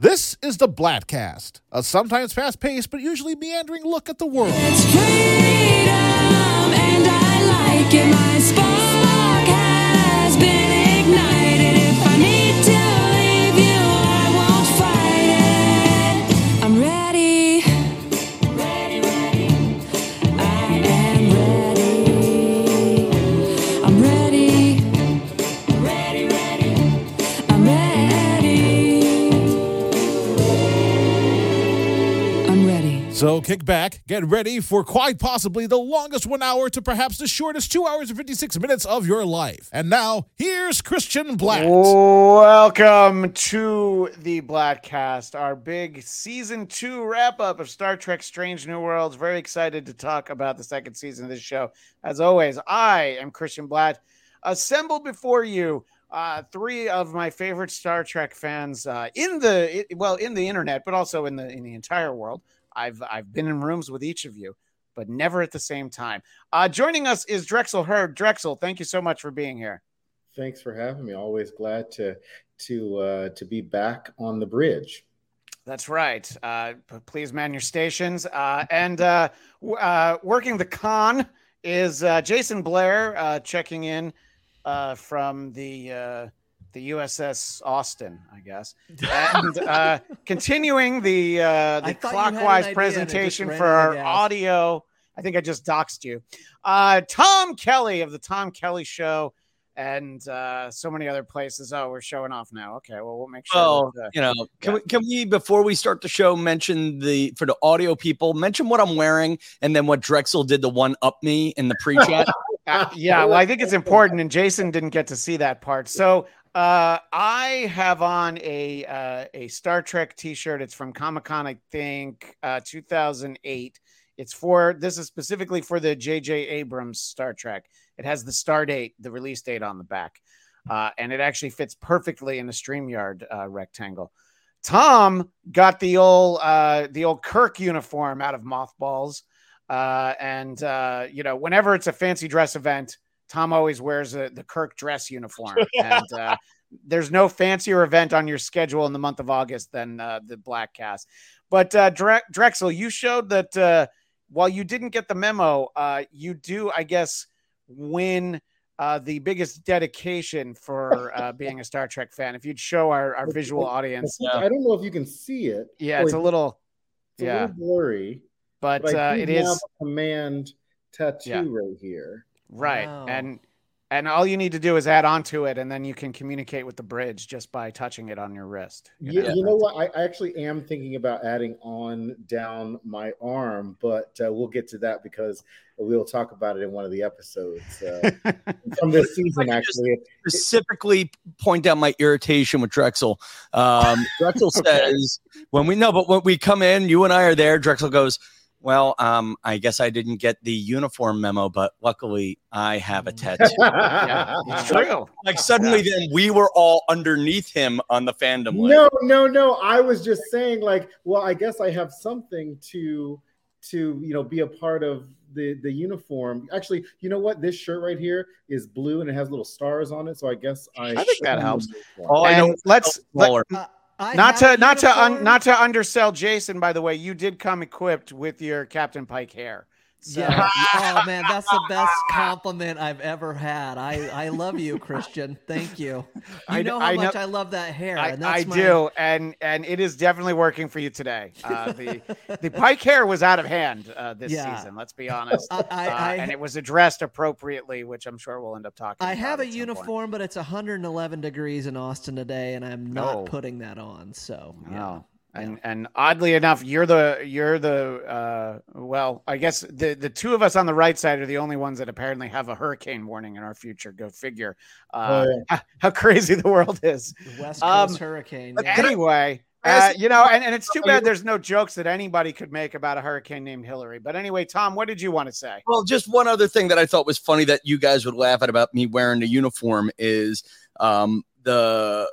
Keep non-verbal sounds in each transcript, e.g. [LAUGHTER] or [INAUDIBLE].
This is the Bladtcast, a sometimes fast paced but usually meandering look at the world. So kick back, get ready for quite possibly the longest one hour to perhaps the shortest two hours and 56 minutes of your life. And now, here's Christian Bladt. Welcome to the Bladtcast, our big season two wrap up of Star Trek Strange New Worlds. Very excited to talk about the second season of this show. As always, I am Christian Bladt. Assembled before you, uh, three of my favorite Star Trek fans uh, in the well in the internet, but also in the in the entire world. I've I've been in rooms with each of you, but never at the same time. Uh, joining us is Drexel Heard. Drexel, thank you so much for being here. Thanks for having me. Always glad to to uh, to be back on the bridge. That's right. Uh, please man your stations. Uh, and uh, uh, working the con is uh, Jason Blair uh, checking in uh, from the uh, the USS Austin, I guess, [LAUGHS] and uh, continuing the uh, the thought you had an clockwise idea and it just presentation for our gas. audio. I think I just doxed you. Uh, Tom Kelly of the Tom Kelly Show. And uh, so many other places. Oh, we're showing off now. Okay, well, we'll make sure. Well, that, uh, you know, can yeah. we can we before we start the show mention the for the audio people mention what I'm wearing and then what Drexel did the one up me in the pre-chat. [LAUGHS] Uh, yeah, well, I think it's important, and Jason didn't get to see that part. So uh, I have on a uh, a Star Trek T-shirt. It's from Comic Con, I think, uh, 2008. It's for this is specifically for the J.J. Abrams Star Trek. It has the star date, the release date on the back, uh, and it actually fits perfectly in a Streamyard uh, rectangle. Tom got the old uh, the old Kirk uniform out of mothballs. Uh, and uh, you know, whenever it's a fancy dress event, Tom always wears a, the Kirk dress uniform. [LAUGHS] and uh, there's no fancier event on your schedule in the month of August than uh, the Bladtcast. But uh, Dre- Drexel, you showed that uh, while you didn't get the memo, uh, you do, I guess, win. Uh, the biggest dedication for uh, [LAUGHS] being a Star Trek fan. If you'd show our, our visual audience, I don't know if you can see it. yeah, it's a little, it's a yeah, little blurry, but but I uh, do it have is a command tattoo Yeah. right here. Right. Wow. And and all you need to do is add on to it and then you can communicate with the bridge just by touching it on your wrist. you Yeah, know? you know what? I I actually am thinking about adding on down my arm, but uh, we'll get to that because we'll talk about it in one of the episodes uh, [LAUGHS] from this season. Actually, Specifically point out my irritation with Drexel. Um, Drexel [LAUGHS] says when we know, but when we come in, you and I are there. Drexel goes, "Well, um, I guess I didn't get the uniform memo, but luckily I have a tattoo." yeah, [LAUGHS] it's true. like suddenly, then we were all underneath him on the fandom list. no, no, no. I was just saying, like, well, I guess I have something to to you know be a part of the the uniform. Actually, you know what? This shirt right here is blue and it has little stars on it. So I guess I, I think that helps. have the. All I know let's let, smaller. Uh, I not to not to un, not to undersell Jason by the way, you did come equipped with your Captain Pike hair. So Yeah. [LAUGHS] oh [LAUGHS] man, that's the best compliment I've ever had. I I love you, Christian. Thank you. You I- know how I know- much I love that hair. I, and I my, do, and and it is definitely working for you today. Uh, the [LAUGHS] the Pike hair was out of hand uh, this Yeah. season. Let's be honest. I, I, Uh, I, and it was addressed appropriately, which I'm sure we'll end up talking. I about have a at some point. uniform, but it's 111 degrees in Austin today, and I'm not Oh. putting that on. So yeah. And and oddly enough, you're the you're the uh well, I guess the the two of us on the right side are the only ones that apparently have a hurricane warning in our future. Go figure. Uh, Oh, how, [LAUGHS] how crazy the world is. The West Um, Coast hurricane. But yeah. anyway, uh, you know, and, and it's too bad there's no jokes that anybody could make about a hurricane named Hillary. But anyway, Tom, what did you want to say? Well, just one other thing that I thought was funny that you guys would laugh at about me wearing the uniform is um, the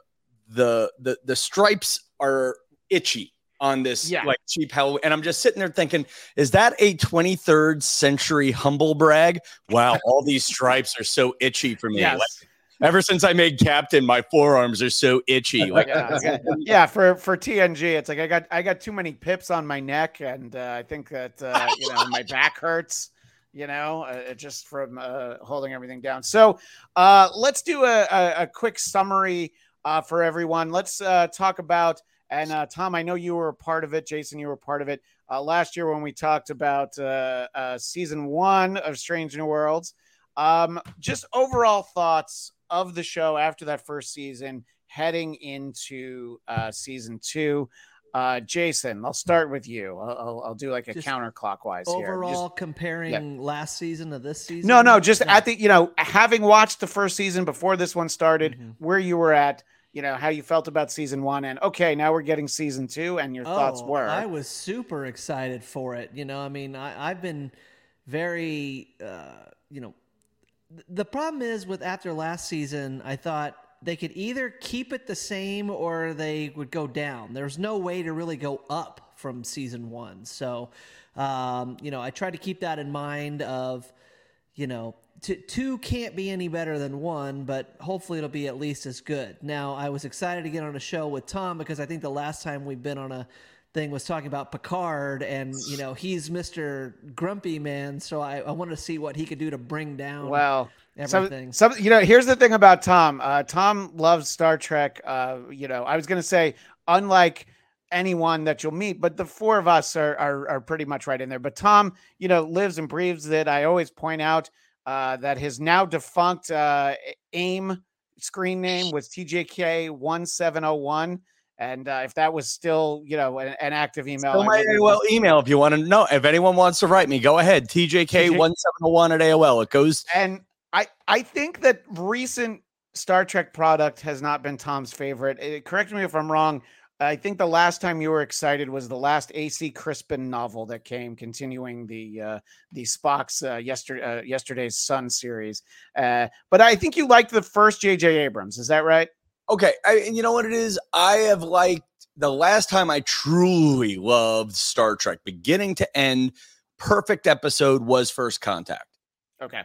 the the the stripes are itchy on this Yeah. like cheap Halloween, and I'm just sitting there thinking, is that a 23rd century humble brag? Wow, all these [LAUGHS] stripes are so itchy for me. Yes. Like, Ever since I made captain, my forearms are so itchy. Like yeah, [LAUGHS] yeah, yeah, for for TNG, it's like I got I got too many pips on my neck, and uh, I think that uh, [LAUGHS] you know my back hurts. You know, uh, just from uh, holding everything down. So uh, let's do a, a, a quick summary uh, for everyone. Let's uh, talk about and uh, Tom. I know you were a part of it. Jason, you were part of it uh, last year when we talked about uh, uh, season one of Strange New Worlds. Um, just overall thoughts of the show after that first season, heading into uh, season two. Uh, Jason, I'll start with you. I'll, I'll, do like a Just counterclockwise here. Overall, Just- comparing last season to this season. no, no, just at the you know having watched the first season before this one started, Mhm. where you were at, you know how you felt about season one, and okay, now we're getting season two, and your thoughts Oh, were. I was super excited for it. You know, I mean, I, I've been very, uh, you know, th- the problem is with after last season, I thought they could either keep it the same or they would go down. There's no way to really go up from season one. So, um, you know, I tried to keep that in mind of, you know, t- two can't be any better than one, but hopefully it'll be at least as good. Now, I was excited to get on a show with Tom because I think the last time we've been on a thing was talking about Picard, and you know he's Mister Grumpy Man, so I, I wanted to see what he could do to bring down. Well, everything. Some, some, you know, here's the thing about Tom. Uh, Tom loves Star Trek. Uh, you know, I was going to say, unlike anyone that you'll meet, but the four of us are, are are pretty much right in there. But Tom, you know, lives and breathes it. I always point out uh, that his now defunct uh, AIM screen name was TJK one seven zero one. And uh, if that was still, you know, an, an active email, Still my AOL email if you want to know. If anyone wants to write me, go ahead. TJK1701 at AOL. It goes and I I think that recent Star Trek product has not been Tom's favorite. Eh, correct me if I'm wrong. I think the last time you were excited was the last AC Crispin novel that came, continuing the uh, the Spock's uh, yesterday uh, yesterday's Son series. Uh, but I think you liked the first J.J. Abrams. Is that right? Okay, I, and you know what it is? I have liked the last time I truly loved Star Trek, beginning to end, perfect episode was First Contact. Okay.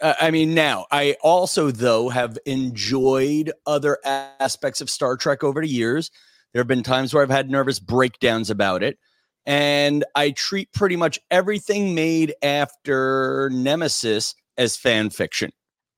Uh, I mean, now I also though have enjoyed other aspects of Star Trek over the years. There have been times where I've had nervous breakdowns about it, and I treat pretty much everything made after Nemesis as fan fiction,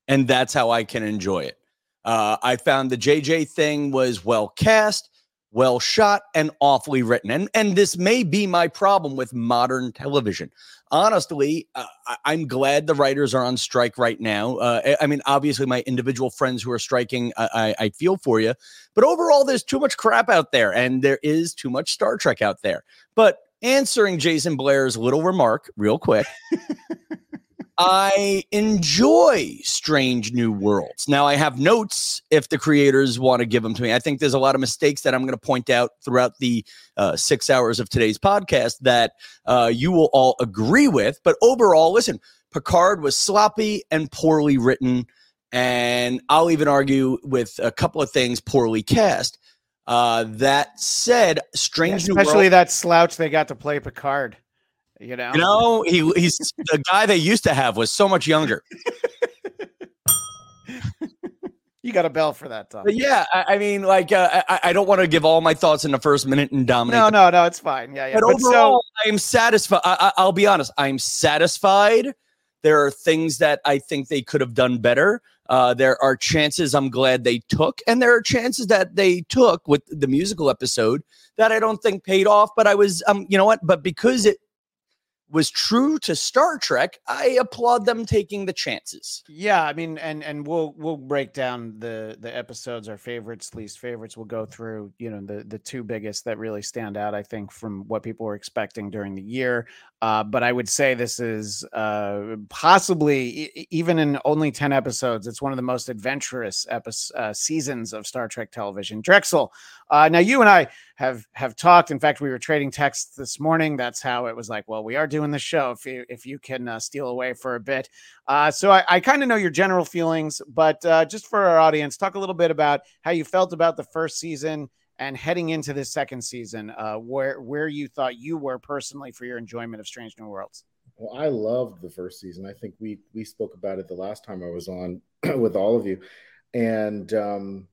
and that's how I can enjoy it. Uh, I found the JJ thing was well cast, well shot, and awfully written. And and this may be my problem with modern television. Honestly, uh, I'm glad the writers are on strike right now. Uh, I- I mean, obviously, my individual friends who are striking, I, I, I feel for you. But overall, there's too much crap out there, and there is too much Star Trek out there. But answering Jason Blair's little remark real quick. [LAUGHS] I enjoy Strange New Worlds. Now, I have notes if the creators want to give them to me. I think there's a lot of mistakes that I'm going to point out throughout the uh, six hours of today's podcast that uh, you will all agree with. But overall, listen, Picard was sloppy and poorly written. And I'll even argue with a couple of things poorly cast. Uh, that said, Strange New Worlds. Especially that slouch they got to play Picard. You know. You know, he he's the guy they used to have was so much younger. [LAUGHS] You got a bell for that, Tom. But yeah, I, I mean, like, uh, I, I don't want to give all my thoughts in the first minute and dominate. No, no, no, it's fine. Yeah, yeah. but, But so overall, I'm satisfied. I, I, I'll be honest. I'm satisfied. There are things that I think they could have done better. Uh, there are chances I'm glad they took, and there are chances that they took with the musical episode that I don't think paid off. But I was, um, you know what? But because it was true to Star Trek, I applaud them taking the chances. Yeah, I mean, and and we'll we'll break down the the episodes, our favorites, least favorites. We'll go through, you know, the the two biggest that really stand out, I think, from what people were expecting during the year. Uh, but I would say this is uh, possibly even in only ten episodes, it's one of the most adventurous episodes uh, seasons of Star Trek television. Drexel, uh, now you and I have have talked. In fact, we were trading texts this morning. That's how it was like. Well, we are doing the show. If you if you can uh, steal away for a bit. Uh, so I, I kind of know your general feelings, but uh, just for our audience, talk a little bit about how you felt about the first season and heading into this second season, uh, where where you thought you were personally for your enjoyment of Strange New Worlds. Well, I loved the first season. I think we we spoke about it the last time I was on [CLEARS THROAT] with all of you. and um,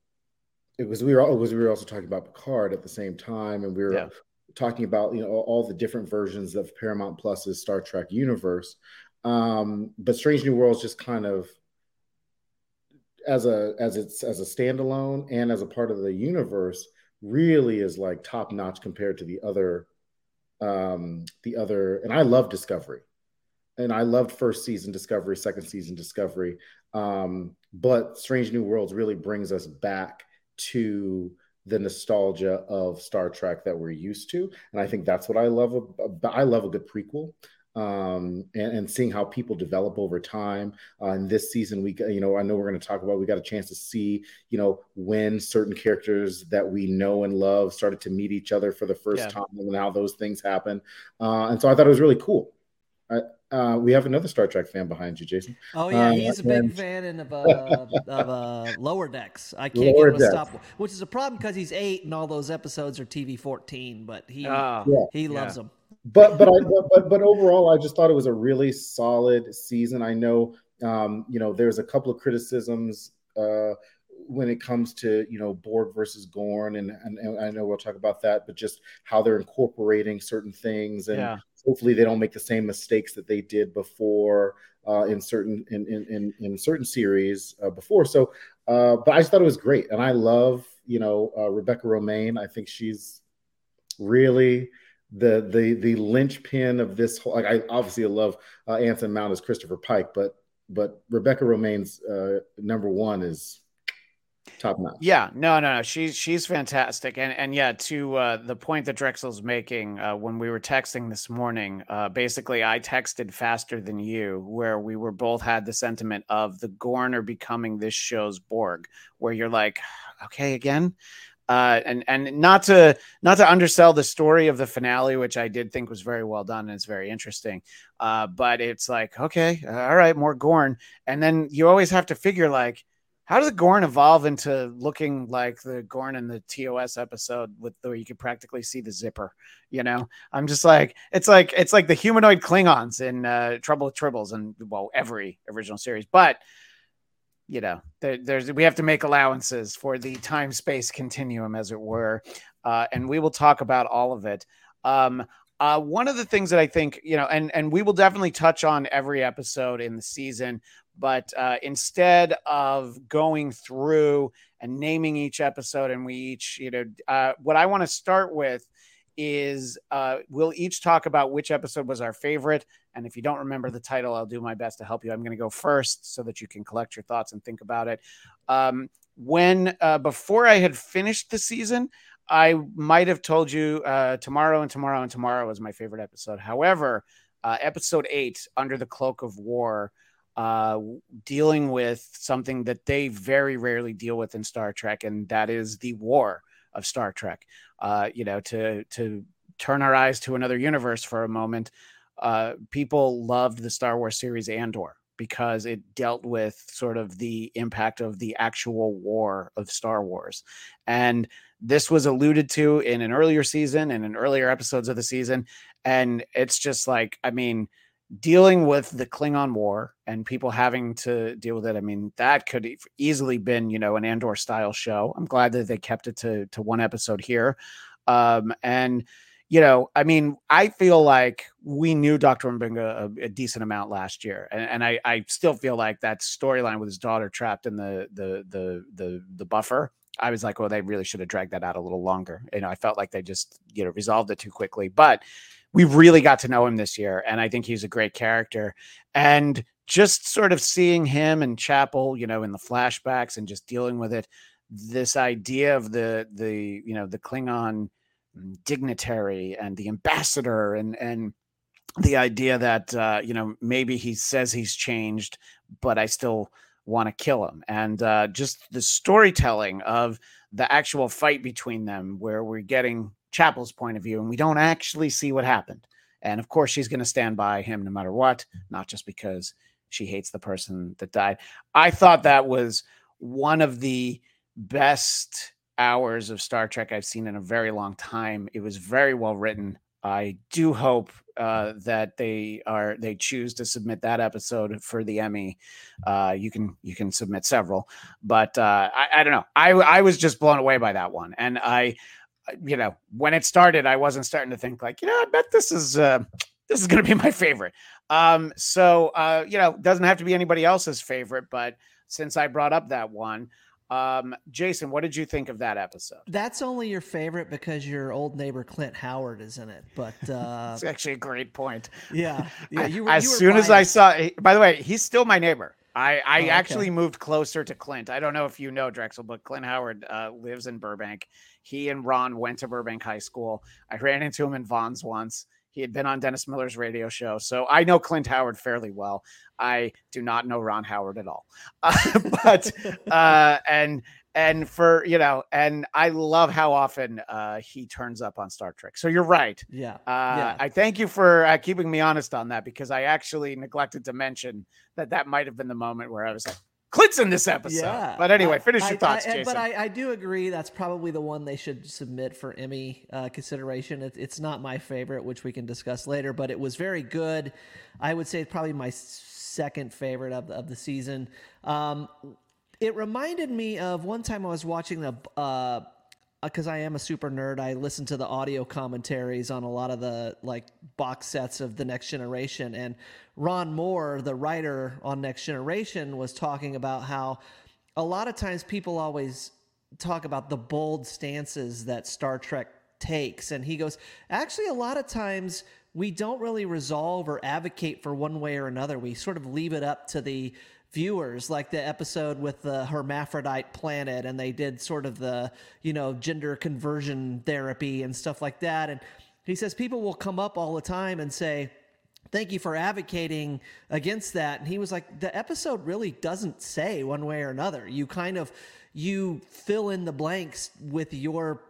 was we were it we were also talking about Picard at the same time, and we were Yeah. talking about you know all, all the different versions of Paramount Plus's Star Trek universe. Um, but Strange New Worlds just kind of as a as it's as a standalone and as a part of the universe really is like top notch compared to the other um the other and I love Discovery and I loved first season Discovery second season Discovery um but Strange New Worlds really brings us back to the nostalgia of Star Trek that we're used to and I think that's what I love about I love a good prequel um, and, and seeing how people develop over time. Uh, and this season, we, you know, I know we're going to talk about. We got a chance to see, you know, when certain characters that we know and love started to meet each other for the first Yeah. time, and how those things happen. Uh, and so I thought it was really cool. Uh, uh, we have another Star Trek fan behind you, Jason. Oh yeah, Uh, he's a big and- fan in of uh, [LAUGHS] of uh, Lower Decks. I can't Lower get him to Decks. stop, which is a problem because he's eight and all those episodes are TV fourteen. But he Oh, Yeah. he loves yeah. them. but but I but, but but overall, I just thought it was a really solid season. I know um, you know there's a couple of criticisms uh, when it comes to you know Borg versus Gorn, and, and and I know we'll talk about that, but just how they're incorporating certain things, and Yeah. Hopefully they don't make the same mistakes that they did before uh, in certain in in in, in certain series uh, before. So, uh, but I just thought it was great, and I love you know uh, Rebecca Romijn. I think she's really the the the linchpin of this whole. Like I obviously love uh, Anson Mount as Christopher Pike, but but Rebecca Romijn's uh, number one is top notch. Yeah, no, no, no. She's she's fantastic, and and yeah, to uh, the point that Drexel's making uh, when we were texting this morning, uh, basically, I texted faster than you, where we were both had the sentiment of the Gorn are becoming this show's Borg, where you're like, okay, again. Uh, and and not to not to undersell the story of the finale, which I did think was very well done and it's very interesting. Uh, but it's like, okay, all right, more Gorn, and then you always have to figure like, how does the Gorn evolve into looking like the Gorn in the TOS episode with where you could practically see the zipper? You know, I'm just like it's like it's like the humanoid Klingons in uh, Trouble with Tribbles and well every original series, but you know, there, there's we have to make allowances for the time space continuum, as it were, uh, and we will talk about all of it. Um, uh, one of the things that I think, you know, and and we will definitely touch on every episode in the season, but uh, instead of going through and naming each episode, and we each, you know, uh, what I want to start with is uh, we'll each talk about which episode was our favorite. And if you don't remember the title, I'll do my best to help you. I'm going to go first so that you can collect your thoughts and think about it. Um, when uh, before I had finished the season, I might have told you uh, tomorrow and tomorrow and tomorrow was my favorite episode. However, uh, episode eight, Under the Cloak of War, uh, dealing with something that they very rarely deal with in Star Trek, and that is the war of Star Trek. Uh, you know, to to turn our eyes to another universe for a moment, uh, people loved the Star Wars series Andor because it dealt with sort of the impact of the actual war of Star Wars. And this was alluded to in an earlier season and in earlier episodes of the season. And it's just like, I mean, dealing with the Klingon War and people having to deal with it. I mean, that could easily been, you know, an Andor style show. I'm glad that they kept it to to one episode here. Um, and you know, I mean, I feel like we knew Dr. M'Benga a, a decent amount last year, and, and I, I still feel like that storyline with his daughter trapped in the the the the the buffer. I was like, well, they really should have dragged that out a little longer. You know, I felt like they just you know resolved it too quickly, but we really got to know him this year, and I think he's a great character. And just sort of seeing him and Chapel, you know, in the flashbacks and just dealing with it, this idea of the the you know the Klingon dignitary and the ambassador and and the idea that uh, you know maybe he says he's changed, but I still want to kill him, and uh, just the storytelling of the actual fight between them, where we're getting Chapel's point of view, and we don't actually see what happened. And of course, she's going to stand by him no matter what, not just because she hates the person that died. I thought that was one of the best hours of Star Trek I've seen in a very long time. It was very well written. I do hope uh, that they are they choose to submit that episode for the Emmy. Uh, you can you can submit several, but uh, I, I don't know. I I was just blown away by that one, and I, you know, when it started, I wasn't starting to think like, you know, I bet this is uh, this is going to be [LAUGHS] my favorite. Um, so uh, you know, doesn't have to be anybody else's favorite, but since I brought up that one. Um, Jason, what did you think of that episode? That's only your favorite because your old neighbor Clint Howard is in it. But [LAUGHS] uh, That's actually a great point. yeah, yeah. [LAUGHS] You were, as you were soon as I saw, by the way, he's still my neighbor. I, I Oh, okay. actually moved closer to Clint. I don't know if you know Drexel, but Clint Howard uh, lives in Burbank. He and Ron went to Burbank High School. I ran into him in Vons once. He had been on Dennis Miller's radio show, so I know Clint Howard fairly well. I do not know Ron Howard at all, [LAUGHS] uh, but [LAUGHS] uh, and and for you know, and I love how often uh, he turns up on Star Trek. So you're right. yeah, Uh, Yeah. I thank you for uh, keeping me honest on that because I actually neglected to mention that that might have been the moment where I was like, Clint's in this episode. yeah. But anyway, I- finish I- your thoughts, I- Jason. But I, I do agree that's probably the one they should submit for Emmy uh, consideration. It, it's not my favorite, which we can discuss later, but it was very good. I would say it's probably my second favorite of the, of the season. Um, it reminded me of one time I was watching the. Uh, because I am a super nerd, I listen to the audio commentaries on a lot of the like box sets of the Next Generation. And Ron Moore, the writer on Next Generation, was talking about how a lot of times people always talk about the bold stances that Star Trek takes. And he goes, actually, a lot of times we don't really resolve or advocate for one way or another. We sort of leave it up to the viewers like the episode with the hermaphrodite planet and they did sort of the you know gender conversion therapy and stuff like that. And he says people will come up all the time and say thank you for advocating against that. And he was like the episode really doesn't say one way or another. You kind of you fill in the blanks with your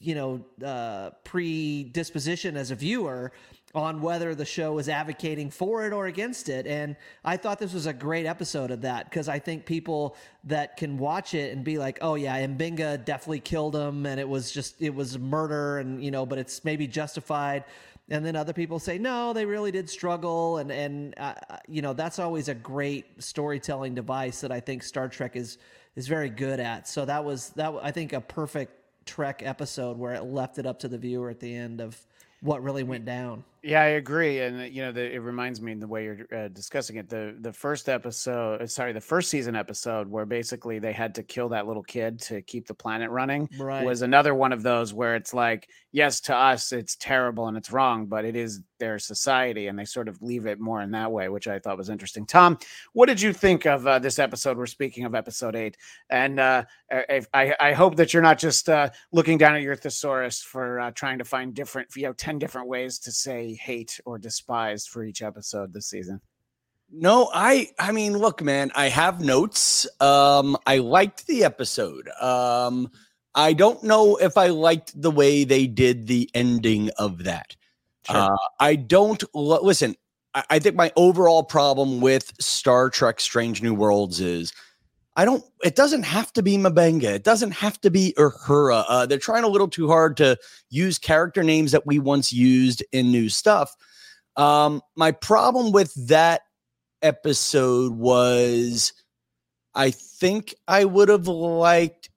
you know uh, predisposition as a viewer on whether the show is advocating for it or against it. And i thought this was a great episode of that because i think people that can watch it and be like oh yeah M'Benga definitely killed him and it was just it was murder and you know but it's maybe justified. And then other people say no they really did struggle. And and uh, you know that's always a great storytelling device that i think star trek is is very good at. So that was that i think a perfect trek episode where it left it up to the viewer at the end of what really went down Yeah, I agree, and uh, you know, the, it reminds me in the way you're uh, discussing it. The the first episode, uh, sorry, the first season episode, where basically they had to kill that little kid to keep the planet running, Right. was another one of those where it's like, yes, to us it's terrible and it's wrong, but it is their society, and they sort of leave it more in that way, which I thought was interesting. Tom, what did you think of uh, this episode? We're speaking of episode eight, and uh, if, I I hope that you're not just uh, looking down at your thesaurus for uh, trying to find different, you know, ten different ways to say hate or despise for each episode this season. No, I I mean, look, man, I have notes. Um, I liked the episode. Um, I don't know if I liked the way they did the ending of that. Uh, I don't listen. I, I think my overall problem with Star Trek: Strange New Worlds is I don't. It doesn't have to be M'Benga. It doesn't have to be Uhura. Uh, they're trying a little too hard to use character names that we once used in new stuff. Um, my problem with that episode was I think I would have liked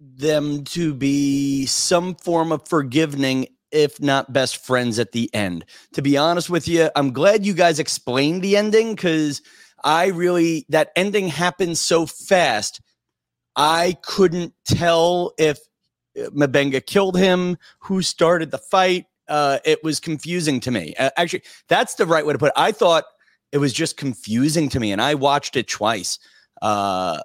them to be some form of forgiving, if not best friends at the end. To be honest with you, I'm glad you guys explained the ending because I really, that ending happened so fast. I couldn't tell if uh, M'Benga killed him, who started the fight. Uh, it was confusing to me. Uh, actually, that's the right way to put it. I thought it was just confusing to me, and I watched it twice. Uh,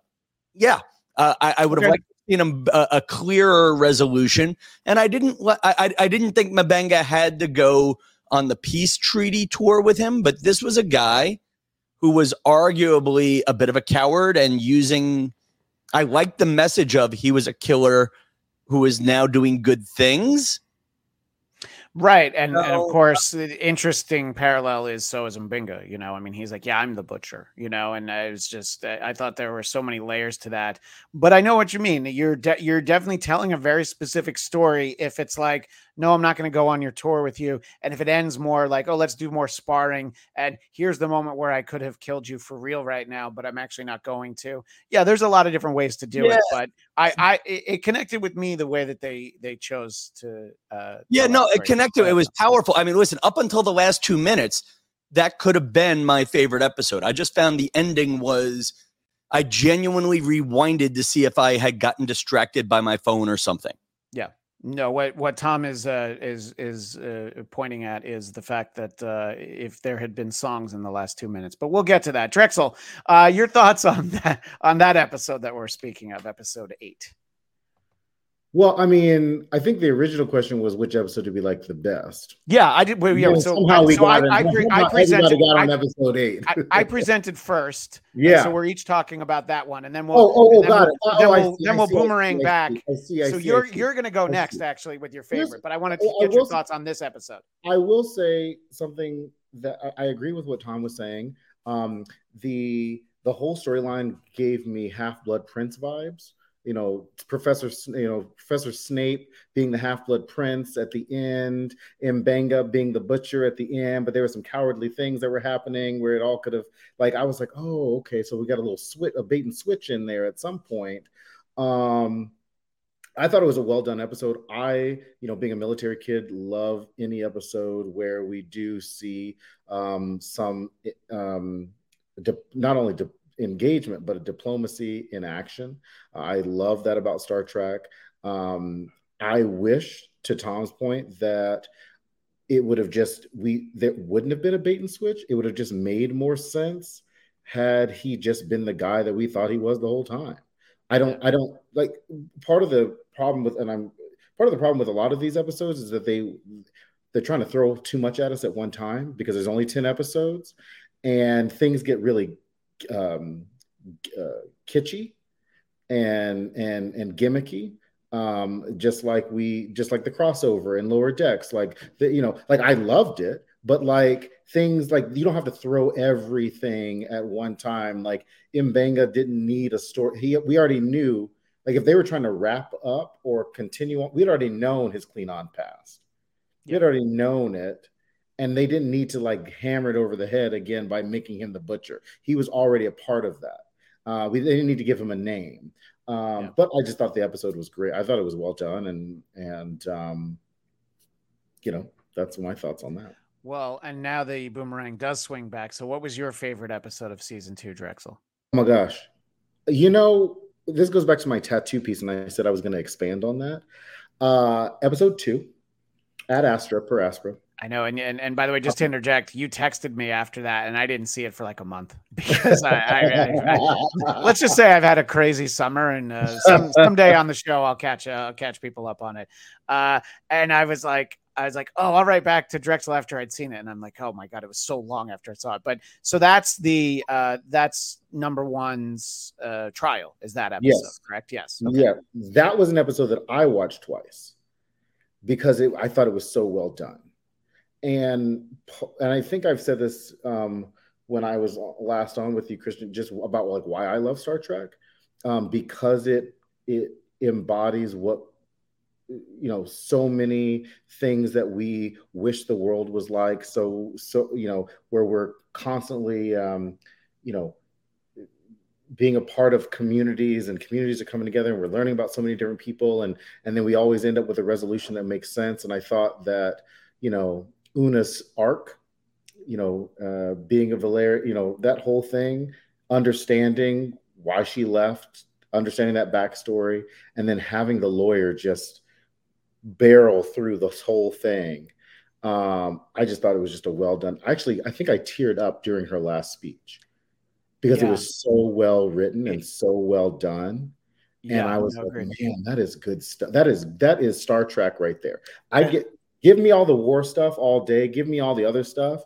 yeah, uh, I, I would have Okay. liked know a, a clearer resolution, and I didn't. I, I I didn't think M'Benga had to go on the peace treaty tour with him, but this was a guy who was arguably a bit of a coward and using. I liked the message of he was a killer who is now doing good things. Right, and, and of course, the interesting parallel is so is M'Benga. You know, I mean, he's like, "Yeah, I'm the butcher," you know, and I was just, I I thought there were so many layers to that. But I know what you mean. You're de- you're definitely telling a very specific story. If it's like, no, I'm not going to go on your tour with you. And if it ends more like, oh, let's do more sparring, and here's the moment where I could have killed you for real right now, but I'm actually not going to. Yeah, there's a lot of different ways to do Yeah. it, but I, I, it, connected with me the way that they they chose to. uh Yeah, no, it connected. It was powerful. I mean, listen, up until the last two minutes, that could have been my favorite episode. I just found the ending was I genuinely rewinded to see if I had gotten distracted by my phone or something. No, what what Tom is uh, is is uh, pointing at is the fact that uh, if there had been songs in the last two minutes, but we'll get to that. Drexel, uh, your thoughts on [LAUGHS] that on that episode that we're speaking of, episode eight? Well, I mean, I think the original question was which episode did we like the best? Yeah, I did. Well, yeah, so somehow we so got I, in- I, pre- I presented. got on I, episode eight. I, I presented first. yeah. So we're each talking about that one, and then we'll. oh, oh, oh, then got we'll, it. Oh, then I we'll, see, then we'll see, I see, boomerang I back. see, I see. I so see, you're you're gonna go I next see. actually with your Here's- favorite, but I wanted to get your thoughts on this episode. I will say something that I, I agree with what Tom was saying. Um, the the whole storyline gave me Half Blood Prince vibes. You know, Professor, you know, Professor Snape being the Half Blood Prince at the end, M'Benga being the butcher at the end, but there were some cowardly things that were happening where it all could have, like, I was like, oh, okay, so we got a little switch, a bait and switch in there at some point. Um, I thought it was a well done episode. I, you know, being a military kid, love any episode where we do see um, some um, di- not only di- engagement but a diplomacy in action. I love that about Star Trek. Um, I wish, to Tom's point, that it would have just we that wouldn't have been a bait and switch. It would have just made more sense had he just been the guy that we thought he was the whole time. I don't I don't like part of the problem with and I'm part of the problem with a lot of these episodes is that they they're trying to throw too much at us at one time because there's only 10 episodes and things get really um uh, kitschy and and and gimmicky um just like we just like the crossover in lower decks like the, you know like i loved it but like things like you don't have to throw everything at one time. Like M'Benga didn't need a story. He we already knew like if they were trying to wrap up or continue on we'd already known his Klingon past. We had already known it and they didn't need to like hammer it over the head again by making him the butcher he was already a part of that uh, we they didn't need to give him a name um, Yeah. but i just thought the episode was great i thought it was well done and and um, you know that's my thoughts on that Well, and now the boomerang does swing back. So, what was your favorite episode of season two, Drexel? Oh my gosh. You know, this goes back to my tattoo piece, and I said I was going to expand on that. Uh, episode two, at Astra per Astra. I know, and and, and by the way, just to interject, you texted me after that, and I didn't see it for like a month [LAUGHS] because I, I, I, let's just say I've had a crazy summer, and uh, some someday on the show I'll catch uh, I'll catch people up on it. Uh, and I was like, I was like, oh, I'll write back to Drexel after I'd seen it, and I'm like, oh my god, it was so long after I saw it. But so that's the uh, that's number one's uh, trial is that episode, Yes. correct? Yes. Yeah, that was an episode that I watched twice because it, I thought it was so well done. And and I think I've said this um, when I was last on with you, Christian, just about like why I love Star Trek um, because it it embodies what you know so many things that we wish the world was like. So so you know where we're constantly um you know being a part of communities and communities are coming together and we're learning about so many different people. And and then we always end up with a resolution that makes sense. And i thought that you know una's arc you know uh being a valer you know that whole thing understanding why she left understanding that backstory and then having the lawyer just barrel through this whole thing um i just thought it was just a well done actually i think i teared up during her last speech because Yeah. it was so well written and so well done Yeah, and i was no, like man that is good stuff. That is that is star trek right there. I get give me all the war stuff all day. Give me all the other stuff.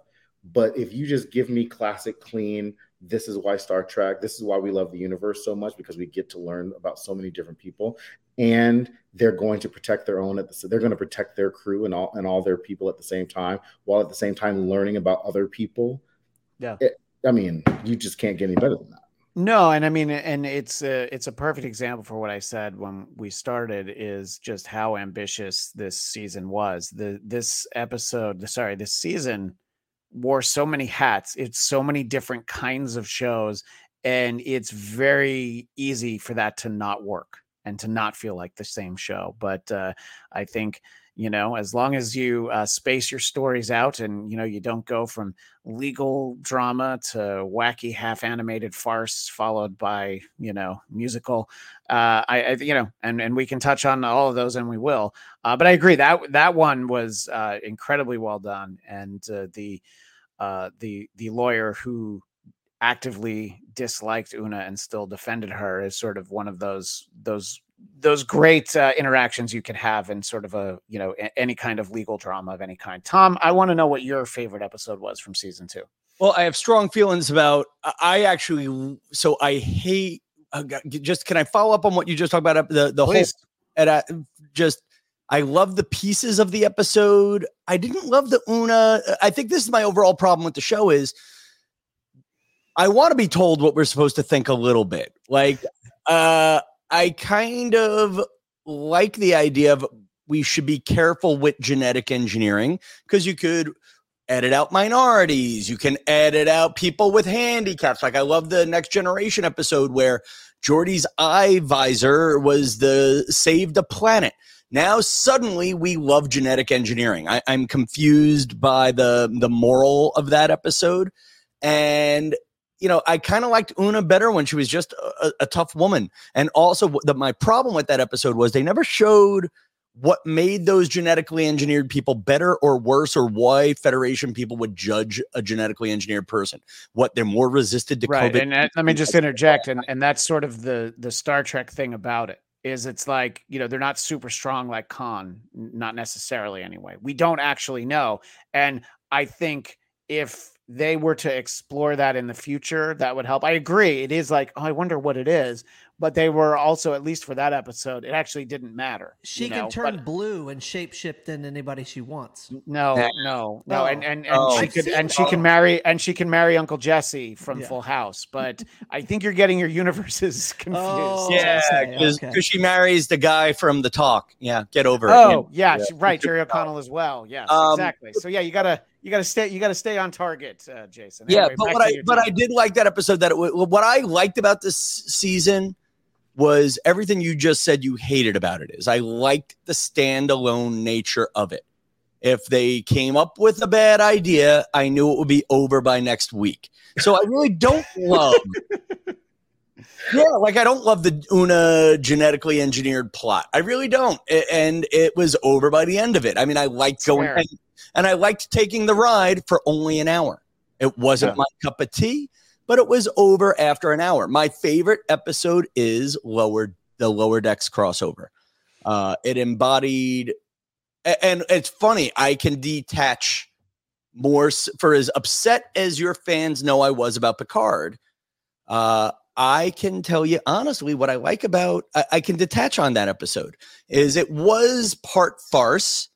But if you just give me classic clean this is why star trek this is why we love the universe so much because we get to learn about so many different people. And they're going to protect their own at the they're going to protect their crew and all and all their people at the same time while at the same time learning about other people. Yeah. It- i mean you just can't get any better than that No, and I mean, and it's a it's a perfect example for what I said when we started is just how ambitious this season was. The this episode, sorry, this season wore so many hats. It's so many different kinds of shows, and it's very easy for that to not work and to not feel like the same show. But uh, I think you know as long as you uh, space your stories out and you know you don't go from legal drama to wacky half animated farce followed by you know musical uh I, I you know and and we can touch on all of those and we will uh but i agree that that one was uh incredibly well done and uh, the uh the the lawyer who actively disliked una and still defended her is sort of one of those those those great uh, interactions you can have in sort of a you know a- any kind of legal drama of any kind. Tom, I want to know what your favorite episode was from season two. Well, I have strong feelings about. I- I actually, so I hate. Uh, just can I follow up on what you just talked about? uh, The the whole and I just I love the pieces of the episode. I didn't love the Una. I think this is my overall problem with the show is I want to be told what we're supposed to think a little bit. Like uh I kind of like the idea of we should be careful with genetic engineering because you could edit out minorities, you can edit out people with handicaps. Like I love the next generation episode where Geordi's eye visor was the save the planet. Now suddenly we love genetic engineering. I, I'm confused by the the moral of that episode, and you know I kind of liked Una better when she was just a, a tough woman. And also, the, my problem with that episode was they never showed what made those genetically engineered people better or worse, or why Federation people would judge a genetically engineered person. What they're more resistant to right COVID. and uh, let me just interject and and that's sort of the the star trek thing about it is it's like you know they're not super strong like khan not necessarily anyway we don't actually know and i think if they were to explore that in the future that would help i agree it is like oh i wonder what it is but they were also at least for that episode it actually didn't matter She you can know, turn but- blue and shapeshift into anybody she wants. no, no, no, and Oh. and, and Oh. she I've could seen and she can Oh. marry and she can marry Uncle Jesse from Yeah. Full House. [LAUGHS] But I think you're getting your universes [LAUGHS] confused. Oh, yeah, because okay. she marries the guy from the talk. Yeah, get over it. Oh yeah, Yeah. she- right, Jerry O'Connell as well. Yes, Um, exactly. So yeah, you gotta you gotta stay you gotta stay on target, uh, Jason. Yeah, but what I but I did like that episode. That it, wa- what I liked about this season was everything you just said you hated about it. Is I liked the standalone nature of it. If they came up with a bad idea, I knew it would be over by next week. So I really don't [LAUGHS] love. yeah, like I don't love the Una genetically engineered plot. I really don't. And it was over by the end of it. I mean, I liked going. And, I liked taking the ride for only an hour. It wasn't Yeah. my cup of tea, but it was over after an hour. My favorite episode is lower the lower decks crossover. Uh, it embodied, and it's funny. I can detach more for as upset as your fans know I was about Picard. Uh, I can tell you honestly what I like about. I, I can detach on that episode. Is it was part farce,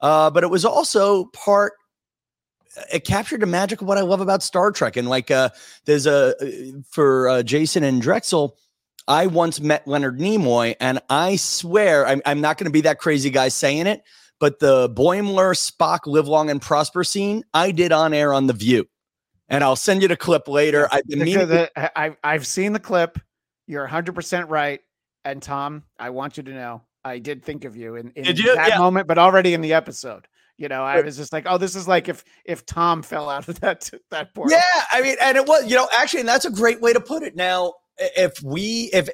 uh, but it was also part it captured the magic of what I love about Star Trek. And like, uh, there's a for uh, Jason and Drexel. I once met Leonard Nimoy, and I swear I'm, I'm not going to be that crazy guy saying it, but the Boimler Spock live long and prosper scene I did on air on The View, and I'll send you the clip later. I've been The- meaning. the- I, I've I've seen the clip. You're 100 percent right. And Tom, I want you to know I did think of you in, in you? that Yeah. moment, but already in the episode. You know, I was just like, oh, this is like if if Tom fell out of that that portal. Yeah, I mean, and it was, you know, actually, and that's a great way to put it. Now, if we, if,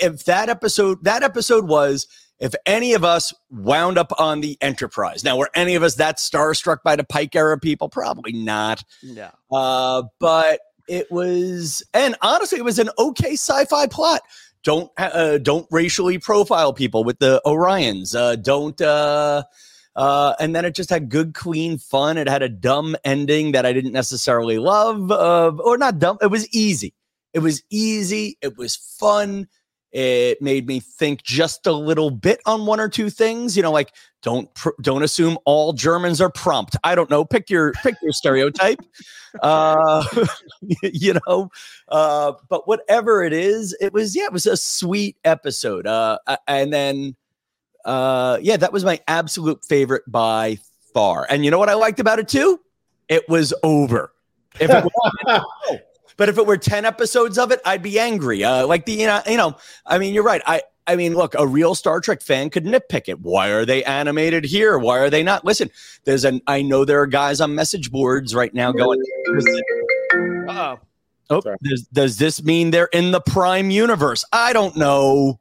if that episode, that episode was, if any of us wound up on the Enterprise. Now, were any of us that starstruck by the Pike era people? Probably not. Yeah. Uh, but it was, and honestly, it was an okay sci-fi plot. Don't uh, don't racially profile people with the Orions. Uh, don't. Uh, uh, and then it just had good, clean fun. It had a dumb ending that I didn't necessarily love, uh, or not dumb. It was easy. It was easy. It was fun. It made me think just a little bit on one or two things. You know, like don't pr- don't assume all Germans are prompt. I don't know. Pick your pick your stereotype. Uh, [LAUGHS] you know, uh, but whatever it is, it was yeah, it was a sweet episode. Uh, and then uh, yeah, that was my absolute favorite by far. And you know what I liked about it too? It was over. If it was, [LAUGHS] but if it were 10 episodes of it, I'd be angry. Uh, like the, you know, you know, I mean, you're right. I, I mean, look, a real Star Trek fan could nitpick it. Why are they animated here? Why are they not? Listen, there's an, I know there are guys on message boards right now going, Oh, oh, Sorry. does, does this mean they're in the prime universe? I don't know.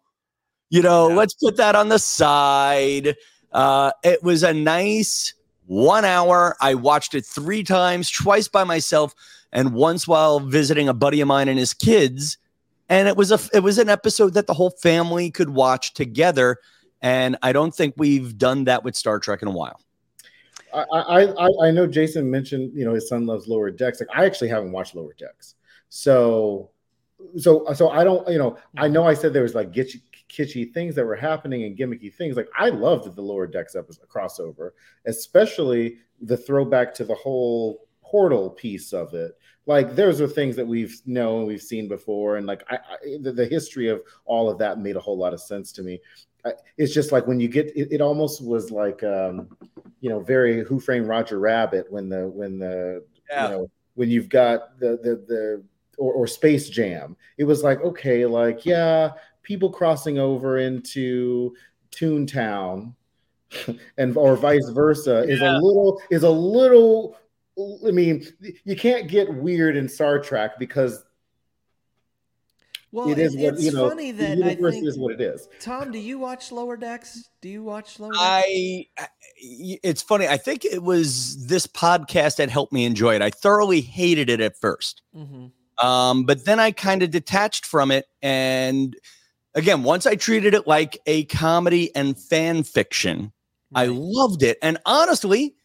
You know, Yeah. let's put that on the side. Uh, it was a nice one hour. I watched it three times, twice by myself, and once while visiting a buddy of mine and his kids. And it was a it was an episode that the whole family could watch together. And I don't think we've done that with Star Trek in a while. I, I I know Jason mentioned you know his son loves Lower Decks. Like I actually haven't watched Lower Decks, so so so I don't you know I know I said there was like kitschy, kitschy things that were happening and gimmicky things. Like I loved the Lower Decks episode crossover, especially the throwback to the whole portal piece of it. Like those are things that we've known we've seen before, and like I, I the, the history of all of that made a whole lot of sense to me. I, it's just like when you get it, it almost was like um you know very who framed roger rabbit when the when the Yeah. you know when you've got the the the or, or space jam it was like okay like yeah people crossing over into toontown [LAUGHS] and or vice versa is a little is a little i mean you can't get weird in star trek because Well, it is what it's you know funny the that I universe think is what it is Tom, do you watch Lower Decks? Do you watch Lower Decks? I, I- it's funny. I think it was this podcast that helped me enjoy it. I thoroughly hated it at first. Mhm. Um, but then I kind of detached from it. And again, once I treated it like a comedy and fan fiction, I loved it. And honestly,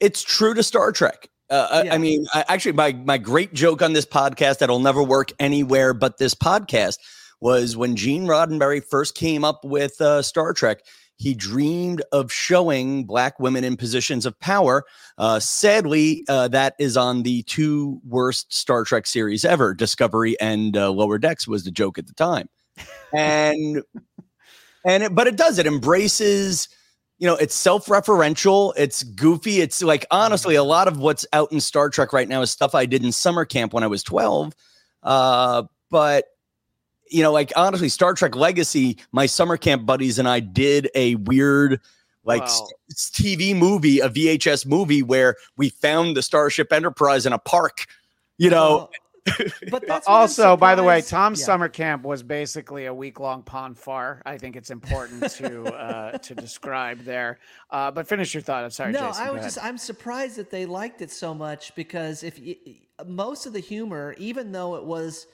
it's true to Star Trek. Uh, I- Yeah. I mean, I, actually, my my great joke on this podcast that'll never work anywhere but this podcast was when Gene Roddenberry first came up with uh, Star Trek. He dreamed of showing black women in positions of power. Uh, sadly, uh, that is on the two worst Star Trek series ever. Discovery and uh, Lower Decks was the joke at the time, [LAUGHS] and and it, but it does it embraces you know it's self-referential it's goofy it's like honestly a lot of what's out in star trek right now is stuff i did in summer camp when i was 12 uh, but you know like honestly star trek legacy my summer camp buddies and i did a weird like Wow. tv movie a vhs movie where we found the starship enterprise in a park you know but that's what I'm also, by the way, Tom's yeah. summer camp was basically a week long pond far. I think it's important to uh, to describe there. Uh, but finish your thought. I'm sorry, no, Jason. I was just I'm surprised that they liked it so much because if y most of the humor, even though it was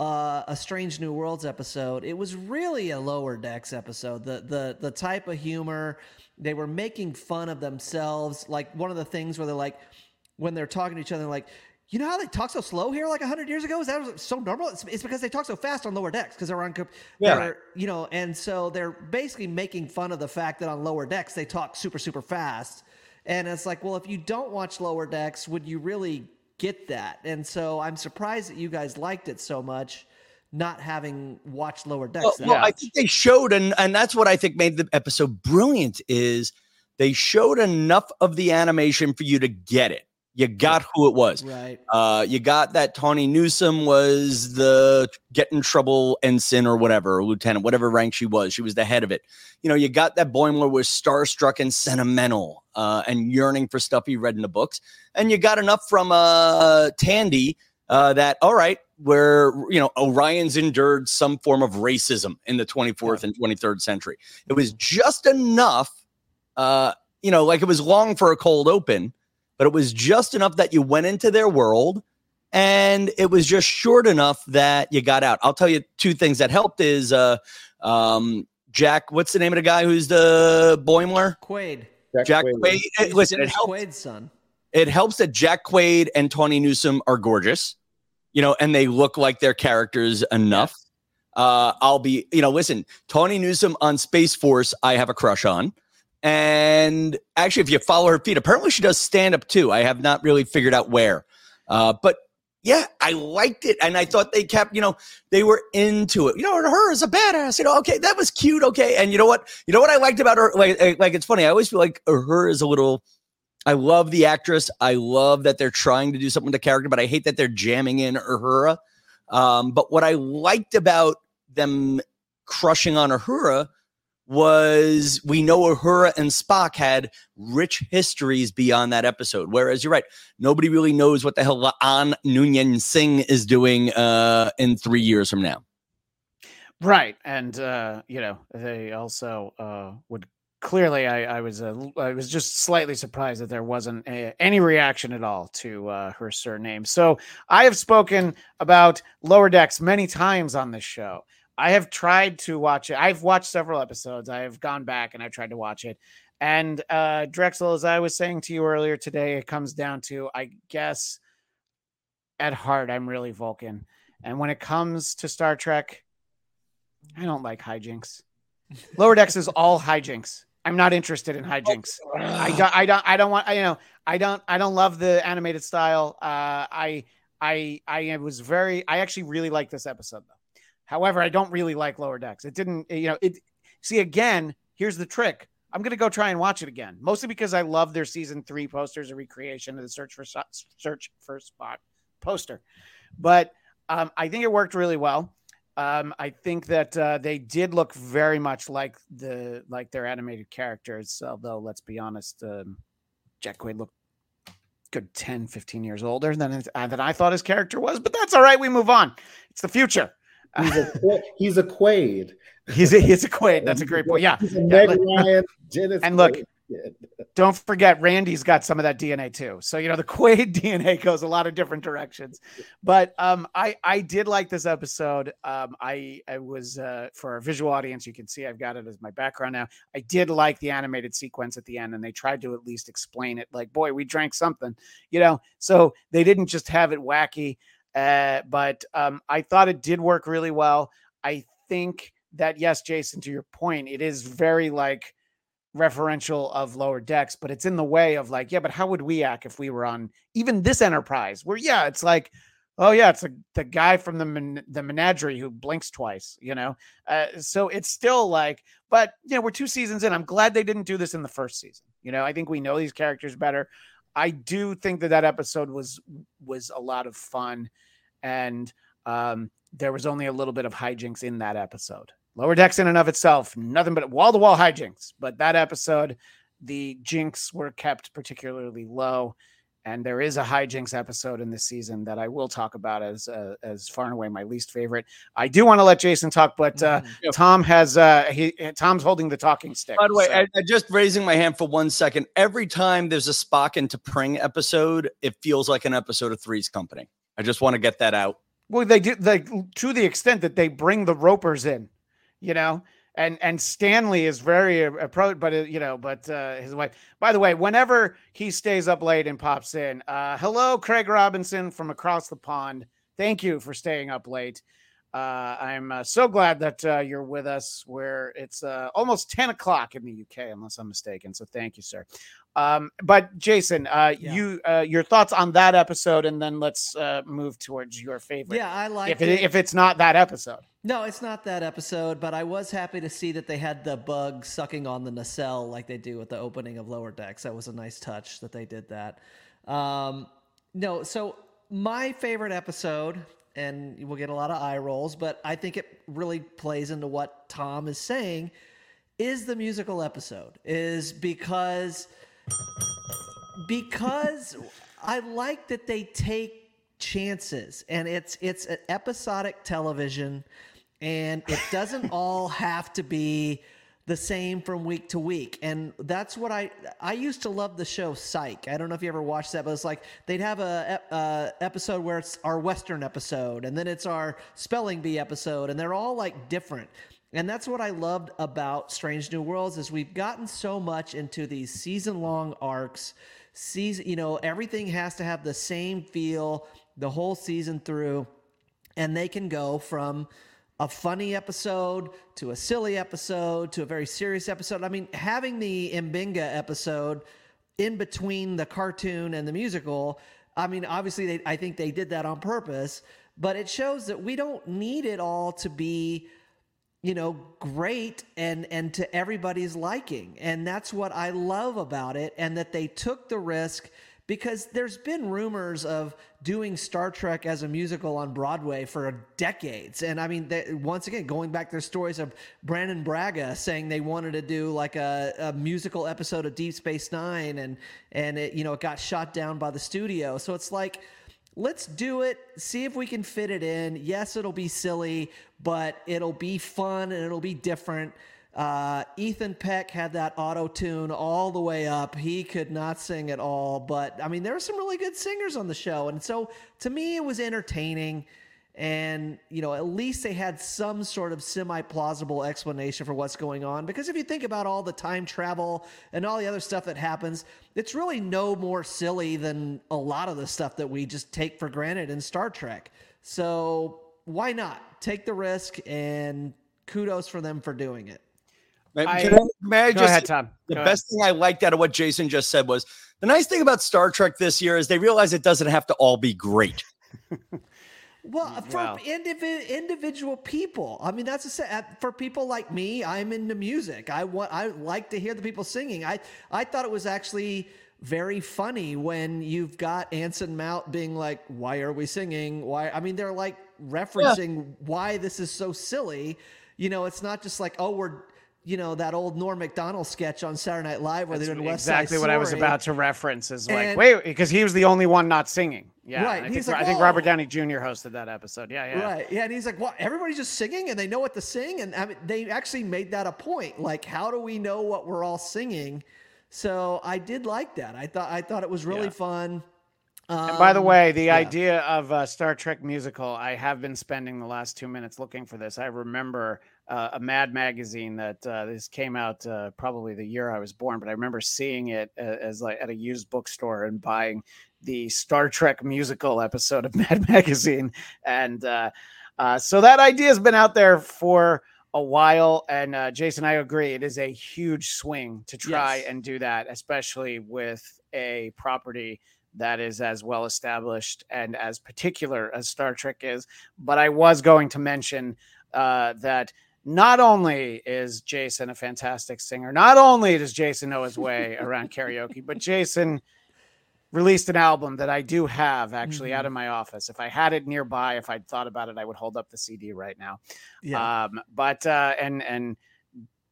uh, a Strange New Worlds episode, it was really a Lower Decks episode. The the the type of humor they were making fun of themselves. Like one of the things where they're like when they're talking to each other, like. You know how they talk so slow here, like hundred years ago? Is that so normal? It's, it's because they talk so fast on lower decks because they're on, Yeah. they're, you know, and so they're basically making fun of the fact that on lower decks they talk super super fast, and it's like, well, if you don't watch lower decks, would you really get that? And so I'm surprised that you guys liked it so much, not having watched lower decks. Well, well, I think they showed, and and that's what I think made the episode brilliant. Is they showed enough of the animation for you to get it. You got who it was. right. Uh, you got that Tawny Newsome was the get in trouble ensign or whatever, or lieutenant, whatever rank she was. She was the head of it. You know, you got that Boimler was starstruck and sentimental uh, and yearning for stuff he read in the books. And you got enough from uh, Tendi uh, that, all right, where, you know, Orion's endured some form of racism in the 24th and 23rd century. It was just enough, uh, you know, like it was long for a cold open but it was just enough that you went into their world and it was just short enough that you got out. I'll tell you two things that helped is uh um Jack, what's the name of the guy who's the Boimler? Quaid. Jack Quaid. Quaid. Eh, Listen, it Dennis helps. Quaid's son. It helps that Jack Quaid and Tawny Newsome are gorgeous, you know, and they look like their characters enough. Uh, I'll be, you know, listen, Tawny Newsome on Space Force, I have a crush on. And actually, if you follow her feed, apparently she does stand up too. I have not really figured out where. Uh, but yeah, I liked it. And I thought they kept, you know, they were into it. You know, her is a badass. You know, okay, that was cute. Okay. And you know what? You know what I liked about her? Like, like, like it's funny. I always feel like her is a little. I love the actress. I love that they're trying to do something with the character, but I hate that they're jamming in Uhura. Um, but what I liked about them crushing on Uhura was we know Uhura and Spock had rich histories beyond that episode. Whereas you're right, nobody really knows what the hell An Noonien Singh is doing uh, in three years from now. Right, and uh, you know they also uh, would clearly. I, I was uh, I was just slightly surprised that there wasn't a, any reaction at all to uh, her surname. So I have spoken about Lower Decks many times on this show. I have tried to watch it. I've watched several episodes. I have gone back and I've tried to watch it. And uh, Drexel, as I was saying to you earlier today, it comes down to I guess at heart I'm really Vulcan, and when it comes to Star Trek. I don't like hijinks. [LAUGHS] Lower decks is all hijinks. I'm not interested in hijinks. I don't. I don't. I don't want. I, you know. I don't. I don't love the animated style. Uh, I. I. I was very. I actually really like this episode though. However, I don't really like Lower Decks. It didn't. You know. It. See again. Here's the trick. I'm gonna go try and watch it again, mostly because I love their season three posters, a recreation of the search for search for spot poster. But um, I think it worked really well. Um, I think that uh, they did look very much like the like their animated characters. Although, let's be honest, um, Jack Quaid looked good 10, 15 years older than uh, than I thought his character was. But that's all right. We move on. It's the future. He's a he's a Quaid. He's a, he's a Quaid. That's a great point. Yeah. Yeah, Ryan, And look, Quaid don't forget Randy's got some of that DNA too. So you know the Quaid [LAUGHS] DNA goes a lot of different directions. But um, I I did like this episode. Um, I I was uh, for our visual audience, you can see I've got it as my background now. I did like the animated sequence at the end, and they tried to at least explain it. Like, boy, we drank something, you know. So they didn't just have it wacky. Uh, but um, I thought it did work really well. I think that yes, Jason, to your point, it is very like referential of lower decks, but it's in the way of like, yeah, but how would we act if we were on even this enterprise? Where yeah, it's like, oh yeah, it's a, the guy from the men- the menagerie who blinks twice, you know. Uh, so it's still like, but you know, we're two seasons in. I'm glad they didn't do this in the first season. You know, I think we know these characters better. I do think that that episode was was a lot of fun, and um, there was only a little bit of hijinks in that episode. Lower decks in and of itself, nothing but wall to wall hijinks. But that episode, the jinx were kept particularly low. And there is a hijinks episode in this season that I will talk about as uh, as far and away my least favorite. I do want to let Jason talk, but uh, Yeah. Tom has uh, he Tom's holding the talking stick. By the way, so- I, I just raising my hand for one second. Every time there's a Spock and T'Pring episode, it feels like an episode of Three's Company. I just want to get that out. Well, they do like to the extent that they bring the ropers in, you know, and and Stanley is very approach, but uh, you know, but uh, his wife. By the way, whenever he stays up late and pops in, uh, hello, Craig Robinson from across the pond. Thank you for staying up late. Uh, I'm uh, so glad that uh, you're with us. Where it's uh, almost ten o'clock in the UK, unless I'm mistaken. So thank you, sir. Um, but Jason, uh, Yeah. you uh, your thoughts on that episode, and then let's uh, move towards your favorite. Yeah, I like if it, if it's not that episode. No, it's not that episode, but I was happy to see that they had the bug sucking on the nacelle like they do at the opening of Lower Decks. That was a nice touch that they did that. Um, no, so my favorite episode, and we'll get a lot of eye rolls, but I think it really plays into what Tom is saying, is the musical episode. Is because because I like that they take chances and it's it's an episodic television and it doesn't all have to be the same from week to week. And that's what i i used to love the show psych. I don't know if you ever watched that but it's like they'd have a, uh episode where it's our western episode and then it's our spelling bee episode and they're all like different. And that's what I loved about Strange New Worlds is we've gotten so much into these season long arcs. Season, you know, everything has to have the same feel the whole season through, and they can go from a funny episode to a silly episode to a very serious episode. I mean, having the M'Benga episode in between the cartoon and the musical, I mean, obviously, they, I think they did that on purpose, but it shows that we don't need it all to be you know great and and to everybody's liking and that's what i love about it and that they took the risk because there's been rumors of doing Star Trek as a musical on Broadway for decades. And I mean, they, once again, going back, there's stories of Brannon Braga saying they wanted to do like a, a musical episode of Deep Space Nine, and and it you know it got shot down by the studio. So it's like. Let's do it. See if we can fit it in. Yes, it'll be silly, but it'll be fun and it'll be different. Uh, Ethan Peck had that auto tune all the way up. He could not sing at all, but I mean, there were some really good singers on the show. And so to me, it was entertaining. And, you know, at least they had some sort of semi plausible explanation for what's going on. Because if you think about all the time travel and all the other stuff that happens, it's really no more silly than a lot of the stuff that we just take for granted in Star Trek. So why not take the risk and kudos for them for doing it. May, I- can I, may I Go just ahead, Tom. The Go ahead. best thing I liked out of what Jason just said was the nice thing about Star Trek this year is they realize it doesn't have to all be great. [LAUGHS] Well, for Wow. indivi- individual people, I mean, that's a sa- uh, for people like me. I'm into music. I want. I like to hear the people singing. I I thought it was actually very funny when you've got Anson Mount being like, "Why are we singing? Why?" I mean, they're like referencing why this is so silly. You know, it's not just like, "Oh, we're." You know that old Norm Macdonald sketch on Saturday Night Live where That's they're doing West Side exactly what I was about to reference. Is like, And- wait, because he was the only one not singing. Yeah, Right, I think, like, I think Robert Downey Jr. hosted that episode. Yeah, yeah. Right. Yeah. And he's like, what? Everybody's just singing and they know what to sing. And I mean, they actually made that a point. Like, how do we know what we're all singing? So I did like that. I thought, I thought it was really Yeah. fun. And by the Um, way, the yeah. idea of a Star Trek musical, I have been spending the last two minutes looking for this. I remember uh, a Mad magazine that uh, this came out uh, probably the year I was born, but I remember seeing it a- as like at a used bookstore and buying the Star Trek musical episode of [LAUGHS] Mad magazine, and uh, uh, so that idea has been out there for a while. And uh, Jason, I agree, it is a huge swing to try Yes. and do that, especially with a property that is as well established and as particular as Star Trek is. But I was going to mention uh, that not only is Jason a fantastic singer, not only does Jason know his way [LAUGHS] around karaoke, but Jason released an album that I do have actually out of my office. If I had it nearby, if I'd thought about it, I would hold up the CD right now. yeah. Um, but uh, and and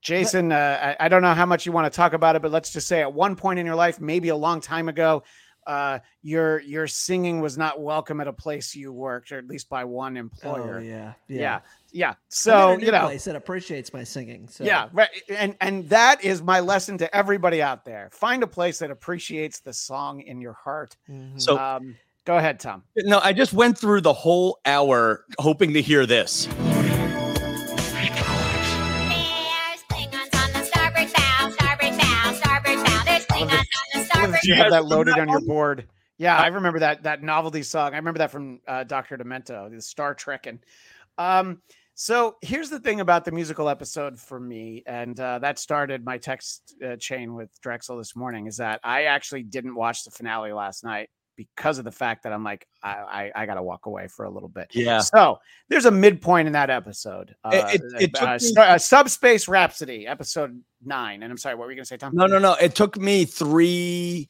Jason, uh, I, I don't know how much you want to talk about it, but let's just say at one point in your life, maybe a long time ago, uh, your your singing was not welcome at a place you worked, or at least by one employer. yeah. yeah, Yeah. yeah. So you know, place that appreciates my singing. So yeah, right. And and that is my lesson to everybody out there: find a place that appreciates the song in your heart. Mhm. So Um, go ahead, Tom. no, I just went through the whole hour hoping to hear this. [LAUGHS] you have that loaded on your board? Yeah, I remember that that novelty song. I remember that from uh, Doctor Demento, the Star Trek. And um, so here's the thing about the musical episode for me, and uh, that started my text uh, chain with Drexel this morning. Is that I actually didn't watch the finale last night because of the fact that I'm like I I, I got to walk away for a little bit. Yeah. So there's a midpoint in that episode. Uh, It- it- it took uh, me- uh, Subspace Rhapsody, episode nine. And I'm sorry, what were you gonna say, Tom? No, no, no. It took me three.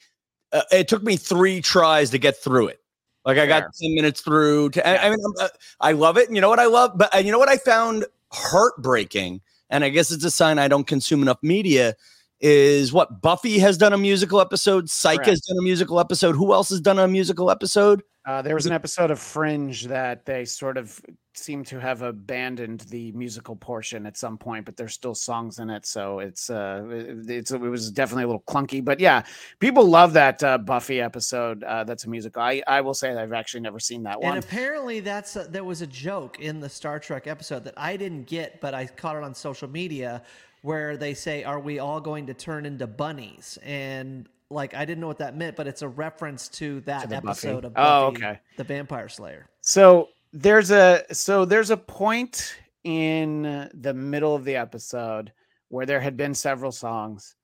Uh, it took me three tries to get through it. Like I Fair. got ten minutes through. To, I, I mean, I'm, uh, I love it. And you know what I love? But you know what I found heartbreaking, and I guess it's a sign I don't consume enough media. Is what Buffy has done a musical episode. Psych has done a musical episode. Who else has done a musical episode? Uh, there was an episode of Fringe that they sort of seem to have abandoned the musical portion at some point, but there's still songs in it, so it's uh, it's it was definitely a little clunky. But yeah, people love that uh, Buffy episode. Uh, that's a musical. I I will say that I've actually never seen that one. And apparently, that's a, there was a joke in the Star Trek episode that I didn't get, but I caught it on social media, where they say, "Are we all going to turn into bunnies?" And like, I didn't know what that meant, but it's a reference to that Buffy. episode of Oh, okay. the Vampire Slayer. So there's a so there's a point in the middle of the episode where there had been several songs,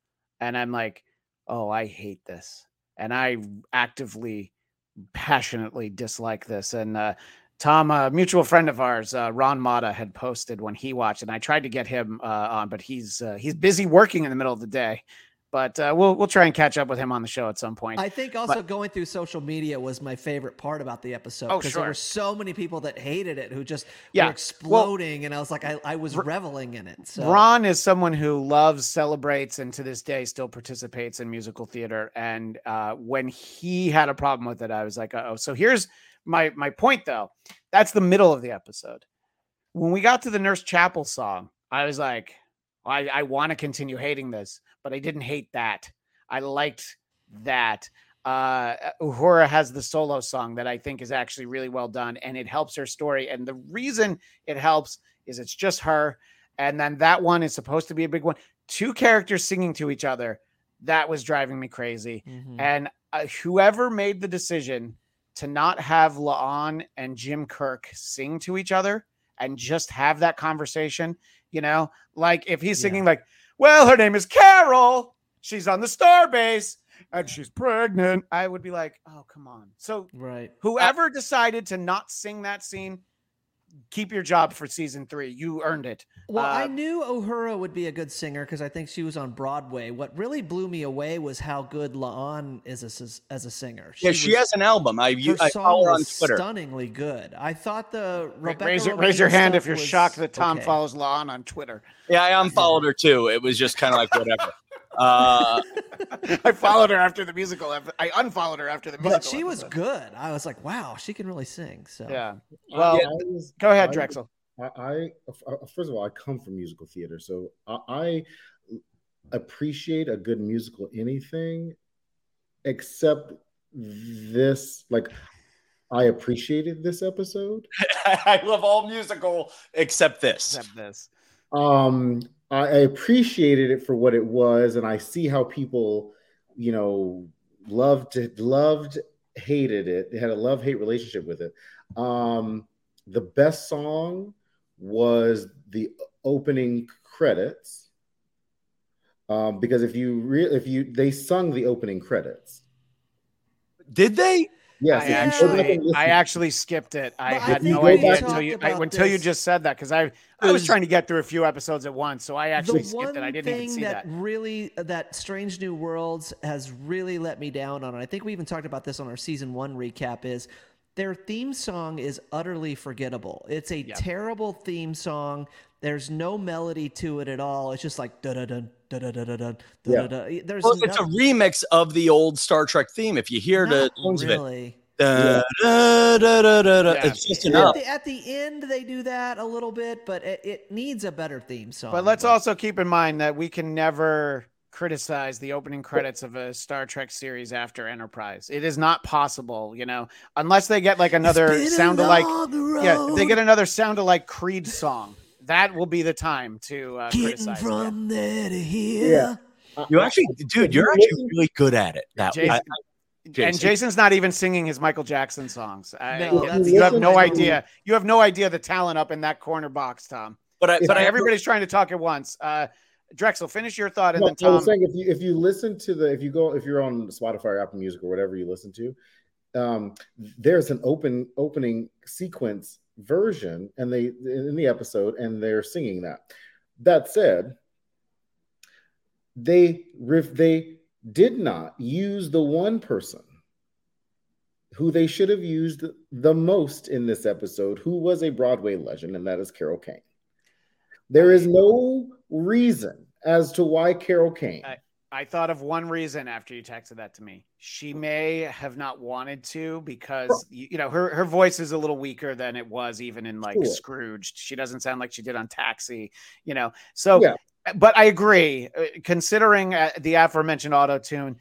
and I'm like, oh, I hate this. And I actively, passionately dislike this. And uh, Tom, a mutual friend of ours, uh, Ron Mata, had posted when he watched, and I tried to get him uh, on, but he's uh, he's busy working in the middle of the day. But uh, we'll we'll try and catch up with him on the show at some point. I think also going through social media was my favorite part about the episode Oh, because sure. there were so many people that hated it who just Yeah. were exploding, and I was like, I, I was reveling in it. So Ron is someone who loves, celebrates, and to this day still participates in musical theater. And uh, when he had a problem with it, I was like, oh. So here's my my point, though. That's the middle of the episode. When we got to the Nurse Chapel song, I was like, I, I want to continue hating this, but I didn't hate that. I liked that. Uh, Uhura has the solo song that I think is actually really well done, and it helps her story. And the reason it helps is it's just her and then that one is supposed to be a big one. Two characters singing to each other. That was driving me crazy. Mhm. And uh, whoever made the decision to not have La'an and Jim Kirk sing to each other and just have that conversation, you know, like if he's singing like, "Well, her name is Carol. She's on the starbase and she's pregnant," I would be like, "Oh, come on." So right. Uh, whoever decided to not sing that scene, keep your job for season three. You earned it. Well, I Uh, knew Uhura would be a good singer because I think she was on Broadway. What really blew me away was how good La'an is as, as a singer. Yeah, she was- has an album. I her I song follow her on Twitter. stunningly good. I thought the Rebecca raise, your, raise your hand if you're was shocked that Tom okay. follows La'an on Twitter. Yeah, I unfollowed her too. It was just kind of like whatever. Uh, I followed her after the musical. I unfollowed her after the musical. But she was good. I was like, wow, she can really sing. So Yeah. Well, I was- go ahead, I- Drexel. I, I uh, first of all, I come from musical theater, so I, I appreciate a good musical anything, except this. Like, I appreciated this episode. [LAUGHS] I love all musical except this. Except this. Um, I, I appreciated it for what it was, and I see how people, you know, loved it, loved, hated it. They had a love hate relationship with it. Um, the best song was the opening credits. Um, because if you re- if you they sung the opening credits. Did they? Yes, I if you go back actually, I actually skipped it. I But had think no idea until you I, about until you just said that because I I was trying to get through a few episodes at once, so I actually the skipped one it. I didn't even thing see that, that. really uh, that Strange New Worlds has really let me down on. And I think we even talked about this on our season one recap. Is their theme song is utterly forgettable. It's a terrible theme song. There's no melody to it at all. It's just like da da da da da da da da Yeah. da da. Eh, there's Well, it's a remix of the old Star Trek theme. If you hear the not tones of it, really. da, da, da, da, da, da, Yeah. it's just At the, at the end, they do that a little bit, but it, it needs a better theme song. But let's also keep in mind that we can never criticize the opening credits of a Star Trek series after Enterprise. It is not possible, you know, unless they get like another sound alike. Yeah, they get another sound alike Creed song. That will be the time to uh, criticize. it. there to here. Yeah. You actually, dude, you're actually really good at it. That Jason- I- And Jason. Jason's not even singing his Michael Jackson songs. I- No, you- that's- you have no idea. You have no idea the talent up in that corner box, Tom. but I, But but I, everybody's trying to talk at once. Uh, Drexel, finish your thought, and No, then I was saying if you if you listen to the if you go if you're on Spotify or Apple Music or whatever you listen to, um, there's an open opening sequence version and they in the episode and they're singing that. That said, they riff they did not use the one person who they should have used the most in this episode, who was a Broadway legend, and that is Carol Kane. There is no reason as to why Carol Kane. I- I thought of one reason after you texted that to me. She may have not wanted to because you, you know her her voice is a little weaker than it was even in like Sure. Scrooged. She doesn't sound like she did on Taxi, you know. So, Yeah. but I agree. uh, Considering uh, the aforementioned auto tune,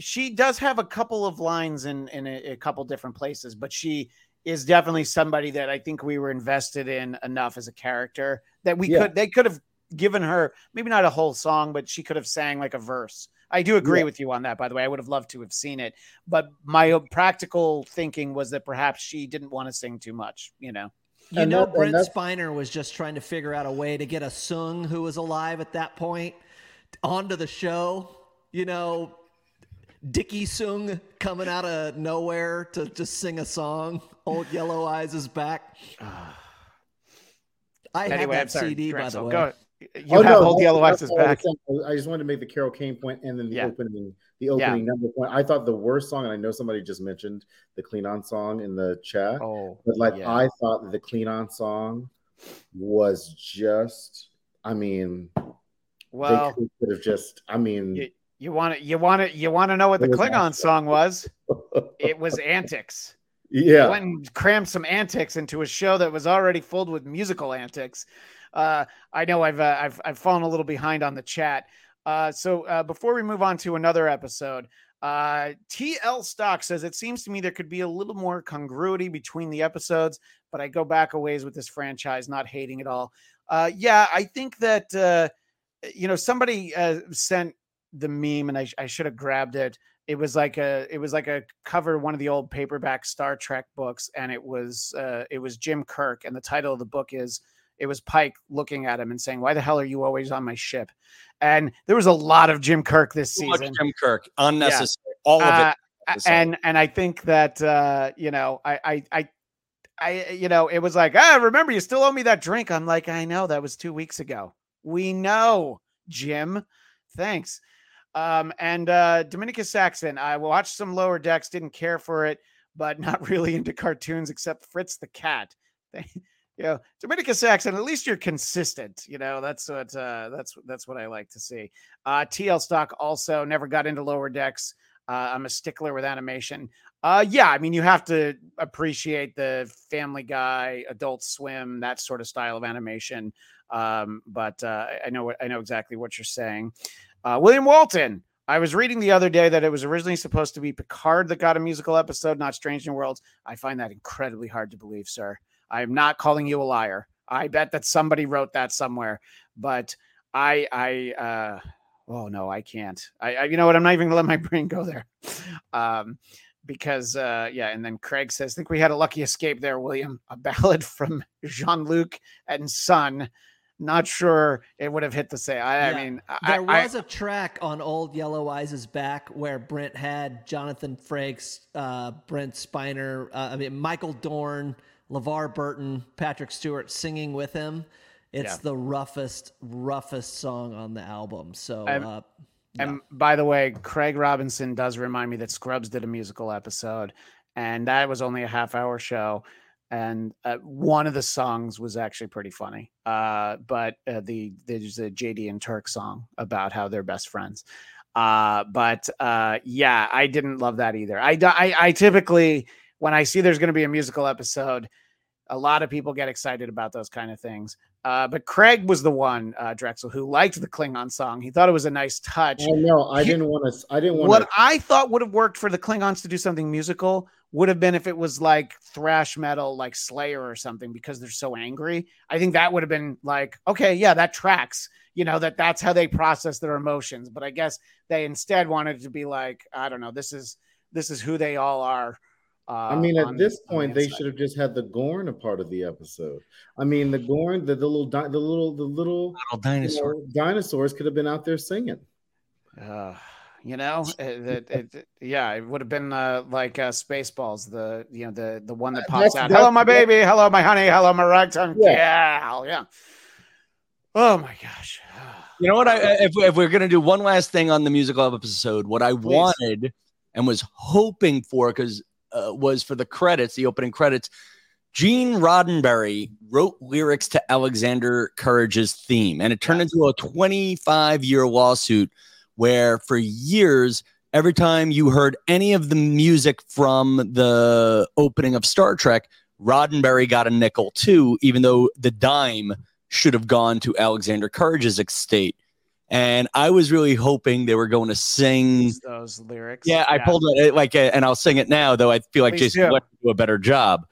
she does have a couple of lines in in a, a couple different places, but she is definitely somebody that I think we were invested in enough as a character that we Yeah. could they could have given her maybe not a whole song, but she could have sang like a verse. I do agree Yeah. with you on that, by the way. I would have loved to have seen it, but my practical thinking was that perhaps she didn't want to sing too much, you know. You And know, that- Brent Spiner was just trying to figure out a way to get a Soong who was alive at that point onto the show. You know, Dickie Soong coming out of nowhere to just sing a song. Old Yellow Eyes is back. [SIGHS] I have Anyway, that I'm sorry. CD by the way. Go. You Oh, have no, Old Yellow that's all I was back. I just wanted to make the Carol Kane point and then the Yeah. opening, the opening number point. I thought the worst song, and I know somebody just mentioned the Klingon song in the chat, Oh, but like yeah. I thought the Klingon song was just, I mean, well, they could have just, I mean, you, you want to you want to you want to know what the Klingon awesome. song was? [LAUGHS] It was antics. yeah. went and crammed some antics into a show that was already filled with musical antics. Uh, I know I've, uh, I've I've fallen a little behind on the chat. Uh, so uh, before we move on to another episode, uh, TL Stock says it seems to me there could be a little more congruity between the episodes, but I go back a ways with this franchise, not hating it all. Uh, yeah, I think that uh, you know somebody uh, sent the meme, and I, I should have grabbed it it was like a it was like a cover of one of the old paperback Star Trek books, and it was uh, it was Jim Kirk, and the title of the book is it was Pike looking at him and saying, "Why the hell are you always on my ship?" And there was a lot of Jim Kirk this Too season, Jim Kirk, unnecessary. All of Uh, it. unnecessary. and and I think that uh, you know I I I. I, you know, it was like, ah, remember, you still owe me that drink. I'm like, I know that was two weeks ago. We know, Jim. Thanks. Um, and uh, Dominicus Saxon, I watched some lower decks, didn't care for it, but not [LAUGHS] really into cartoons except Fritz the cat. [LAUGHS] you know, Dominicus Saxon, at least you're consistent. You know, that's what uh, that's that's what I like to see. Uh, TL Stock also never got into lower decks. Uh, I'm a stickler with animation. Uh, yeah, I mean, you have to appreciate the Family Guy, Adult Swim, that sort of style of animation. Um, but uh, I- I know what I know exactly what you're saying. Uh, William Walton. I was reading the other day that it was originally supposed to be Picard that got a musical episode, not Strange New Worlds. I find that incredibly hard to believe, sir. I am not calling you a liar. I bet that somebody wrote that somewhere, but I, I, uh, oh no, I can't. I, I you know what? I'm not even gonna let my [LAUGHS] brain go there, um, because, uh, yeah. And then Craig says, "Think we had a lucky escape there, William? A ballad [LAUGHS] from Jean Luc and Son." Not sure it would have hit the same. I, Yeah. I mean, There I- was a track on Old Yellow Eyes' back where Brent had Jonathan Frakes, uh, Brent Spiner, uh, I mean Michael Dorn, LeVar Burton, Patrick Stewart singing with him. It's Yeah. the roughest, roughest song on the album. So uh, And by the way, Craig Robinson does remind me that Scrubs did a musical episode, and that was only a half hour show. And uh, one of the songs was actually pretty funny. Uh, but uh, the there's a JD and Turk song about how they're best friends. Uh, but uh, yeah, I didn't love that either. I I typically when I see there's going to be a musical episode, a lot of people get excited about those kind of things. Uh, but Craig was the one, uh, Drexel, who liked the Klingon song. He thought it was a nice touch. I know. I He- didn't want to. I didn't want What. I thought would have worked for the Klingons to do something musical would have been if it was like thrash metal, like Slayer or something, because they're so angry. I think that would have been like, okay, yeah, that tracks. You know that that's how they process their emotions. But I guess they instead wanted to be like, I don't know, this is this is who they all are. Uh, I mean, at on- this on the point, they should have just had the Gorn a part of the episode. I mean, the Gorn, the, the little, di- the little, the little Little you dinosaur. know, dinosaurs could have been out there singing. Uh, you know, it, it, it- yeah, it would have been uh, like uh, Spaceballs, the you know the the one that Uh, pops that's- out. Hello, my baby. Hello, my honey. Hello, my ragtime Yeah. gal. Yeah. Oh my gosh. You know what? I, [SIGHS] if, if we're gonna do one last thing on the musical episode, what I wanted and was hoping for, because uh, was for the credits, the opening credits. Gene Roddenberry wrote lyrics to Alexander Courage's theme, and it turned into a 25 year lawsuit where, for years, every time you heard any of the music from the opening of Star Trek, Roddenberry got a nickel too, even though the dime should have gone to Alexander Courage's estate. And I was really hoping they were going to sing. Those lyrics. Yeah, I pulled it like, and I'll sing it now, though I feel like Please Jason do. would do a better job.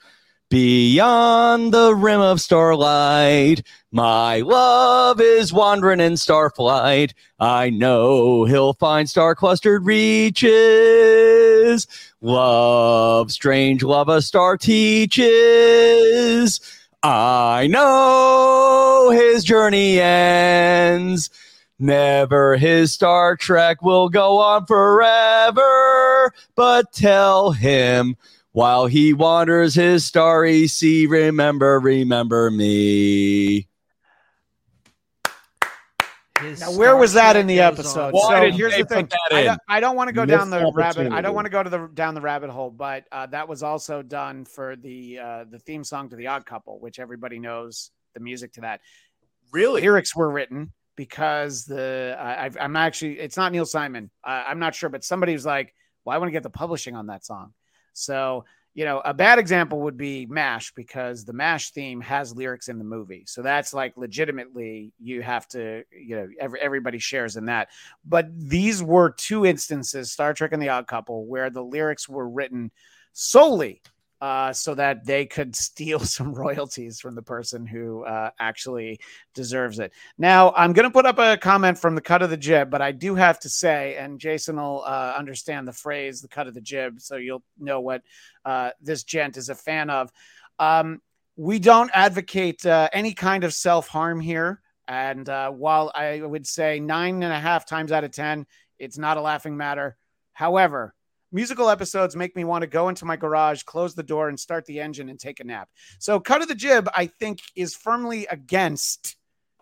Beyond the rim of starlight, my love is wandering in starflight. I know he'll find star clustered reaches. Love, strange love, a star teaches. I know his journey ends. Never his Star Trek will go on forever, but tell him while he wanders his starry sea, remember, remember me. His Now, where was that in the episode? on. So here's the thing. I don't, I don't want to go Missed down the rabbit. I don't want to go to the down the rabbit hole, but uh, that was also done for the uh, the theme song to The Odd Couple, which everybody knows the music to that. Really? Lyrics were written because the I, I've, I'm actually it's not Neil Simon. Uh, I'm not sure, but somebody was like, "Well, I want to get the publishing on that song." So you know, a bad example would be MASH because the MASH theme has lyrics in the movie. So that's like legitimately you have to, you know, every, everybody shares in that. But these were two instances, Star Trek and the Odd Couple, where the lyrics were written solely uh, so that they could [LAUGHS] steal some royalties from the person who uh, actually deserves it. Now, I'm going to put up a comment from the cut of the jib, but I do have to say, and Jason will uh, understand the phrase, the cut of the jib, so you'll know what uh, this gent is a fan of. Um, we don't advocate uh, any kind of self harm here. And uh, while I would say nine and a half times out of 10, it's not a laughing matter. However, musical episodes make me want to go into my garage, close the door, and start the engine and take a nap. So, Cut of the Jib, I think, is firmly against.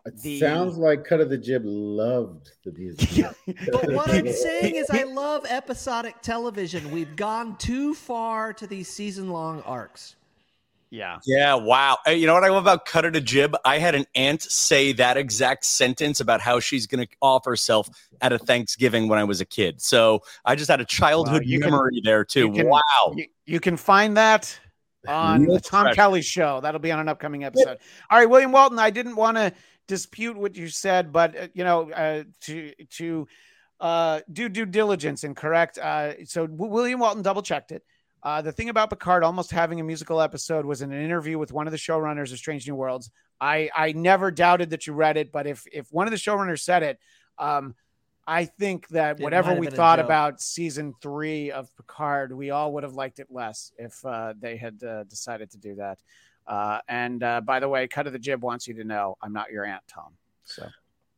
It The- sounds like Cut of the Jib loved the music. [LAUGHS] But [LAUGHS] what I'm saying is, I love episodic television. We've gone too far to these season long arcs. Yeah. Yeah, wow. You know what I love about cut Cutter to Jib? I had an aunt say that exact sentence about how she's going to off herself at a Thanksgiving when I was a kid. So I just had a childhood can- memory there too. you can- wow. You, you can find that [LAUGHS] on the Tom. Kelly show. That'll be on an upcoming episode. All right, William Walton. I didn't want to dispute what you said, but uh, you know, uh, to to uh, do due diligence and correct. Uh, so William Walton double checked it. Uh, the thing about Picard almost having a musical episode was in an interview with one of the showrunners of Strange New Worlds. I I never doubted that you read it, but if if one of the showrunners said it, um, I think that It whatever we thought about season three of Picard, we all would have liked it less if uh, they had uh, decided to do that. Uh, and uh, by the way, Cut of the Jib wants you to know I'm not your aunt, Tom. So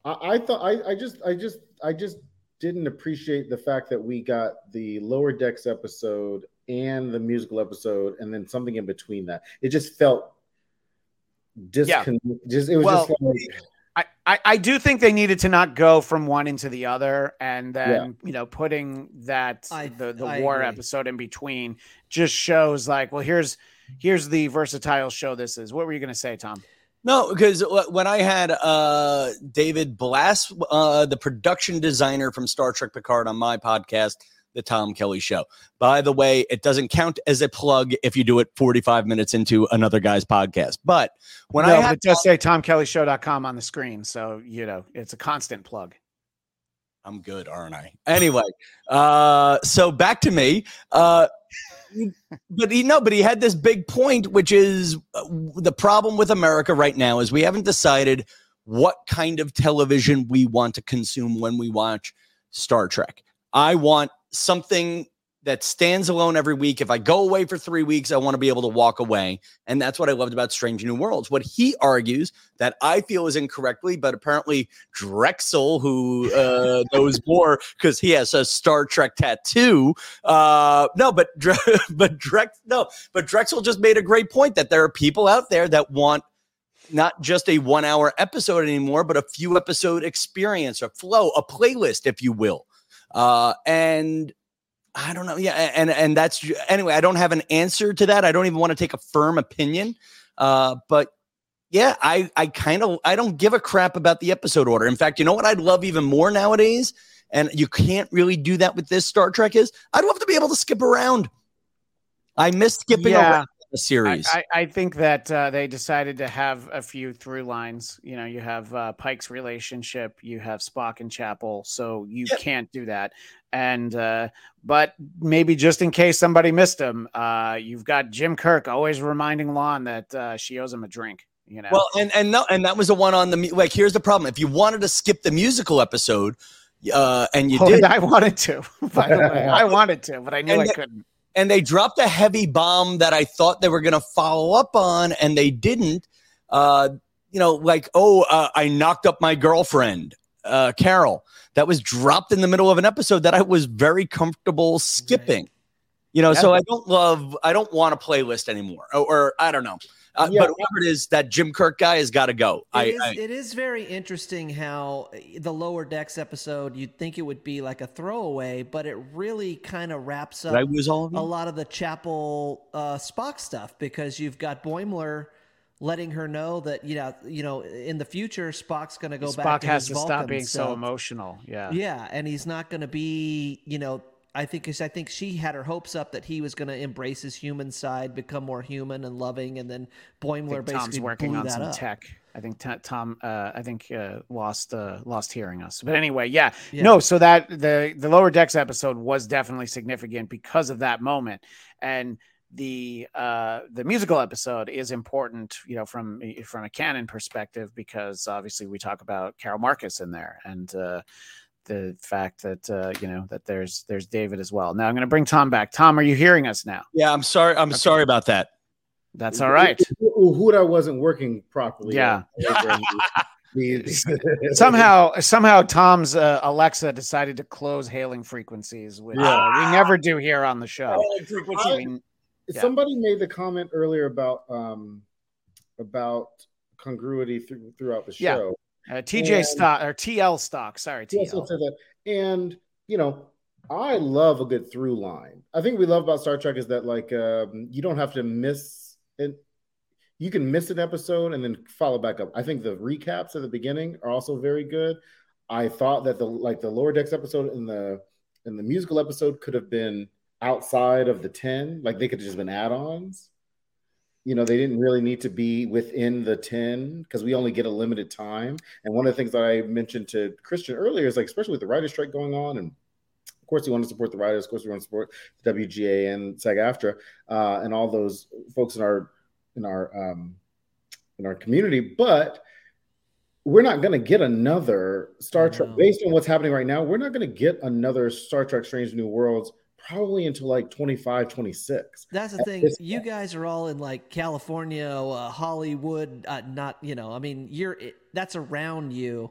I, I thought I, I just I just I just didn't appreciate the fact that we got the lower decks episode and the musical episode and then something in between that. It just felt discon- just it was Well, just like I, I, I do think they needed to not go from one into the other, and then you know putting that I- the the I war agree. episode in between just shows like, well, here's here's the versatile show this is. What were you going to say, Tom? No, because when I had uh, David Blass, uh, the production designer from Star Trek Picard, on my podcast, The Tom Kelly Show. By the way, it doesn't count as a plug if you do it 45 minutes into another guy's podcast. But when no, I had it does say TomKellyShow.com on the screen, so you know it's a constant plug. I'm good, aren't I? Anyway, uh, so back to me. Uh, but he no, but he had this big point, which is uh, the problem with America right now is we haven't decided what kind of television we want to consume when we watch Star Trek. I want something that stands alone every week. If I go away for three weeks, I want to be able to walk away. And that's what I loved about Strange New Worlds. What he argues that I feel is incorrectly, but apparently Drexel, who uh, [LAUGHS] knows more because he has a Star Trek tattoo. Uh, no, but Dre- [LAUGHS] but Drex no, but Drexel just made a great point that there are people out there that want not just a one hour episode anymore, but a few episode experience, a flow, a playlist, if you will. Uh, and I don't know. Yeah, and and that's anyway. I don't have an answer to that. I don't even want to take a firm opinion. Uh, but yeah, I I kind of I don't give a crap about the episode order. In fact, you know what I'd love even more nowadays, and you can't really do that with this Star Trek. Is I'd love to be able to skip around. I miss skipping Yeah. around the I, series. I, I think that uh, they decided to have a few through lines. You know, you have uh, Pike's relationship, you have Spock and Chapel, so you Yep. can't do that. And uh, but maybe just in case somebody missed him, uh, you've got Jim Kirk always reminding La'an that uh, she owes him a drink. You know, Well, and and no, and that was the one on the like. Here's the problem: if you wanted to skip the musical episode, uh, and you Oh, did, I wanted to. [LAUGHS] By the way, [LAUGHS] I wanted to, but I knew And I couldn't. And they dropped a heavy bomb that I thought they were going to follow up on, and they didn't. Uh, you know, like oh, uh, I knocked up my girlfriend, uh, Carol. That was dropped in the middle of an episode that I was very comfortable skipping. You know, so I don't love, I don't want a playlist anymore, or, or I don't know. Uh, Yeah. But whoever it is, that Jim Kirk guy has got to go. I, It is, I it is very interesting how uh, the lower decks episode you'd think it would be like a throwaway, but it really kind of wraps up lose all of a lot of the Chapel uh, Spock stuff because you've got Boimler letting her know that you know you know in the future Spock's going to go back Spock to has his to stop being so self. emotional. Yeah. Yeah, and he's not going to be, you know, I think 'cause I think she had her hopes up that he was going to embrace his human side, become more human and loving, and then Boimler basically Tom's working blew on that some up. tech. I think T- Tom, uh, I think uh, lost uh, lost hearing us. But anyway, yeah. Yeah. no. So that the the lower decks episode was definitely significant because of that moment, and the uh, the musical episode is important, you know, from from a canon perspective because obviously we talk about Carol Marcus in there and. Uh, the fact that uh, you know that there's there's David as well. Now I'm going to bring Tom back. Tom, are you hearing us now? yeah, I'm sorry. I'm sorry about that. That's all right. Huda wasn't working properly. Yeah. The- [LAUGHS] the- somehow somehow tom's uh, alexa decided to close hailing frequencies which uh, we never do here on the show I mean, Yeah. Somebody made the comment earlier about um about congruity through, throughout the Yeah. show. Uh, tj And- stock or tl stock sorry tl I'll that. And you know, I love a good through line. I think we love about Star Trek is that like um, you don't have to miss it. You can miss an episode and then follow back up. I think the recaps at the beginning are also very good. I thought that the like the lower decks episode and the and the musical episode could have been outside of the 10 like they could have just been add-ons you know they didn't really need to be within the 10 because we only get a limited time and one of the things that i mentioned to christian earlier is like especially with the writer's strike going on and of course we want to support the writers of course we want to support the wga and sag aftra uh, and all those folks in our in our um, in our community but we're not going to get another Star Trek based on what's happening right now. We're not going to get another Star Trek Strange New Worlds probably until like 25, 26. That's the thing. You guys are all in like California, uh, Hollywood. Uh, not you know. I mean, you're it, that's around you.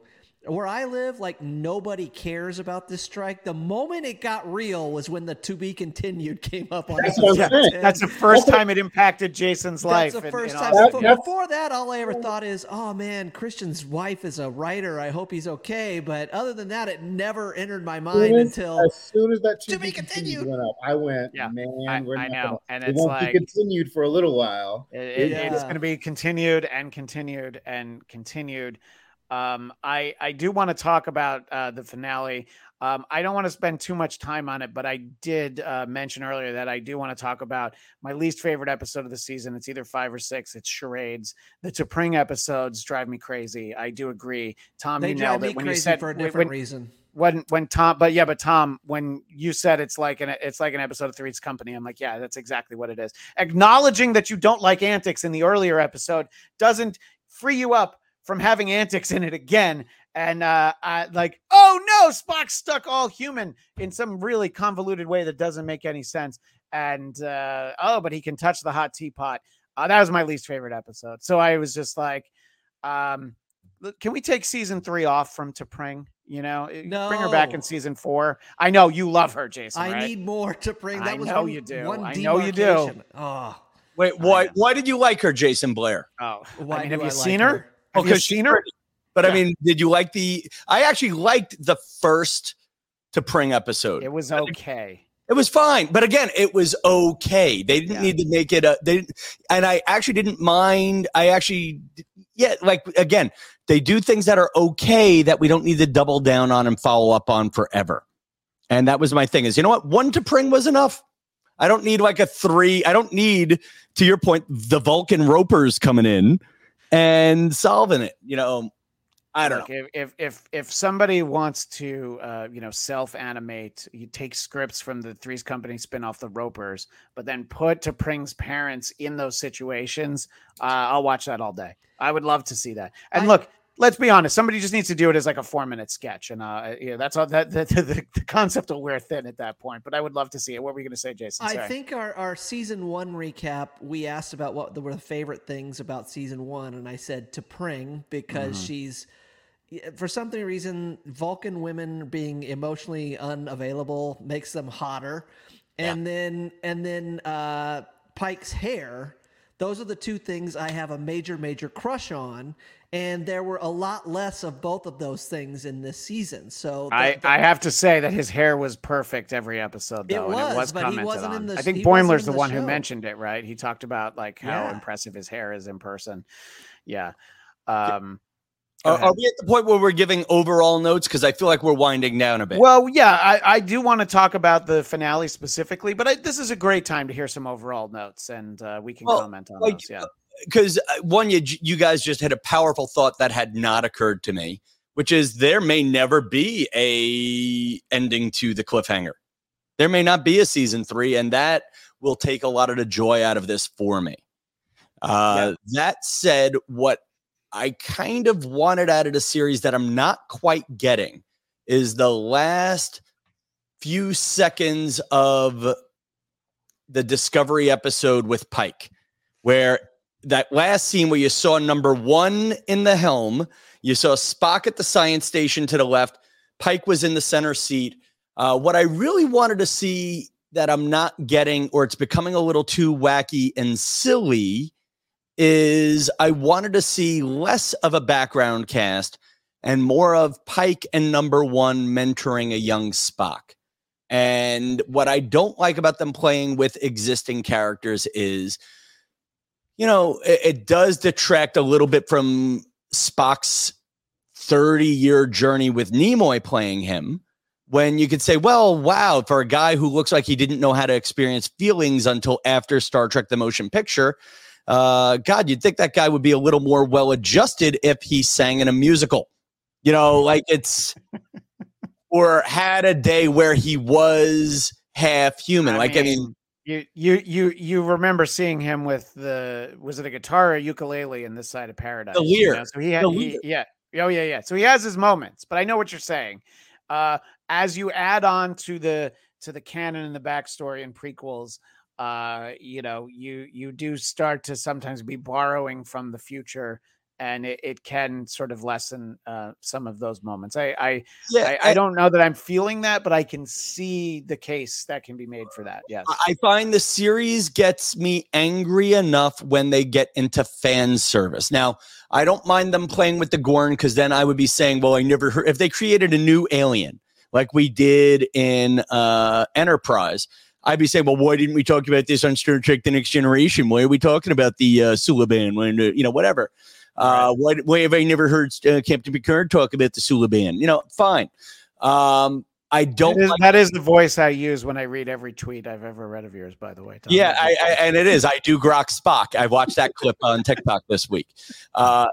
Where I live, like nobody cares about this strike. The moment it got real was when the "to be continued" [LAUGHS] came up on. That's what I'm episode saying. 10. that's the first time it impacted jason's life That's the in- first in time. Austin. Before, That's- that, all I ever thought is, "Oh man, Christian's wife is a writer. I hope he's okay." But other than that, it never entered my mind As- until as soon as that To be be continued. went up, I went, Yeah, man, I- we're I not know, gonna- and it it's won't like- be continued for a little while. It- it- It's going to be continued and continued and continued. Um, I I do want to talk about uh, the finale. Um, I don't want to spend too much time on it, but I did uh, mention earlier that I do want to talk about my least favorite episode of the season. It's either five or six. It's charades. The T'Pring episodes drive me crazy. I do agree. Tom, they you nailed it when you said for a different when, reason. when when Tom, but yeah, but Tom, when you said it's like an it's like an episode of Three's Company, I'm like, yeah, that's exactly what it is. Acknowledging that you don't like antics in the earlier episode doesn't free you up from having antics in it again. And uh, I like, oh no, Spock's stuck all human in some really convoluted way that doesn't make any sense. And uh, oh, but he can touch the hot teapot. Uh, that was my least favorite episode. So I was just like, um, can we take season three off from T'Pring? You know, eh, bring her back in season four. I know you love her, Jason. I right? need more to bring. That I was know one, you do. One I know you do. Oh, Wait, why? Why did you like her, Jason Blair? Oh, why I mean, have you like seen her? Oh, Have oh, you because she's seen her? pretty. But I mean, did you like the? I actually liked the first T'Pring episode. It was okay. It was fine, but again, it was okay. They didn't Yeah. need to make it a. They didn't, and I actually didn't mind. I actually, yeah, like again, they do things that are okay that we don't need to double down on and follow up on forever. And that was my thing. Is you know what? One T'Pring was enough. I don't need like a three. I don't need, to your point, the Vulcan ropers coming in and solving it. You know, I don't Look, know. if, if if if somebody wants to uh you know self animate you take scripts from the three's company spin off the ropers but then put T'Pring's parents in those situations uh i'll watch that all day i would love to see that and I- look let's be honest. Somebody just needs to do it as like a four minute sketch, and uh, yeah, that's all. That the, the, the concept will wear thin at that point. But I would love to see it. What were you going to say, Jason? I think our, our season one recap, we asked about what were the favorite things about season one, and I said T'Pring because Mm-hmm. she's, for some reason, Vulcan women being emotionally unavailable makes them hotter, and then and then uh, Pike's hair. Those are the two things I have a major major crush on, and there were a lot less of both of those things in this season. So the- I, the- I have to say that his hair was perfect every episode, It though, and it was but he wasn't on. in the- I think he wasn't Boimler's the the one who mentioned it, right? He talked about like how Yeah. impressive his hair is in person. Yeah. Um, Are, are we at the point where we're giving overall notes? Because I feel like we're winding down a bit. Well, yeah, I, I do want to talk about the finale specifically, but I, this is a great time to hear some overall notes, and uh, we can Well, comment on like, those. Yeah. Because one, you you guys just had a powerful thought that had not occurred to me, which is there may never be a ending to the cliffhanger. There may not be a season three, and that will take a lot of the joy out of this for me. Uh, That said, what I kind of wanted out of the series that I'm not quite getting is the last few seconds of the Discovery episode with Pike, where that last scene where you saw number one in the helm, you saw Spock at the science station to the left, Pike was in the center seat. Uh, what I really wanted to see that I'm not getting, or it's becoming a little too wacky and silly, is I wanted to see less of a background cast and more of Pike and number one mentoring a young Spock. And what I don't like about them playing with existing characters is, you know, it, it does detract a little bit from Spock's 30 year journey with Nimoy playing him. When you could say, well, wow, for a guy who looks like he didn't know how to experience feelings until after Star Trek the Motion Picture, uh, God, you'd think that guy would be a little more well adjusted if he sang in a musical. You know, like it's [LAUGHS] or had a day where he was half human. like I mean, you you you you remember seeing him with the was it a guitar or a ukulele in this side of paradise? The you know? So he had he, yeah. Oh yeah, yeah. So he has his moments, but I know what you're saying. Uh as you add on to the to the canon and the backstory and prequels, uh, you know, you you do start to sometimes be borrowing from the future and it, it can sort of lessen uh, some of those moments. I I, yeah, I I don't know that I'm feeling that, but I can see the case that can be made for that. Yes. I find the series gets me angry enough when they get into fan service. Now, I don't mind them playing with the Gorn because then I would be saying, well, I never heard if they created a new alien like we did in uh, Enterprise. I'd be saying, well, why didn't we talk about this on Star Trek: The Next Generation? Why are we talking about the uh, Suliban? When uh, you know, whatever. Uh, why, why have I never heard uh, Captain Picard talk about the Suliban? You know, fine. Um, I don't That is, like that is the voice I use when I read every tweet I've ever read of yours, by the way. Tom. Yeah, I, I, and it is. I do Grok Spock. I watched that clip on TikTok this week. Uh,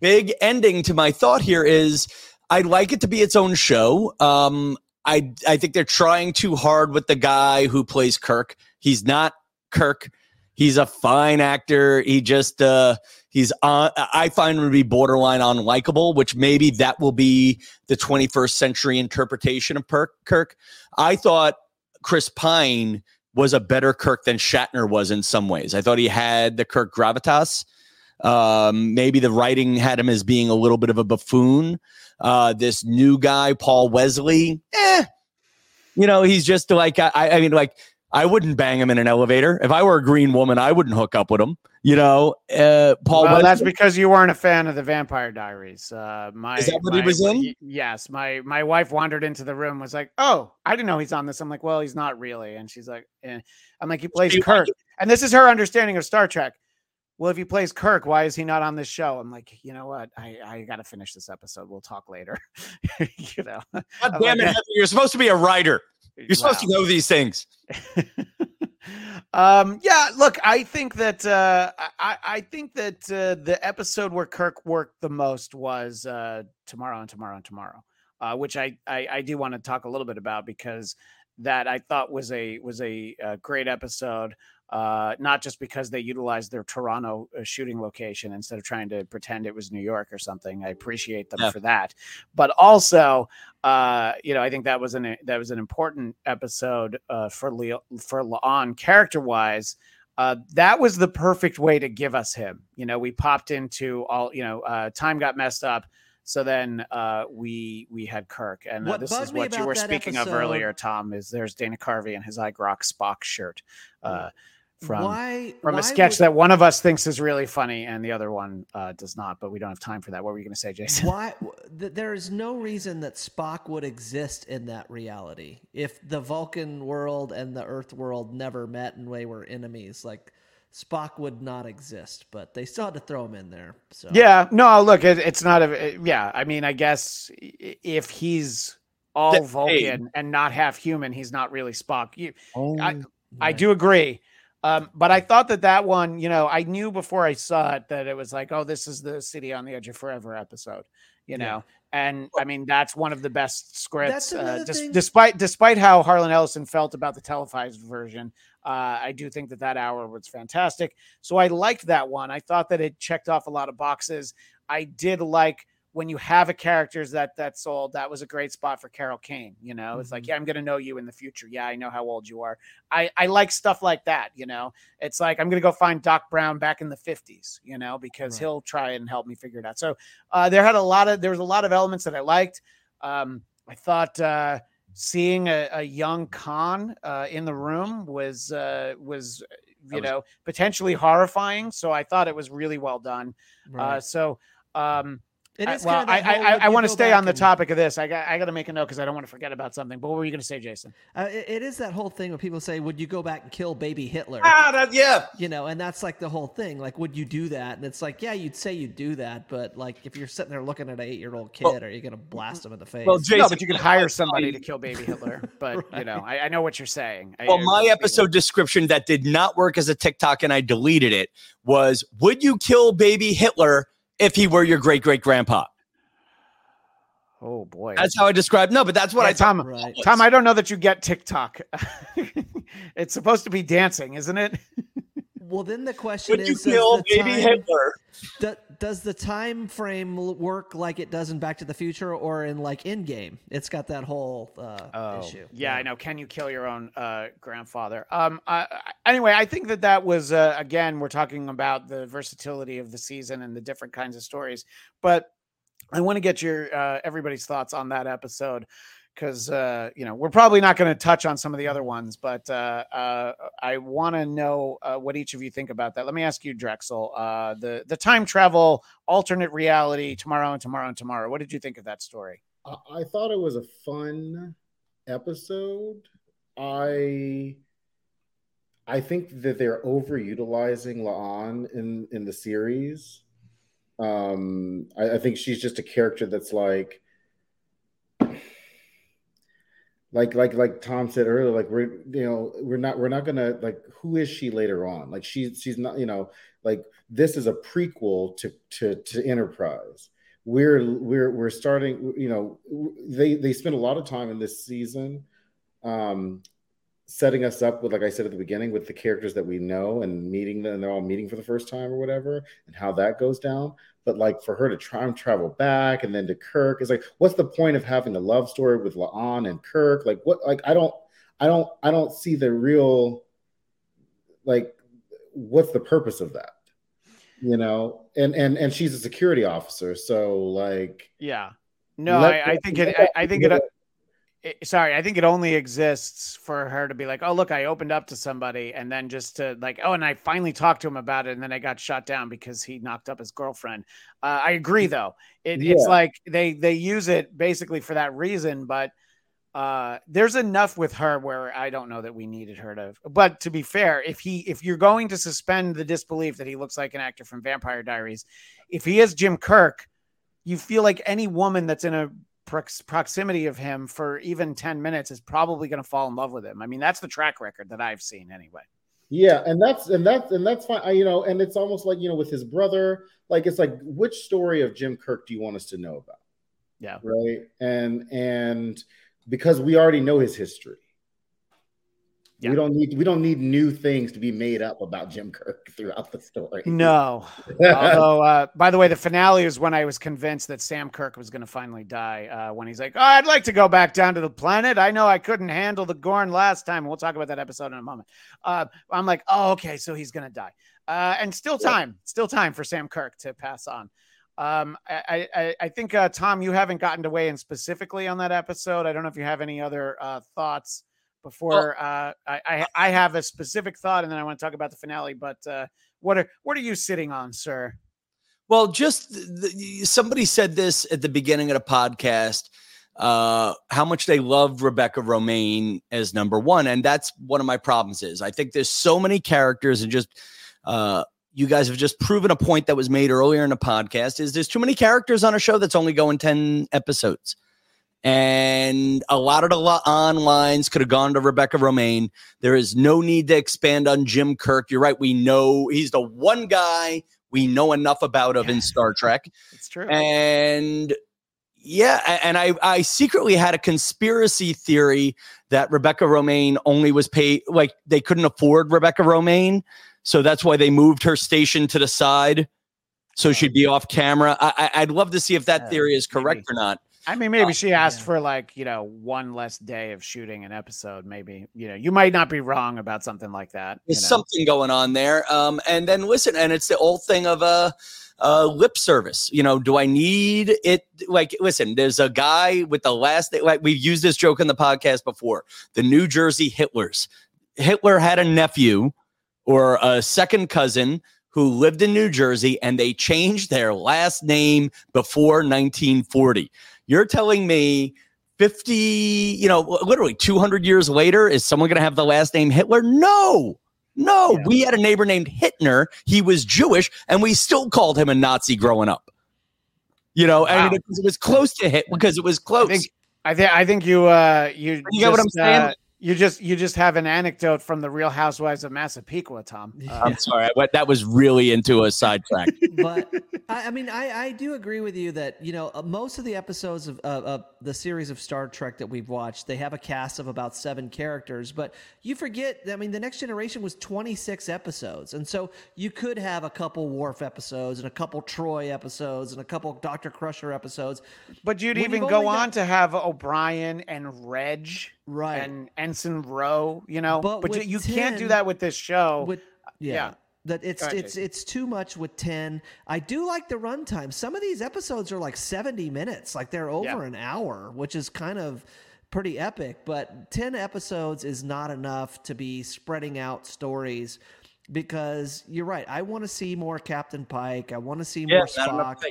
big ending to my thought here is I'd like it to be its own show. Um, I I think they're trying too hard with the guy who plays Kirk. He's not Kirk. He's a fine actor. He just uh, he's on. I find him to be borderline unlikable, which maybe that will be the 21st century interpretation of Kirk. Kirk. I thought Chris Pine was a better Kirk than Shatner was in some ways. I thought he had the Kirk gravitas. Um, maybe the writing had him as being a little bit of a buffoon. Uh, this new guy, Paul Wesley, eh, you know, he's just like I, I mean, like I wouldn't bang him in an elevator. If I were a green woman, I wouldn't hook up with him. You know, uh, Paul. Well, that's because you weren't a fan of the Vampire Diaries. Uh, my, Is that what he was in? Yes, my my wife wandered into the room, was like, "Oh, I didn't know he's on this." I'm like, "Well, he's not really," and she's like, eh. "I'm like, he plays like Kirk," and this is her understanding of Star Trek. Well, if he plays Kirk, why is he not on this show? I'm like, you know what? I I got to finish this episode. We'll talk later. [LAUGHS] you know, God damn like, it, Heather, you're supposed to be a writer. You're supposed wow. to know these things. [LAUGHS] um yeah look i think that uh i i think that uh, the episode where kirk worked the most was uh tomorrow and tomorrow and tomorrow uh which i i, I do want to talk a little bit about because that I thought was a was a, uh great episode. Uh, not just because they utilized their Toronto uh, shooting location instead of trying to pretend it was New York or something. I appreciate them Yeah. for that, but also, uh, you know, I think that was an that was an important episode uh, for Leo for La'an character wise. Uh, that was the perfect way to give us him. You know, we popped into all. You know, uh, time got messed up. So then uh, we we had Kirk, and uh, this is what you were speaking of earlier, Tom. Is there's Dana Carvey in his iGrok Spock shirt uh, from why from why a sketch would- that one of us thinks is really funny and the other one uh, does not. But we don't have time for that. What were you going to say, Jason? why th- there is no reason that Spock would exist in that reality if the Vulcan world and the Earth world never met and they were enemies. Like Spock would not exist, but they still had to throw him in there. So Yeah, no, look, it, it's not a. Yeah, I mean, I guess if he's all That- hey. Vulcan and not half human, he's not really Spock. You, Oh, I, I do agree. Um, but I thought that that one, you know, I knew before I saw it that it was like, oh, this is the City on the Edge of Forever episode, you Yeah. know. And I mean, that's one of the best scripts. Uh, dis- despite despite how Harlan Ellison felt about the televised version, uh, I do think that that hour was fantastic. So I liked that one. I thought that it checked off a lot of boxes. I did like when you have a characters that that sold. That was a great spot for Carol Kane. You know, it's like, Mhm. yeah, I'm gonna know you in the future. Yeah, I know how old you are. I I like stuff like that. You know, it's like I'm gonna go find Doc Brown back in the 50s. You know, because Right. he'll try and help me figure it out. So uh, there had a lot of there was a lot of elements that I liked. Um, I thought. Uh, Seeing a, a young Khan uh, in the room was uh, was you was- know potentially horrifying. So I thought it was really well done. Uh, Right. so um, It I- well, kind of I that whole, I, I want to stay on the and- topic of this. I got I got to make a note because I don't want to forget about something. But what were you going to say, Jason? Uh, it- it is that whole thing when people say, "Would you go back and kill baby Hitler?" ah, that, yeah. You know, and that's like the whole thing. Like, would you do that? And it's like, yeah, you'd say you'd do that, but like, if you're sitting there looking at an eight-year-old kid, Well- are you gonna blast him in the face? Well, Jason, no, but you could hire [LAUGHS] somebody to kill baby Hitler. But [LAUGHS] you know, I, I know what you're saying. Well, I- my episode description that did not work as a TikTok and I deleted it was Would you kill baby Hitler if he were your great great grandpa? Oh boy, That's how I describe. No, but that's what Yeah, I. Tom. right. Tom, I don't know that you get TikTok. [LAUGHS] it's supposed to be dancing, isn't it? [LAUGHS] Well, then the question Would you is, does kill the baby time- Hitler? do- does the time frame work like it does in Back to the Future or in like in game? It's got that whole uh, issue. Oh, Yeah, I know. Can you kill your own uh, grandfather? Um. Uh, anyway, I think that that was uh, again we're talking about the versatility of the season and the different kinds of stories, but I want to get your uh, everybody's thoughts on that episode because uh, you know we're probably not going to touch on some of the other ones, but uh, uh, I want to know uh, what each of you think about that. Let me ask you, Drexel, uh, the the time travel alternate reality tomorrow and tomorrow and tomorrow. What did you think of that story? I, I thought it was a fun episode. I I think that they're overutilizing La'an in in the series. Um, I, I think she's just a character that's like, like like like Tom said earlier. Like we're you know we're not we're not gonna like who is she later on? Like she's she's not you know like this is a prequel to to to Enterprise we're we're we're starting you know they they spend a lot of time in this season um setting us up with like i said at the beginning with the characters that we know and meeting them and they're all meeting for the first time or whatever and how that goes down but like for her to try and travel back and then to kirk is like what's the point of having a love story with La'an and kirk like what like i don't i don't i don't see the real like what's the purpose of that you know and and and she's a security officer so like Yeah. No, I, I think it. I, I think it, [LAUGHS] the- it. Sorry, I think it only exists for her to be like, "Oh, look, I opened up to somebody," and then just to like, "Oh, and I finally talked to him about it," and then I got shot down because he knocked up his girlfriend. Uh, I agree, though. It, It's like they they use it basically for that reason, but uh there's enough with her where I don't know that we needed her to but to be fair if he if you're going to suspend the disbelief that he looks like an actor from Vampire Diaries if he is Jim Kirk you feel like any woman that's in a prox- proximity of him for even 10 minutes is probably going to fall in love with him I mean that's the track record that I've seen anyway Yeah, and that's and that's and that's fine. I, you know, and it's almost like you know with his brother, like it's like which story of Jim Kirk do you want us to know about? Yeah. Right. And and because we already know his history, Yeah. We don't need we don't need new things to be made up about Jim Kirk [LAUGHS] throughout the story. No. Although, uh, by the way, the finale is when I was convinced that Sam Kirk was going to finally die. Uh, when he's like, "Oh, I'd like to go back down to the planet. I know I couldn't handle the Gorn last time. We'll talk about that episode in a moment." Uh, I'm like, "Oh, okay, so he's going to die." Uh, and still time, still time for Sam Kirk to pass on. Um, I, I, I think uh, Tom, you haven't gotten to weigh in specifically on that episode. I don't know if you have any other uh, thoughts before uh, I, I I have a specific thought, and then I want to talk about the finale. But uh, what are what are you sitting on, sir? Well, just the, the- somebody said this at the beginning of the podcast. Uh, how much they love Rebecca Romijn as number one, and that's one of my problems. Is I think there's so many characters, and just uh, you guys have just proven a point that was made earlier in the podcast. Is there's too many characters on a show that's only going ten episodes, and a lot of the lo- on lines could have gone to Rebecca Romijn. There is no need to expand on Jim Kirk. You're right. We know he's the one guy we know enough about of in Star Trek. It's true. And yeah, and I I secretly had a conspiracy theory that Rebecca Romijn only was paid like they couldn't afford Rebecca Romijn, so that's why they moved her station to the side, so oh. she'd be off camera. I, I'd love to see if that theory is correct or not. I mean, maybe she asked yeah. for like you know one less day of shooting an episode. Maybe you know you might not be wrong about something like that. you There's know? something going on there. Um, and then listen, and it's the old thing of uh, uh, lip service. You know, do I need it? Like, listen, there's a guy with the last like we've used this joke in the podcast before. The New Jersey Hitlers. Hitler had a nephew or a second cousin who lived in New Jersey, and they changed their last name before 1940. You're telling me 50, you know, literally 200 years later, is someone going to have the last name Hitler? No. No, Yeah. we had a neighbor named Hitler. He was Jewish, and we still called him a Nazi growing up. You know, I Wow. mean, because it was close to hit because it was close. I think I think I think you uh you You get what I'm saying? uh, you just you just have an anecdote from the Real Housewives of Massapequa, Tom. [LAUGHS] Uh, I'm sorry, I went, that was really into a sidetrack. [LAUGHS] but I, I mean, I, I do agree with you that you know uh, most of the episodes of, of, of the series of Star Trek that we've watched, they have a cast of about seven characters. But you forget, I mean, the Next Generation was 26 episodes, and so you could have a couple Worf episodes and a couple Troi episodes and a couple Doctor Crusher episodes, But you'd When even you've go on got- to have O'Brien and Reg right? and Ensign Ro, you know. But But, you, with you can't do that with this show. with uh, yeah. yeah. That it's ahead, it's Jason. it's too much with ten. I do like the runtime. Some of these episodes are like seventy minutes, like they're over Yeah. an hour, which is kind of pretty epic. But ten episodes is not enough to be spreading out stories because you're right. I want to see more Captain Pike. I want to see more Spock.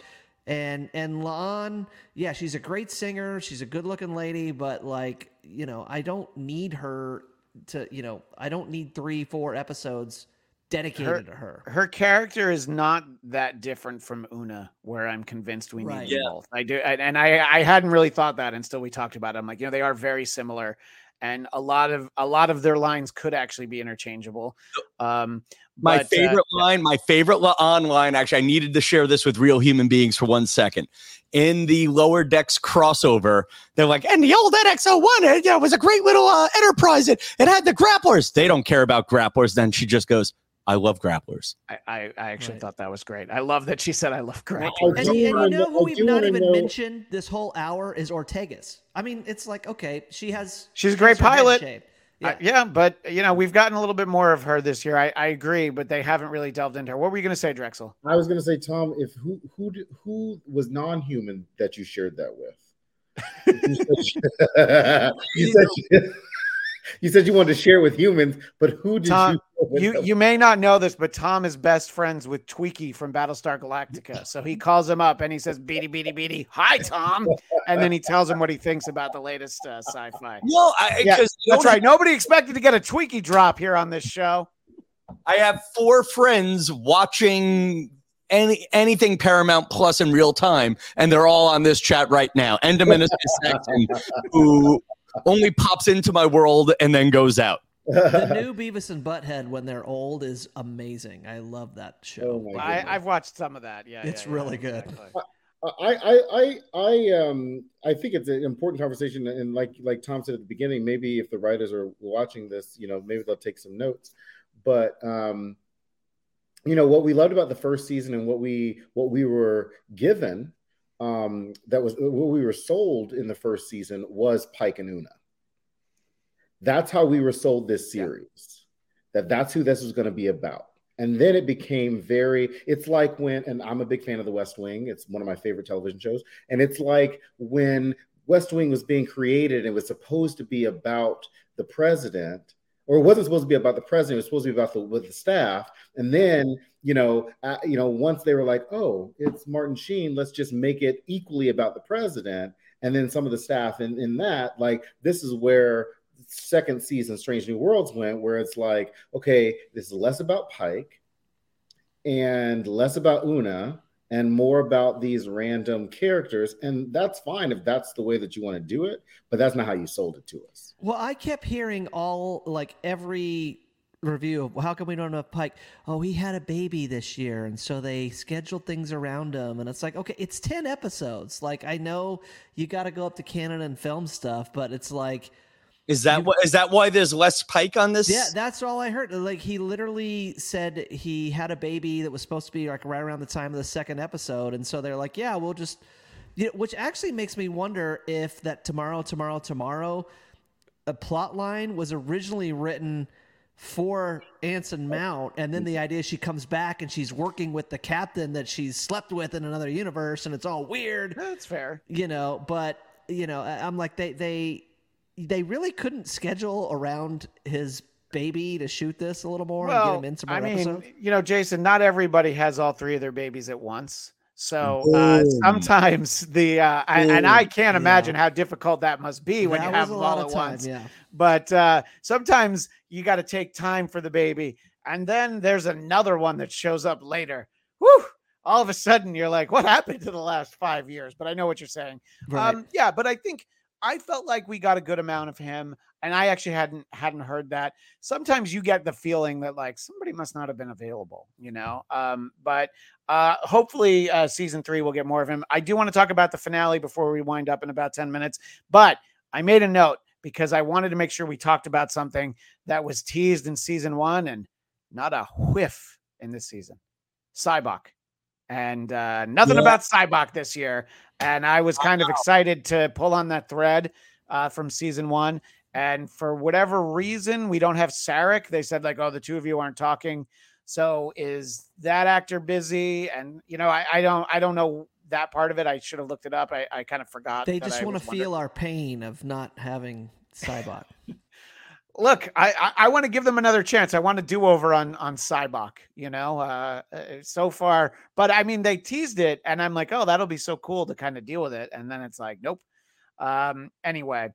And and La'an, yeah, she's a great singer. She's a good looking lady, but like, you know, I don't need her to, you know, I don't need three, four episodes dedicated to her. her character is not that different from Una, where I'm convinced we need Right. them Yeah. both. I do, and, and I I hadn't really thought that until we talked about it. I'm like, you know, they are very similar, and a lot of a lot of their lines could actually be interchangeable. Um, My but, uh, favorite line, my favorite li- on line, actually, I needed to share this with real human beings for one second. In the lower decks crossover, they're like, and the old NX01, it, you know, was a great little uh, enterprise. It, it had the grapplers. They don't care about grapplers. Then she just goes, I love grapplers. I, I, I actually Right. thought that was great. I love that she said I love I Greg. And, and you know know- who we've not even know- mentioned this whole hour is Ortegas. I mean, it's like, okay, she has She's a great has her pilot. Yeah. Uh, yeah, but you know, we've gotten a little bit more of her this year. I, I agree, but they haven't really delved into her. What were you going to say, Drexel? I was gonna say, Tom, if who who who was non-human that you shared that with? [LAUGHS] you said [LAUGHS] you, said, you said you wanted to share with humans, but who did Tom, you? You you may not know this, but Tom is best friends with Twiki from Battlestar Galactica. So he calls him up and he says, "Beady, beady, beady, hi, Tom," and then he tells him what he thinks about the latest uh, sci-fi. Well, I, Yeah, 'cause you That's know, right. Nobody expected to get a Twiki drop here on this show. I have four friends watching any anything Paramount Plus in real time, and they're all on this chat right now. Enderman is Saxon, who only pops into my world and then goes out. The [LAUGHS] new Beavis and Butthead when they're old is amazing. I love that show. Oh I, I've watched some of that. Yeah, It's yeah, yeah, really good. exactly. I, I, I, I, um, I think it's an important conversation, and like, like Tom said at the beginning, maybe if the writers are watching this, you know, maybe they'll take some notes. But, um, you know, what we loved about the first season and what we, what we were given, um, that was what we were sold in the first season was Pike and Una. That's how we were sold this series. That that's who this was going to be about. And then it became very, it's like when, and I'm a big fan of The West Wing. It's one of my favorite television shows. And it's like when West Wing was being created, it was supposed to be about the president, or it wasn't supposed to be about the president. It was supposed to be about the with the staff. And then, you know, uh, you know, once they were like, oh, it's Martin Sheen, let's just make it equally about the president. And then some of the staff in, in that, like, this is where second season Strange New Worlds went, where it's like, okay, this is less about Pike and less about Una and more about these random characters. And that's fine if that's the way that you want to do it, but that's not how you sold it to us. Well, I kept hearing all like every review of well, how come we don't have Pike? Oh, he had a baby this year, and so they scheduled things around him. And it's like, okay, it's ten episodes. Like I know you got to go up to Canada and film stuff, but it's like. Is that what is that why there's less Pike on this? Yeah, that's all I heard. Like he literally said he had a baby that was supposed to be like right around the time of the second episode, and so they're like, "Yeah, we'll just," you know, which actually makes me wonder if that tomorrow, tomorrow, tomorrow, a plot line was originally written for Anson Mount, and then the idea she comes back and she's working with the captain that she's slept with in another universe, and it's all weird That's fair. you know but you know i'm like they they they really couldn't schedule around his baby to shoot this a little more and get him in some more I mean, episodes you know, Jason, not everybody has all three of their babies at once. So uh, sometimes the uh, I, and I can't imagine how difficult that must be when That you have a them lot all of at time, once. yeah But uh, sometimes you got to take time for the baby, and then there's another one that shows up later. Whew! All of a sudden, you're like, "What happened to the last five years?" But I know what you're saying. right Um, yeah, but I think I felt like we got a good amount of him, and I actually hadn't hadn't heard that. Sometimes you get the feeling that like somebody must not have been available, you know. Um, but uh, hopefully, uh, season three will get more of him. I do want to talk about the finale before we wind up in about ten minutes, but I made a note because I wanted to make sure we talked about something that was teased in season one and not a whiff in this season. Sybok. And uh, nothing Yeah. about Sybok this year. And I was kind of excited to pull on that thread uh, from season one. And for whatever reason, we don't have Sarek. They said, like, oh, the two of you aren't talking. So is that actor busy? And you know, I, I don't I don't know that part of it. I should have looked it up. I, I kind of forgot. they just want to feel our pain of not having Sybok. Look, I I, I want to give them another chance. I want to do over on on Sybok, you know. Uh, uh, so far, but I mean, they teased it, and I'm like, oh, that'll be so cool to kind of deal with it, and then it's like, nope. Um. Anyway,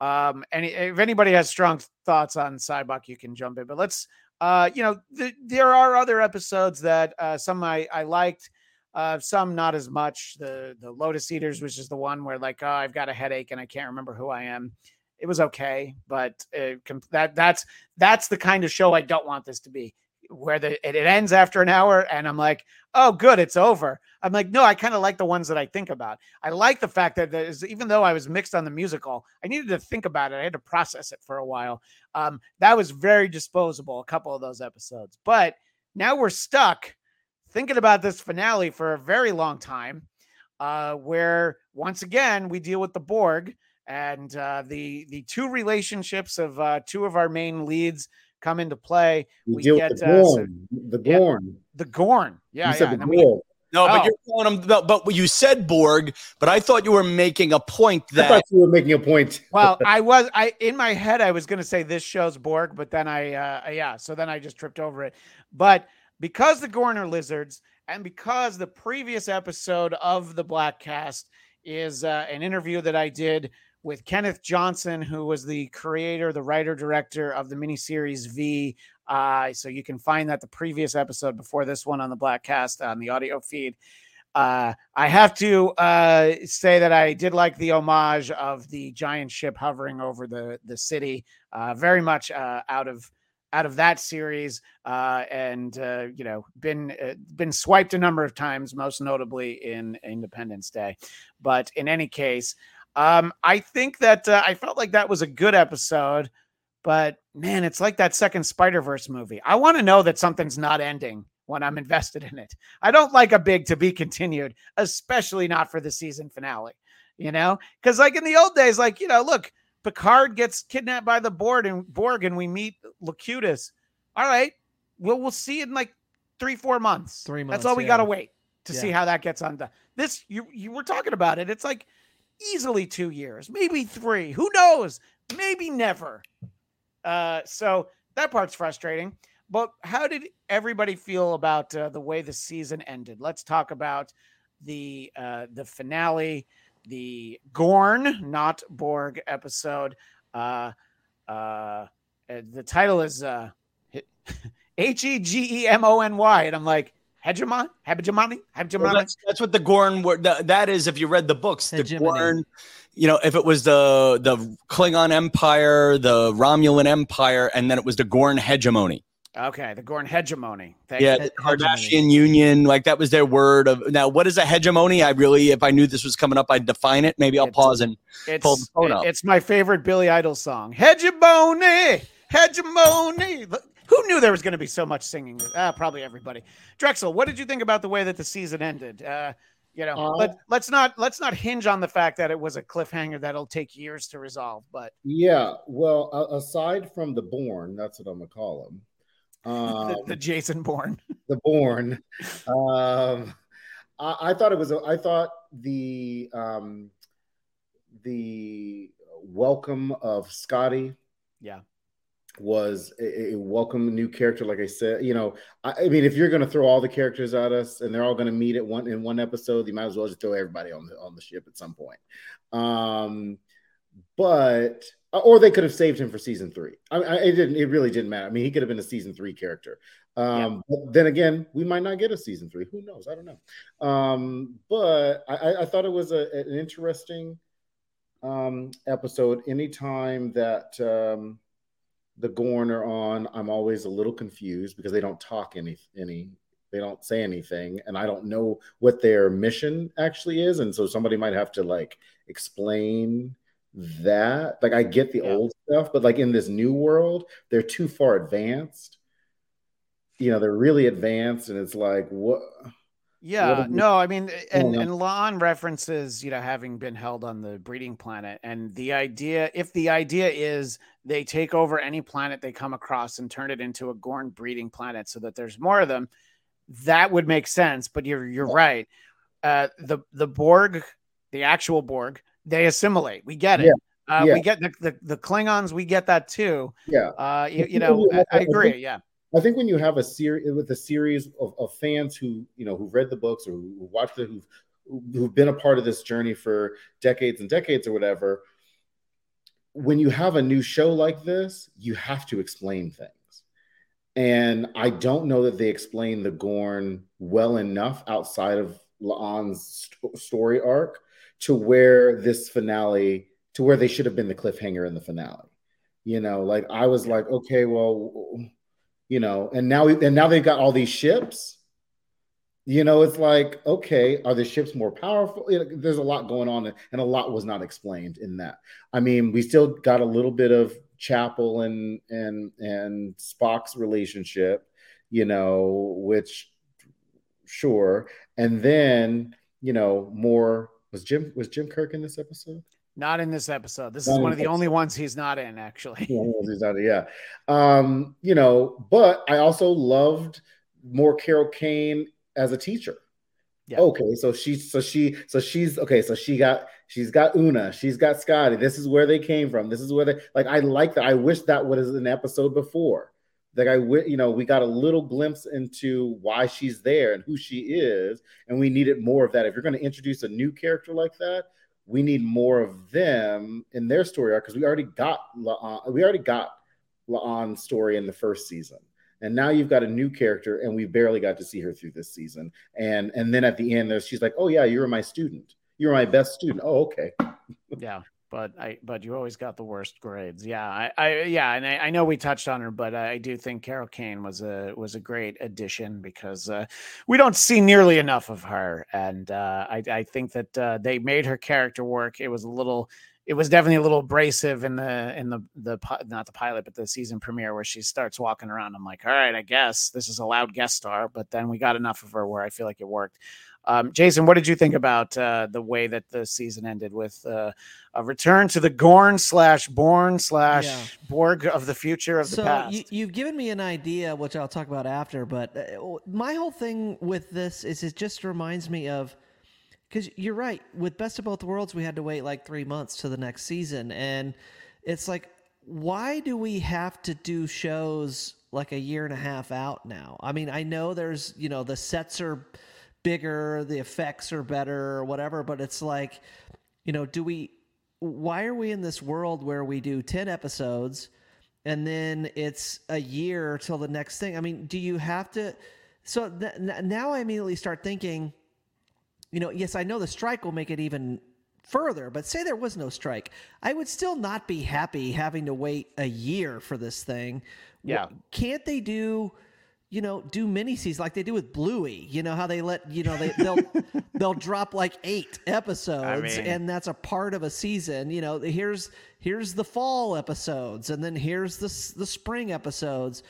um. Any if anybody has strong thoughts on Sybok, you can jump in. But let's, uh, you know, th- there are other episodes that uh, some I I liked. Uh, some not as much. The the Lotus Eaters, which is the one where like, oh, I've got a headache and I can't remember who I am it was okay, but that that's that's the kind of show I don't want this to be, where the it, ends after an hour and I'm like, oh, good, it's over. I'm like, no, I kind of like the ones that I think about. I like the fact that even though I was mixed on the musical, I needed to think about it. I had to process it for a while. Um, that was very disposable. A couple of those episodes, but now we're stuck thinking about this finale for a very long time, uh, where once again we deal with the Borg and uh, the the two relationships of uh, two of our main leads come into play. We, We deal get, with the uh, so- Gorn. the yeah, Gorn. The Gorn, yeah, you yeah. said and the then we- Gorn. No, but Oh. you're calling them. But, but you said Borg, but I thought you were making a point that I that thought you were making a point. well, I was I in my head I was going to say this show's Borg, but then I uh, yeah, so then I just tripped over it. But because the Gorn are lizards, and because the previous episode of the Bladtcast is uh, an interview that I did with Kenneth Johnson, who was the creator, the writer, director of the miniseries V. Uh, so you can find that the previous episode before this one on the Bladtcast on the audio feed. Uh, I have to uh, say that I did like the homage of the giant ship hovering over the the city, uh, very much uh, out of out of that series, uh, and you know, been been swiped a number of times, most notably in Independence Day. But in any case, um, I think that uh, I felt like that was a good episode. But man, it's like that second Spider Verse movie. I want to know that something's not ending when I'm [LAUGHS] invested in it. I don't like a big to be continued, especially not for the season finale. You know, because like in the old days, like you know, look, Picard gets kidnapped by the board and Borg, and we meet Locutus. All right, well, we'll see in like three, four months. Three months. That's all we yeah. got to wait to see how that gets undone. This you you were talking about it. It's like easily two years, maybe three. Who knows? Maybe never. Uh, so that part's frustrating. But how did everybody feel about uh, the way the season ended? Let's talk about the uh, the finale, the Gorn, not Borg episode. Uh, uh, the title is uh, [LAUGHS] H E G E M O N Y, and I'm like hegemon, hegemony, Well, hegemony. that's, that's what the Gorn word that, that is. If you read the books, the Gorn, you know, if it was the the Klingon Empire, the Romulan Empire, and then it was the Gorn hegemony. Okay, the Gorn hegemony. Thank Yeah, you. the Cardassian Union, like that was their word of. Now, what is a hegemony? I really, if I knew this was coming up, I'd define it. Maybe I'll It's- pause and pull the phone it- up. it's my favorite Billy Idol song. Hegemony, hegemony. Look, Who knew there was going to be so much singing? Uh, probably everybody. Drexel, what did you think about the way that the season ended? Uh, you know, Uh, let, let's not let's not hinge on the fact that it was a cliffhanger that'll take years to resolve. But Yeah, well, a- aside from the Born, that's what I'm gonna call him. Um, [LAUGHS] the, the Jason Bourne. [LAUGHS] the Born. Um, I, I thought it was. A, I thought the um, the welcome of Scotty Yeah. Was a, a welcome new character. Like I said, you know, I, I mean, if you're going to throw all the characters at us and they're all going to meet at one in one episode, you might as well just throw everybody on the on the ship at some point. Um, but or they could have saved him for season three. I, I it didn't. It really didn't matter. I mean, he could have been a season three character. Um, but then again, we might not get a season three. Who knows? I don't know. Um, but I, I- I thought it was a, an interesting um, episode. Anytime that um, the Gorn are on, I'm always a little confused because they don't talk any any. They don't say anything, and I don't know what their mission actually is. And so somebody might have to like explain that. Like I get the Yeah. old stuff, but like in this new world, they're too far advanced. You know, they're really advanced, and it's like what? Yeah, no, I mean, and and La'an references, you know, having been held on the breeding planet, and the idea, if the idea is they take over any planet they come across and turn it into a Gorn breeding planet, so that there's more of them, that would make sense. But you're you're Yeah. right. Uh, the the Borg, the actual Borg, they assimilate. We get it. Yeah. Uh, Yeah. We get the, the the Klingons. We get that too. Yeah, Uh, you, you know, I I agree. Yeah. I think when you have a series with a series of, of fans who you know who've read the books or who watched it, who've who've been a part of this journey for decades and decades or whatever, when you have a new show like this, you have to explain things. And I don't know that they explain the Gorn well enough outside of La'an's st- story arc to where this finale, to where they should have been the cliffhanger in the finale. You know, like I was like, okay, well, you know, and now and now they've got all these ships. You know, it's like, okay, are the ships more powerful? There's a lot going on, and a lot was not explained in that. I mean, we still got a little bit of Chapel and and and Spock's relationship, you know, which sure, and then you know more was Jim was Jim Kirk in this episode? Not in this episode. This Not is one of the only ones he's not in, actually. Yeah, he's not- yeah. Um, you know, but I also loved more Carol Kane as a teacher. Yeah. Okay, so she so she so she's okay, so she got she's got Una, she's got Scotty. This is where they came from. This is where they like I like that. I wish that was an episode before. Like I you know, we got a little glimpse into why she's there and who she is, and we needed more of that. If you're going to introduce a new character like that, we need more of them in their story arc because we already got La- we already got La'an's story in the first season. And now you've got a new character, and we barely got to see her through this season. And and then at the end, she's like, "Oh yeah, you were my student. You were my best student. Oh okay, Yeah. But I but you always got the worst grades. Yeah, I, I yeah, and I, I know we touched on her, but I do think Carol Kane was a was a great addition because uh, we don't see nearly enough of her, and uh, I I think that uh, they made her character work. It was a little. It was definitely a little abrasive in the in the the not the pilot but the season premiere where she starts walking around. I'm like, all right, I guess this is a loud guest star, but then we got enough of her where I feel like it worked. Um, Jason, what did you think about uh, the way that the season ended with uh, a return to the Gorn slash Born slash Yeah. Borg of the future of the so past? you, you've given me an idea, which I'll talk about after. But uh, my whole thing with this is it just reminds me of because you're right. With Best of Both Worlds, we had to wait like three months to the next season, and it's like, why do we have to do shows like a year and a half out now? I mean, I know there's you know the sets are bigger, the effects are better, or whatever, but it's like, you know, do we? Why are we in this world where we do ten episodes? and then it's a year till the next thing. I mean, do you have to? So th- now I immediately start thinking, you know, yes, I know the strike will make it even further, but say there was no strike, I would still not be happy having to wait a year for this thing. Yeah. Can't they do? You know, do mini seasons like they do with Bluey. You know how they let you know they [LAUGHS] they'll they'll drop like eight episodes, mean- and that's a part of a season. You know, here's here's the fall episodes, and then here's the the spring episodes.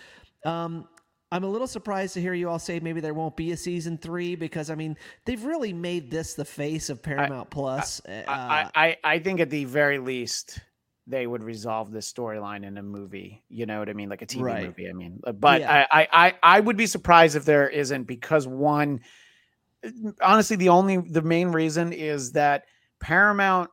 Um, I'm a little surprised to hear you all say maybe there won't be a season three because I mean they've really made this the face of Paramount Plus. Uh, I, I I think at the very least they would resolve this storyline in a movie. You know what I mean, like a TV Right. movie. I mean, uh, but Yeah. I, I I would be surprised if there isn't because one, honestly, the only the main reason is that Paramount.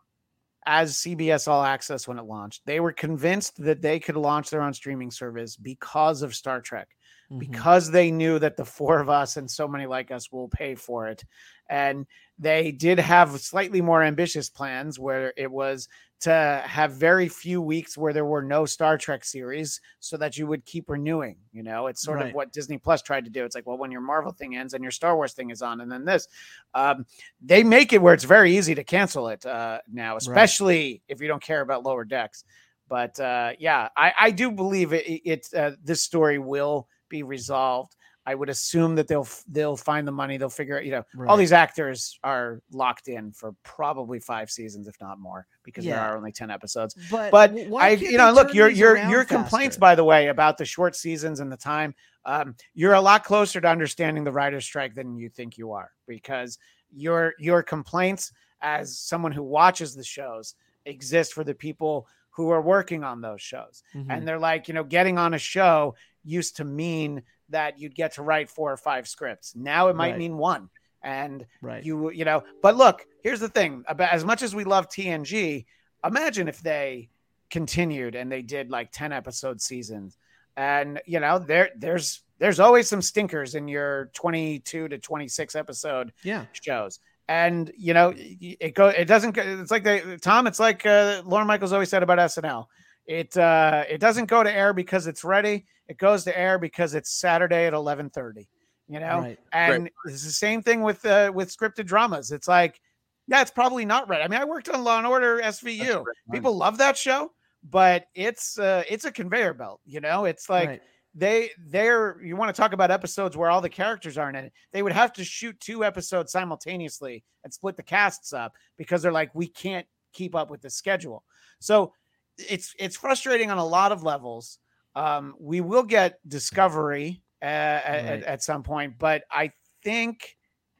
As CBS All Access when it launched, they were convinced that they could launch their own streaming service because of Star Trek mhm. because they knew that the four of us and so many like us will pay for it. And they did have slightly more ambitious plans where it was to have very few weeks where there were no Star Trek series so that you would keep renewing. You know, it's sort Right. of what Disney Plus tried to do. It's like, well, when your Marvel thing ends and your Star Wars thing is on, and then this, um, they make it where it's very easy to cancel it uh, now, especially if you don't care about lower decks. But uh, yeah, I, I do believe it. it it, uh, this story will be resolved. I would assume that they'll they'll find the money. They'll figure out. You know, all these actors are locked in for probably five seasons, if not more, because there are only ten episodes. But But I, you know, look, your your your complaints, faster? by the way, about the short seasons and the time. Um, you're a lot closer to understanding the writer's strike than you think you are, because your your complaints as someone who watches the shows exist for the people who are working on those shows Mhm. and they're like you know getting on a show used to mean that you'd get to write four or five scripts now it might Right. mean one and right. you you know but look here's the thing about as much as we love tng imagine if they continued and they did like 10 episode seasons and you know there there's there's always some stinkers in your 22 to 26 episode yeah. shows. And you know, it go it doesn't go it's like they Tom, it's like uh Lorne Michaels always said about SNL. It uh it doesn't go to air because it's ready. It goes to air because it's Saturday at 11:30, you know? Right. And it's the same thing with uh with scripted dramas. It's like yeah, it's probably not ready. I mean, I worked on Law and Order SVU. People love that show, but it's uh it's a conveyor belt, you know? It's like right. they they're you want to talk about episodes where all the characters aren't in it they would have to shoot two episodes simultaneously and split the casts up because they're like we can't keep up with the schedule so it's it's frustrating on a lot of levels um we will get discovery uh, at, at, Right. at some point but i think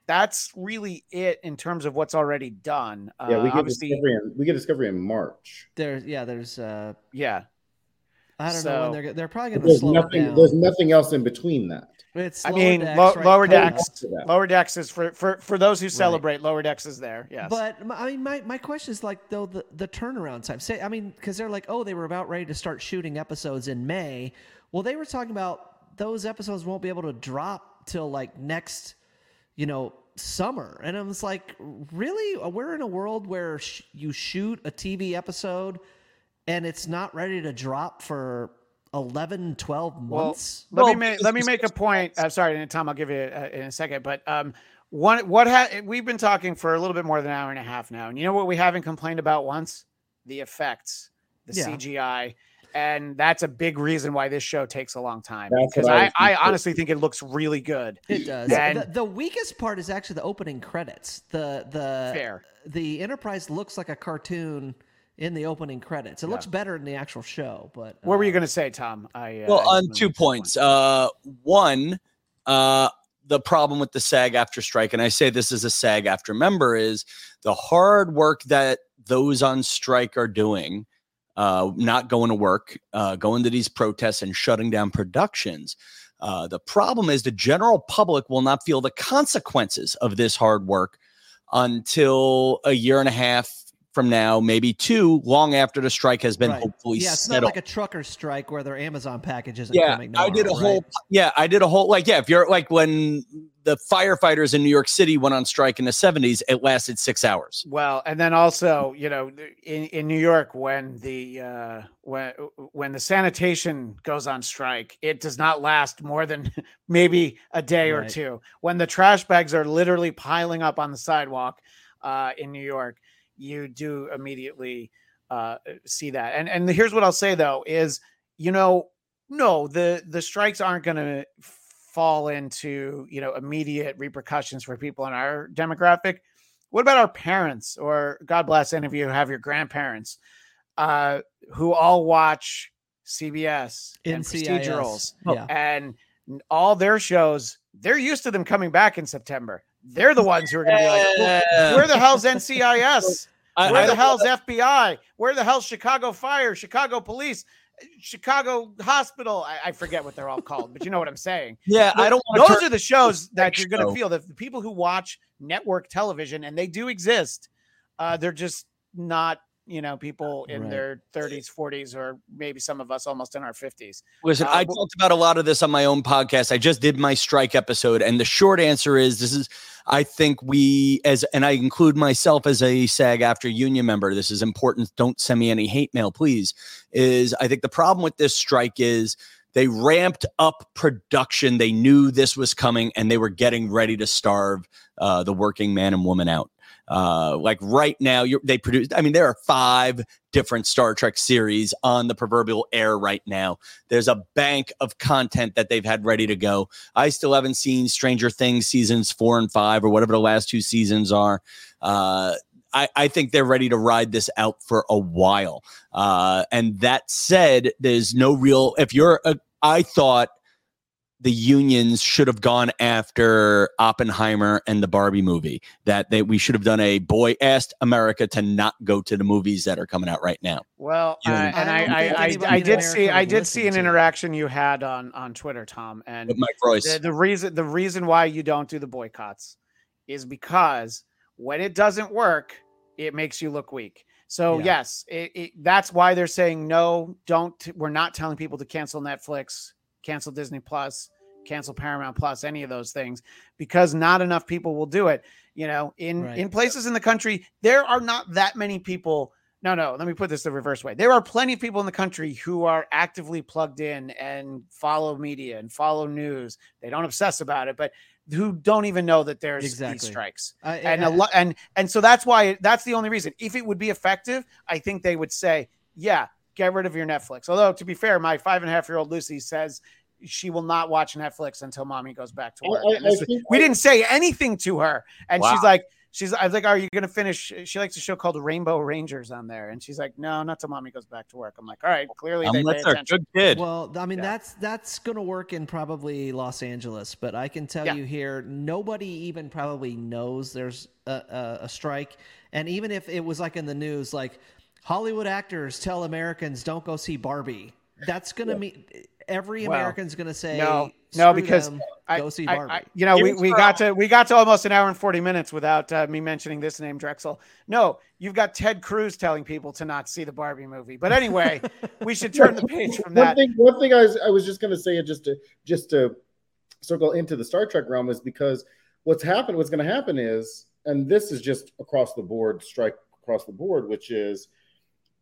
that's really it in terms of what's already done uh, Yeah, we get discovery. In, we get discovery in March. There's yeah. There's uh. yeah I don't know when they're go- they're probably going to There's slow nothing. it down. There's nothing else in between that. It's I lower mean, decks, lo- right? lower Coming decks. After lower decks is for for for those who celebrate lower decks is there yes But I mean, my, my question is like though the, the turnaround time. Say, I mean, because they're like, oh, they were about ready to start shooting episodes in May. Well, they were talking about those episodes won't be able to drop till like next, you know, summer. And I was like, really? We're in a world where sh- you shoot a TV episode and it's not ready to drop for 11, 12 Well, months. let Well, me make, let me make a point. I'm sorry, Tom, I'll give you uh, in a second. But um, one what ha- we've been talking for a little bit more than an hour and a half now, and you know what we haven't complained about once the effects, the Yeah. CGI, and that's a big reason why this show takes a long time. That's because I I, I honestly think it looks really good. It does. And- the, the weakest part is actually the opening credits. The the Fair. the Enterprise looks like a cartoon in the opening credits. It looks better in the actual show, but What were you uh, going to say, Tom? I uh, Well, I on two points. one. Uh, one, uh, the problem with the SAG AFTRA strike, and I say this as a SAG AFTRA member, is the hard work that those on strike are doing, uh, not going to work, uh, going to these protests and shutting down productions. Uh, the problem is the general public will not feel the consequences of this hard work until a year and a half from now, maybe two, long after the strike has been right. hopefully yeah, it's settled. not like a trucker strike where their Amazon package isn't Yeah, coming. I did a tomorrow, whole. Yeah, I did a whole. Like, yeah, if you're like when the firefighters in New York City went on strike in the '70s, it lasted six hours. Well, and then also, you know, in, in New York, when the uh, when when the sanitation goes on strike, it does not last more than [LAUGHS] maybe a day or two. When the trash bags are literally piling up on the sidewalk uh, in New York, you do immediately uh, see that. And and here's what I'll say though is, you know, no, the the strikes aren't going to fall into you know immediate repercussions for people in our demographic what about our parents or god bless any of you who have your grandparents uh who all watch cbs and procedurals Yeah. and all their shows they're used to them coming back in september they're the ones who are going to be like "Well, where the hell's ncis [LAUGHS] I- where I the hell's fbi where the hell's chicago fire chicago police chicago hospital? I, I forget what they're all called but you know what i'm saying. [LAUGHS] Yeah, I don't. those are the shows that you're going to feel that the people who watch network television and they do exist uh, they're just not you know people in Right. their 30s 40s or maybe some of us almost in our 50s Listen, Uh, I talked about a lot of this on my own podcast. I just did my strike episode, and the short answer is this is I think we as and I include myself as a SAG AFTRA union member. This is important. Don't send me any hate mail, please. Is I think the problem with this strike is they ramped up production. They knew this was coming, and they were getting ready to starve uh, the working man and woman out. Uh, like right now, they produce. I mean, there are five different Star Trek series on the proverbial air right now. There's a bank of content that they've had ready to go. I still haven't seen Stranger Things seasons four and five or whatever the last two seasons are. Uh, I, I think they're ready to ride this out for a while. Uh, and that said, there's no real. If you're, a, I thought the unions should have gone after Oppenheimer and the Barbie movie. That they we should have done a boy asked America to not go to the movies that are coming out right now. well uh, and I i i i, I did see i did see an interaction you had on on twitter tom and With Mike Royce. the, the reason the reason why you don't do the boycotts is because when it doesn't work it makes you look weak so Yeah. yes it, it, that's why they're saying no don't we're not telling people to cancel netflix cancel disney plus cancel paramount plus any of those things because not enough people will do it you know in Right. in places in the country there are not that many people no no let me put this the reverse way there are plenty of people in the country who are actively plugged in and follow media and follow news they don't obsess about it but who don't even know that there's Exactly. these strikes I- and a lot and and so that's why that's the only reason if it would be effective i think they would say yeah get rid of your netflix. Although to be fair my five and a half year old lucy says she will not watch netflix until mommy goes back to work. I- And this- I we didn't say anything to her. And she's like she's i was like are you gonna finish? She likes a show called rainbow rangers on there. And she's like no not till mommy goes back to work. I'm like all right clearly they Um, pay that's our good kid. Well, I mean Yeah. that's that's going to work in probably Los Angeles, but I can tell Yeah. you here, nobody even probably knows there's a, a, a strike, and even if it was like in the news, like Hollywood actors tell Americans don't go see Barbie, that's going to mean every Well, American's going to say no, no, because them, I, go see Barbie. I- you know, we, we got to we got to almost an hour and forty minutes without uh, me mentioning this name, Drexel. No, you've got Ted Cruz telling people to not see the Barbie movie. But anyway, [LAUGHS] we should turn the page from one that. thing one thing I was I was just gonna say just to just to circle into the Star Trek realm is because what's happened what's gonna happen is and this is just across the board strike across the board which is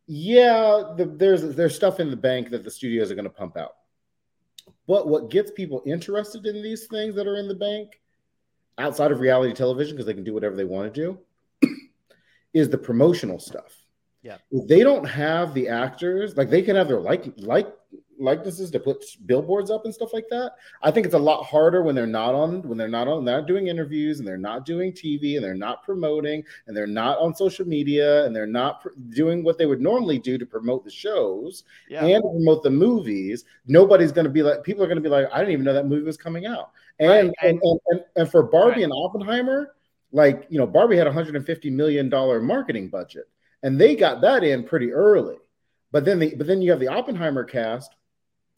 yeah the, there's there's stuff in the bank that the studios are gonna pump out but what gets people interested in these things that are in the bank outside of reality television because they can do whatever they want to do [CLEARS THROAT] is the promotional stuff Yeah. If they don't have the actors, like they can have their like like likenesses to put billboards up and stuff like that. I think it's a lot harder when they're not on when they're not on they're not doing interviews and they're not doing TV and they're not promoting and they're not on social media and they're not pr- doing what they would normally do to promote the shows Yeah. and promote the movies. Nobody's going to be like people are going to be like I didn't even know that movie was coming out. And Right, and, and- and, and for Barbie Right. and Oppenheimer, like you know Barbie had 150 million dollar marketing budget and they got that in pretty early. But then the but then you have the Oppenheimer cast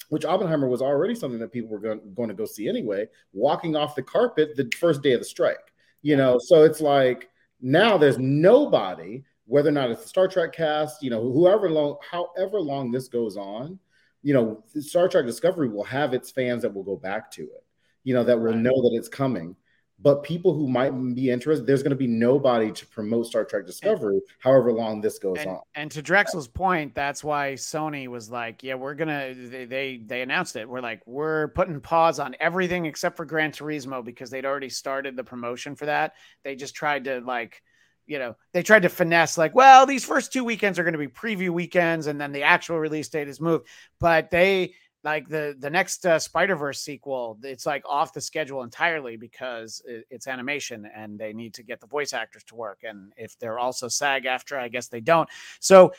which Oppenheimer was already something that people were going, going to go see anyway, walking off the carpet the first day of the strike. You know, so it's like now there's nobody, whether or not it's the Star Trek cast, you know, whoever long, however long this goes on, you know, Star Trek Discovery will have its fans that will go back to it, you know, that will know that it's coming. But people who might be interested, there's going to be nobody to promote Star Trek Discovery, however long this goes and, on. and to Drexel's point, that's why Sony was like, "Yeah, we're gonna." They, they they announced it. We're like, we're putting pause on everything except for Gran Turismo because they'd already started the promotion for that. They just tried to like, you know, they tried to finesse like, well, these first two weekends are going to be preview weekends, and then the actual release date is moved. But they like the the next uh, Spider Verse sequel, it's like off the schedule entirely because it, it's animation and they need to get the voice actors to work. And if they're also SAG AFTRA, I guess they don't. So,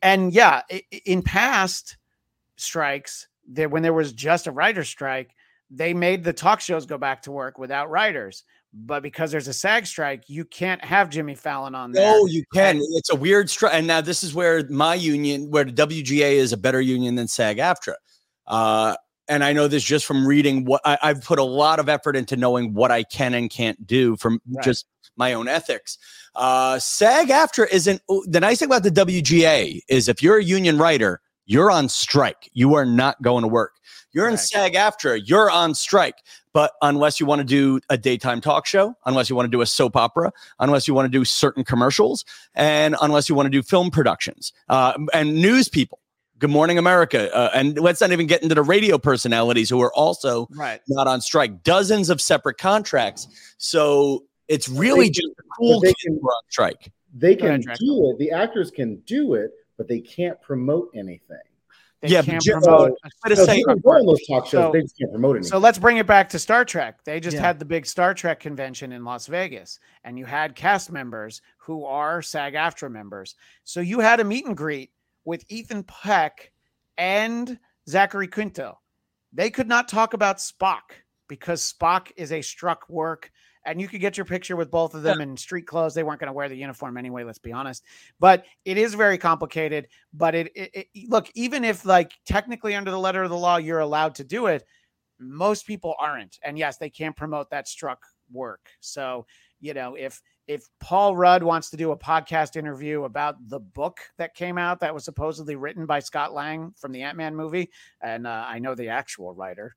and yeah, in past strikes, there when there was just a writer strike, they made the talk shows go back to work without writers. But because there's a SAG strike, you can't have Jimmy Fallon on there. No, you can. It's a weird strike. And now this is where my union, where the WGA is a better union than SAG AFTRA. Uh, and I know this just from reading what I, I've put a lot of effort into knowing what I can and can't do from Right. just my own ethics. Uh, SAG AFTRA isn't the nice thing about the WGA is if you're a union writer, you're on strike. You are not going to work. You're in. SAG AFTRA, you're on strike. But unless you want to do a daytime talk show, unless you want to do a soap opera, unless you want to do certain commercials, and unless you want to do film productions uh, and news people. Good Morning America, uh, and let's not even get into the radio personalities who are also right. not on strike. Dozens of separate contracts, so it's really can- just the cool they can- who are on strike. They can do it. The actors can do it, but they can't promote anything. They Yeah, can't ju- promote. But So it's they saying can go on those talk shows. So- they just can't promote anything. So let's bring it back to Star Trek. They just Yeah. had the big Star Trek convention in Las Vegas, and you had cast members who are SAG AFTRA members. So you had a meet and greet with Ethan Peck and Zachary Quinto. They could not talk about Spock because Spock is a struck work, and you could get your picture with both of them in street clothes. They weren't going to wear the uniform anyway. Let's be honest. But it is very complicated. But it, it, it look even if like technically under the letter of the law you're allowed to do it most people aren't and yes they can't promote that struck work so you know if if paul rudd wants to do a podcast interview about the book that came out that was supposedly written by scott lang from the ant-man movie and uh, i know the actual writer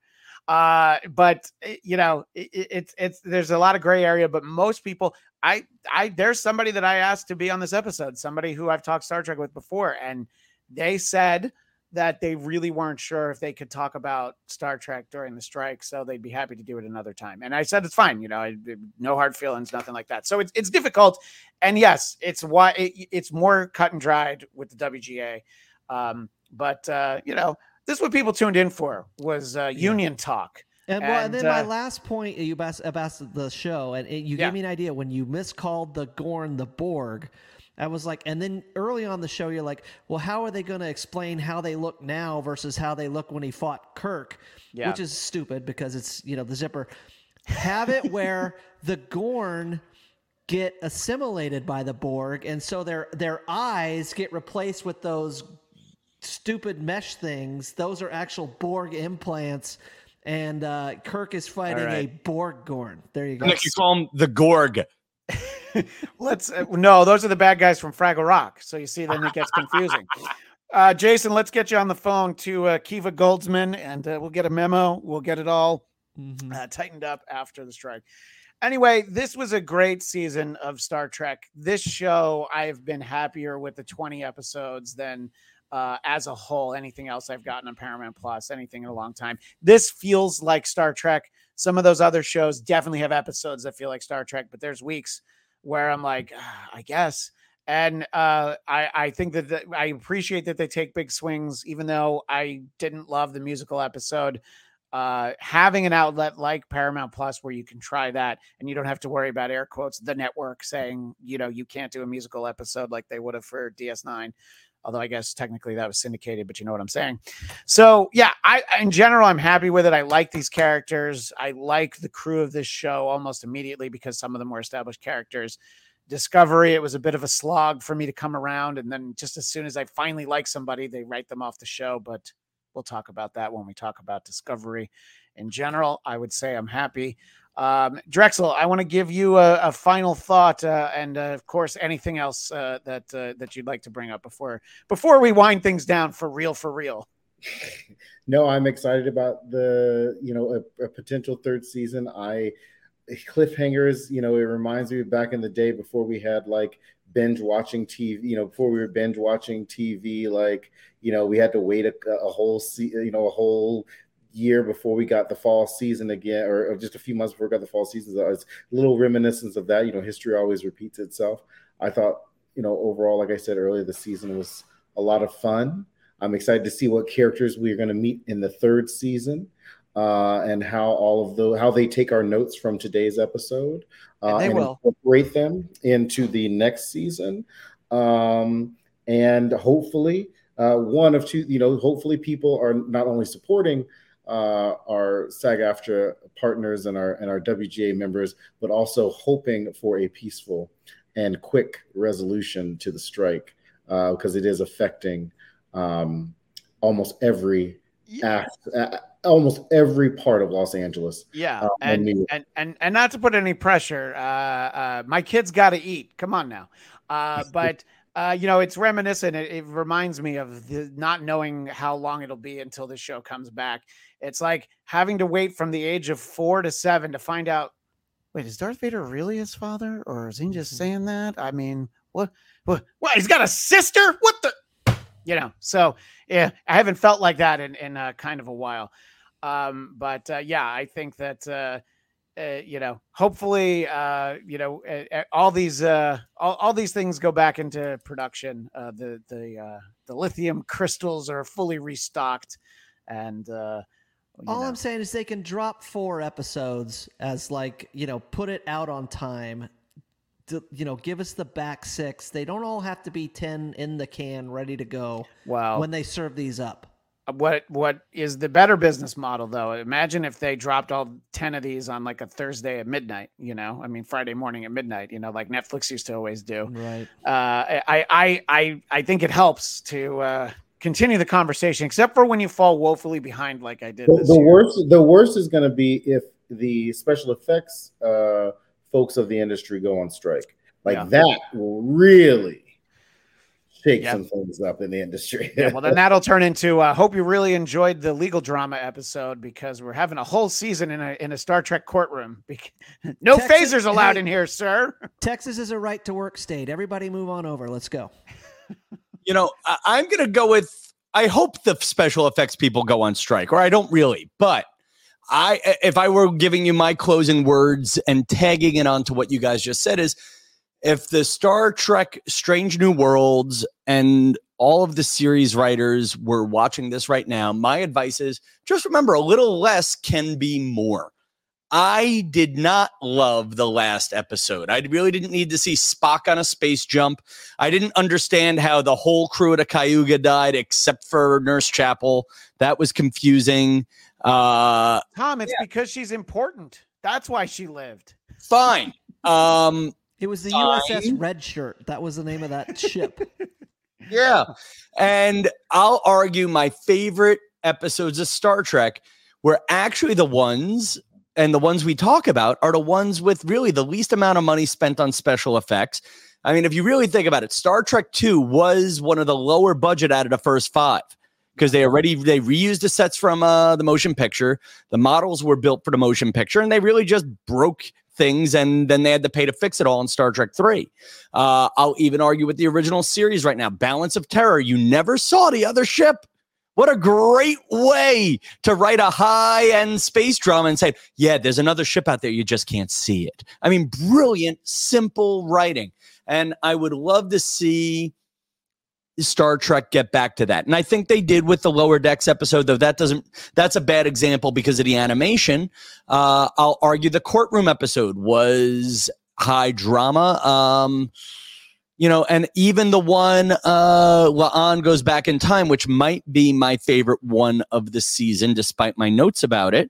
uh but eh, you know it- it's it's there's a lot of gray area but most people i i there's somebody that i asked to be on this episode somebody who i've talked star trek with before and they said that they really weren't sure if they could talk about Star Trek during the strike, so they'd be happy to do it another time. And I said it's fine, you know, I, no hard feelings, nothing like that. So it's it's difficult, and yes, it's why it, it's more cut and dried with the WGA. Um, but uh, you know, this is what people tuned in for was uh, union talk. And, well, and And, then my uh, last point, you asked about the show, and it, you Yeah. gave me an idea when you miscalled the Gorn the Borg. I was like, and then early on the show, you're like, well, how are they going to explain how they look now versus how they look when he fought Kirk? Yeah. Which is stupid because it's, you know, the zipper. Have it where [LAUGHS] the Gorn get assimilated by the Borg, and so their their eyes get replaced with those stupid mesh things. Those are actual Borg implants. And uh, Kirk is fighting a. Borg Gorn. There you go. Nick, you call him the Gorg. [LAUGHS] Let's uh, no, those are the bad guys from Fraggle Rock. So you see, then it gets confusing. [LAUGHS] Uh, Jason, let's get you on the phone to uh, Kiva Goldsman, and uh, we'll get a memo. We'll get it all Mhm. uh, tightened up after the strike. Anyway, this was a great season of Star Trek. This show, I've been happier with the 20 episodes than uh, as a whole anything else I've gotten on Paramount Plus, anything in a long time. This feels like Star Trek. Some of those other shows definitely have episodes that feel like Star Trek, but there's weeks where I'm like, "Ah, I guess. and uh, I, I think that the, I appreciate that they take big swings, even though I didn't love the musical episode. Uh, having an outlet like Paramount Plus where you can try that and you don't have to worry about air quotes the network saying you know you can't do a musical episode like they would have for DS9 although I guess technically that was syndicated, but you know what I'm saying. So yeah, I in general I'm happy with it. I like these characters. I like the crew of this show almost immediately because some of them were established characters. Discovery, it was a bit of a slog for me to come around, and then just as soon as I finally like somebody, they write them off the show. But we'll talk about that when we talk about Discovery. In general, I would say I'm happy. Um, Drexel, I want to give you a, a final thought, uh, and uh, of course, anything else uh, that uh, that you'd like to bring up before before we wind things down for real, for real. [LAUGHS] No, I'm excited about the you know a, a potential third season. I cliffhangers. You know, it reminds me back in the day before we had like binge watching TV. You know, before we were binge watching TV, like you know we had to wait a, a whole se- you know a whole year before we got the fall season again, or, or just a few months before we got the fall season. So it's a little reminiscence of that. You know, history always repeats itself. I thought, you know, overall, like I said earlier, the season was a lot of fun. I'm excited to see what characters we're going to meet in the third season. Uh, and how all of the how they take our notes from today's episode uh, And they and will. incorporate them into the next season, um, and hopefully uh, one of two. You know, hopefully people are not only supporting uh, our SAG AFTRA partners and our and our WGA members, but also hoping for a peaceful and quick resolution to the strike because it is affecting um, almost every act, uh, almost every part of Los Angeles. Yeah, Uh, and, and and and and not to put any pressure, uh, uh, my kids got to eat. Come on now, uh, [LAUGHS] but uh, you know it's reminiscent. It, it reminds me of the, not knowing how long it'll be until the show comes back. It's like having to wait from the age of four to seven to find out. Wait, is Darth Vader really his father, or is he just saying that? I mean, what? What? What? He's got a sister? What the? You know. So yeah, I haven't felt like that in in uh, kind of a while. Um, but uh, yeah, I think that uh, you know, hopefully, uh, you know, uh, uh, all these uh, all, all these things go back into production. Uh, the the uh, the lithium crystals are fully restocked, and uh, All know, I'm saying is they can drop four episodes as like you know put it out on time. To, you know, give us the back six. They don't all have to be ten in the can, ready to go wow. when they serve these up. What what is the better business model though? Imagine if they dropped all ten of these on like a Thursday at midnight. You know, I mean Friday morning at midnight. You know, like Netflix used to always do. Right. uh, I, I, I, I think it helps to uh, continue the conversation, except for when you fall woefully behind, like I did. the, this the year. worst the worst is going to be if the special effects uh, folks of the industry go on strike. Like Yeah. that will really shake Yeah. some things up in the industry. Yeah, well, then [LAUGHS] that'll turn into. uh, hope you really enjoyed the legal drama episode because we're having a whole season in a in a Star Trek courtroom. [LAUGHS] Bec- no Texas- phasers allowed hey. in here, sir. Texas is a right to work state. Everybody move on over. Let's go. You know, I, I'm going to go with. I hope the special effects people go on strike, or I don't really, but I, if I were giving you my closing words and tagging it onto what you guys just said, is if the Star Trek Strange New Worlds and all of the series writers were watching this right now, my advice is just remember a little less can be more. I did not love the last episode. I really didn't need to see Spock on a space jump. I didn't understand how the whole crew at a Cayuga died except for Nurse Chapel. That was confusing. Uh, Tom, it's because she's important. That's why she lived. fine. Um, It was the Fine. USS Red Shirt. That was the name of that ship. [LAUGHS] yeah. And I'll argue my favorite episodes of Star Trek were actually the ones, and the ones we talk about are the ones with really the least amount of money spent on special effects. I mean, if you really think about it, Star Trek 2 was one of the lower budget out of the first five because they already they reused the sets from uh, the motion picture. The models were built for the motion picture, and they really just broke things, and then they had to pay to fix it all in Star Trek 3. Uh, I'll even argue with the original series right now. Balance of Terror. You never saw the other ship. What a great way to write a high end space drama and say, yeah, there's another ship out there. You just can't see it. I mean, brilliant, simple writing. And I would love to see Star Trek get back to that. And I think they did with the lower decks episode, though that doesn't, that's a bad example because of the animation. Uh, I'll argue the courtroom episode was high drama. Um, you know, and even the one uh La'an goes back in time, which might be my favorite one of the season, despite my notes about it.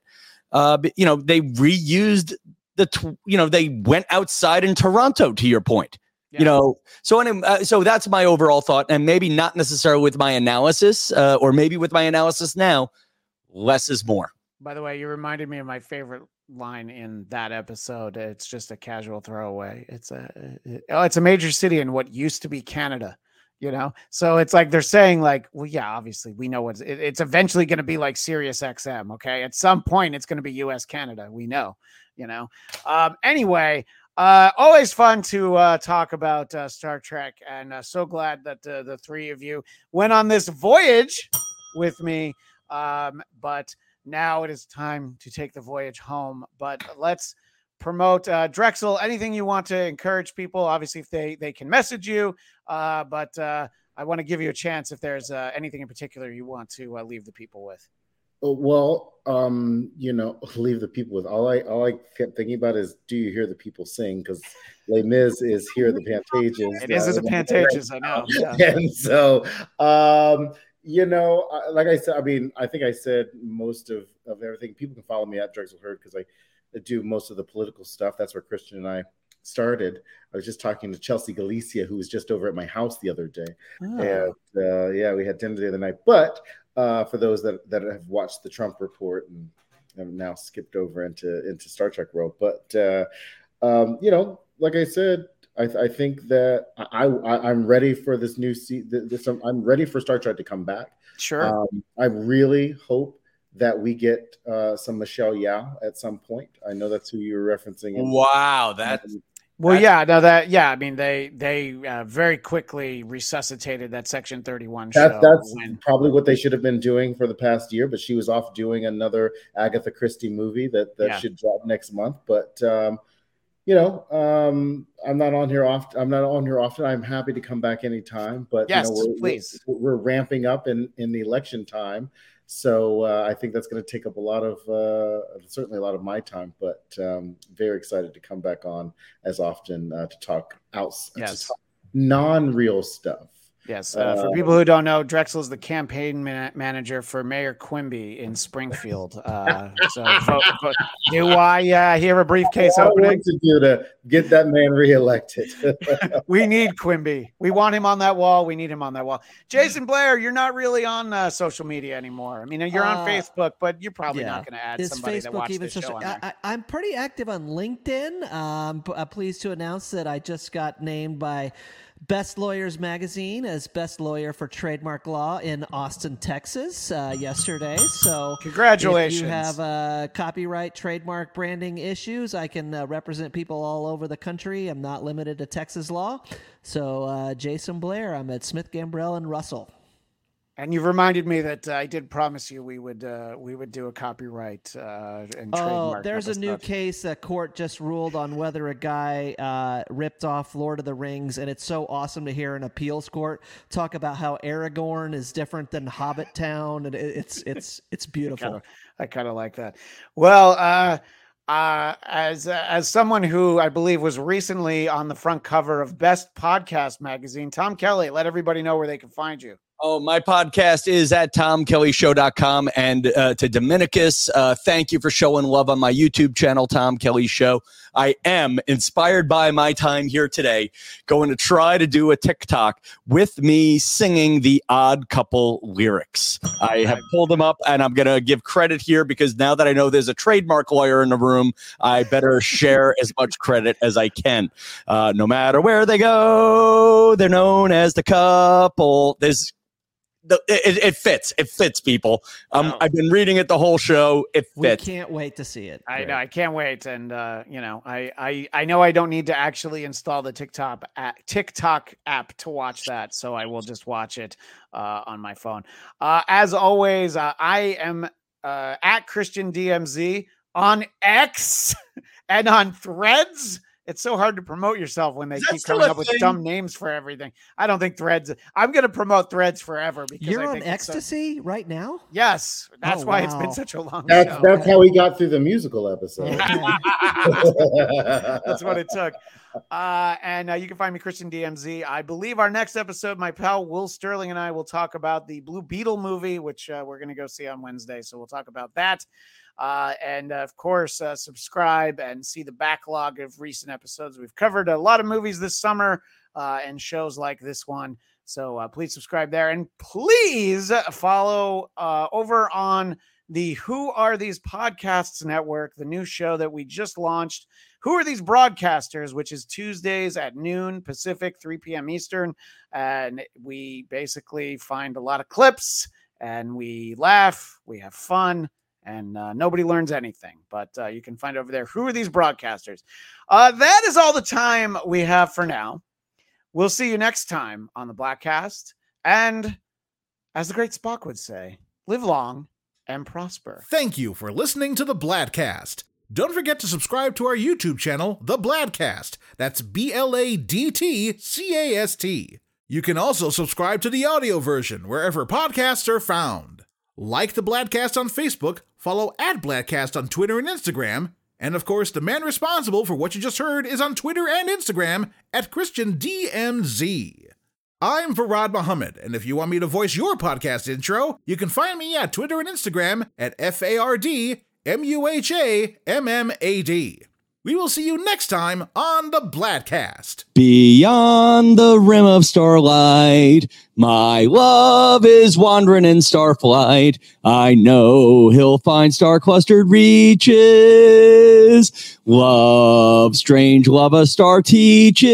Uh, but, you know, they reused the, tw- you know, they went outside in Toronto. To your point, Yeah. you know, so anyway, uh, so that's my overall thought, and maybe not necessarily with my analysis, uh, or maybe with my analysis now, less is more. By the way, you reminded me of my favorite line in that episode. It's just a casual throwaway. It's a it- oh, it's a major city in what used to be Canada. You know, so it's like they're saying, like, well, yeah, obviously we know what's it, it's eventually going to be like Sirius XM. Okay, at some point it's going to be U.S. Canada. We know. You know. Um. Anyway. Uh, always fun to uh, talk about uh, Star Trek, and uh, so glad that uh, the three of you went on this voyage with me. Um, but now it is time to take the voyage home. But let's promote uh, Drexel. Anything you want to encourage people? Obviously, if they they can message you. Uh, but uh, I want to give you a chance if there's uh, anything in particular you want to uh, leave the people with. Oh, Well, um, you know, [LAUGHS] leave the people with all I all I kept thinking about is do you hear the people sing? Because Les Mis is here the Pantages. It is uh, a [LAUGHS] Pantages, I know. Yeah. [LAUGHS] and so um you know like i said i mean i think i said most of of everything people can follow me at drexel heard because i do most of the political stuff that's where christian and i started i was just talking to chelsea galicia who was just over at my house the other day Oh, and uh, yeah we had dinner the other night but uh for those that that have watched the trump report and have now skipped over into into star trek world but uh um you know like i said I, I think that I, I I'm ready for this new season. This I'm ready for Star Trek to come back. sure. Um, I really hope that we get uh, some Michelle Yeoh at some point. I know that's who you were referencing. Wow, that well, that's- yeah, no, that yeah. I mean, they they uh, very quickly resuscitated that Section Thirty One show. That, that's when- probably what they should have been doing for the past year, but she was off doing another Agatha Christie movie that, that Yeah. should drop next month. But um, you know, um, I'm not on here often. I'm not on here often. I'm happy to come back anytime. But Yes, you know, we're, please. We're, we're ramping up in in the election time, so uh, I think that's going to take up a lot of uh, certainly a lot of my time. But um, very excited to come back on as often uh, to talk out Yes. non-real stuff. Yes, uh, for Uh, people who don't know, Drexel is the campaign ma- manager for Mayor Quimby in Springfield. Uh, [LAUGHS] so, vote, vote. do I uh, hear a briefcase What I opening? want to do to get that man reelected. [LAUGHS] We need Quimby. We want him on that wall. We need him on that wall. Jason Blair, you're not really on uh, social media anymore. I mean, you're on Uh, Facebook, but you're probably yeah. not going to add Is somebody that Facebook watched even this show social? I, there. I, I'm pretty active on LinkedIn. Um, p- uh, pleased to announce that I just got named by Best Lawyers Magazine as best lawyer for trademark law in Austin, Texas, uh, yesterday. So Congratulations. If you have uh, copyright, trademark, branding issues, I can uh, represent people all over the country. I'm not limited to Texas law. So uh, Jason Blair, I'm at Smith, Gambrell, and Russell. And you've reminded me that uh, I did promise you we would uh, we would do a copyright uh, and Oh, there's a new case. A court just ruled on whether a guy uh, ripped off Lord of the Rings, and it's so awesome to hear an appeals court talk about how Aragorn is different than Hobbit Town, and it, it's it's it's [LAUGHS] beautiful. I kind of like that. Well, uh, uh, as as someone who I believe was recently on the front cover of Best Podcast magazine, Tom Kelly, let everybody know where they can find you. Oh, my podcast is at tomkellyshow.com. And uh, to Dominicus, uh, thank you for showing love on my YouTube channel, Tom Kelly Show. I am inspired by my time here today, going to try to do a TikTok with me singing the Odd Couple lyrics. I have pulled them up and I'm going to give credit here because now that I know there's a trademark lawyer in the room, I better share as much credit as I can. Uh, no matter where they go, they're known as the couple. There's the, it, it fits. It fits people. Um, Wow. I've been reading it the whole show. It fits. We can't wait to see it. I know. I can't wait, and uh, you know, I, I I know I don't need to actually install the TikTok app, TikTok app to watch that, so I will just watch it uh, on my phone. Uh, as always, uh, I am uh, at Christian DMZ on X [LAUGHS] and on Threads. It's so hard to promote yourself when they keep coming a up with dumb names for everything. I don't think Threads. I'm going to promote Threads forever because You're I on think it's so- ecstasy right now? yes, that's Oh, why it's been such a long That's show. that's how we got through the musical episode. [LAUGHS] That's what it took. Uh, and uh, you can find me, Christian DMZ. I believe our next episode, my pal Will Sterling and I will talk about the Blue Beetle movie, which uh, we're going to go see on Wednesday. So we'll talk about that. Uh, and uh, of course, uh, subscribe and see the backlog of recent episodes. We've covered a lot of movies this summer uh, and shows like this one. So uh, please subscribe there and please follow over on the Who Are These Podcasts Network, the new show that we just launched. Who are these broadcasters? Which is Tuesdays at noon Pacific, 3 p.m. Eastern. And we basically find a lot of clips and we laugh, we have fun, and uh, nobody learns anything. But uh, you can find over there. Who are these broadcasters? Uh, that is all the time we have for now. We'll see you next time on the Bladtcast. And as the great Spock would say, live long and prosper. Thank you for listening to the Bladtcast. Don't forget to subscribe to our YouTube channel, The Bladtcast. That's B L A D T C A S T. You can also subscribe to the audio version wherever podcasts are found. Like the Bladtcast on Facebook, follow at Bladtcast on Twitter and Instagram, and of course, the man responsible for what you just heard is on Twitter and Instagram at ChristianDMZ. I'm Fard Muhammad, and if you want me to voice your podcast intro, you can find me at Twitter and Instagram at F A R D M U H A M M A D. We will see you next time on the Bladtcast. Beyond the rim of starlight, my love is wandering in starflight. I know he'll find star clustered reaches. Love, strange love, a star teaches.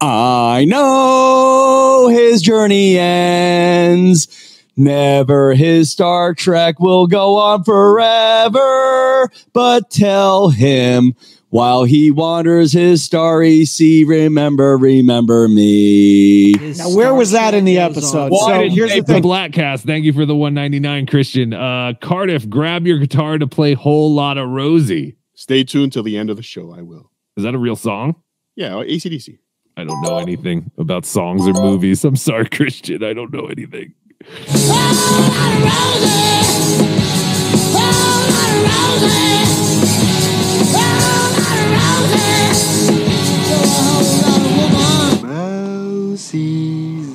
I know his journey ends. Never his Star Trek will go on forever, but tell him while he wanders his starry sea, remember, remember me. His Now, where was that in the episode? on. So Why did here's the put thing. Bladtcast. Thank you for the 199, Christian. Uh, Cardiff, grab your guitar to play "Whole Lot of Rosie." Stay tuned till the end of the show. I will. Is that a real song? Yeah, ACDC. I don't know anything about songs or movies. I'm sorry, Christian. I don't know anything. Mousies.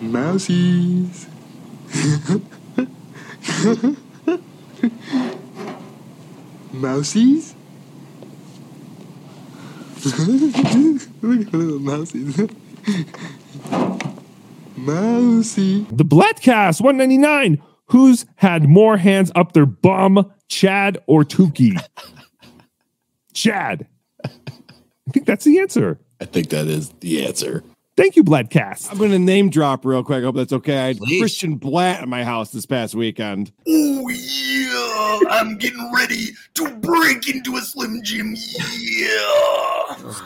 Mousies. [LAUGHS] Mousies? [LAUGHS] Look at little mousies. [LAUGHS] Mousy. The Bladtcast 199. Who's had more hands up their bum, Chad or Tukey? Chad. I think that's the answer. I think that is the answer. Thank you, Bladtcast. I'm going to name drop real quick. I hope that's okay. I had Please. Christian Bladt at my house this past weekend. Oh yeah, I'm getting ready to break into a Slim Jim. Yeah.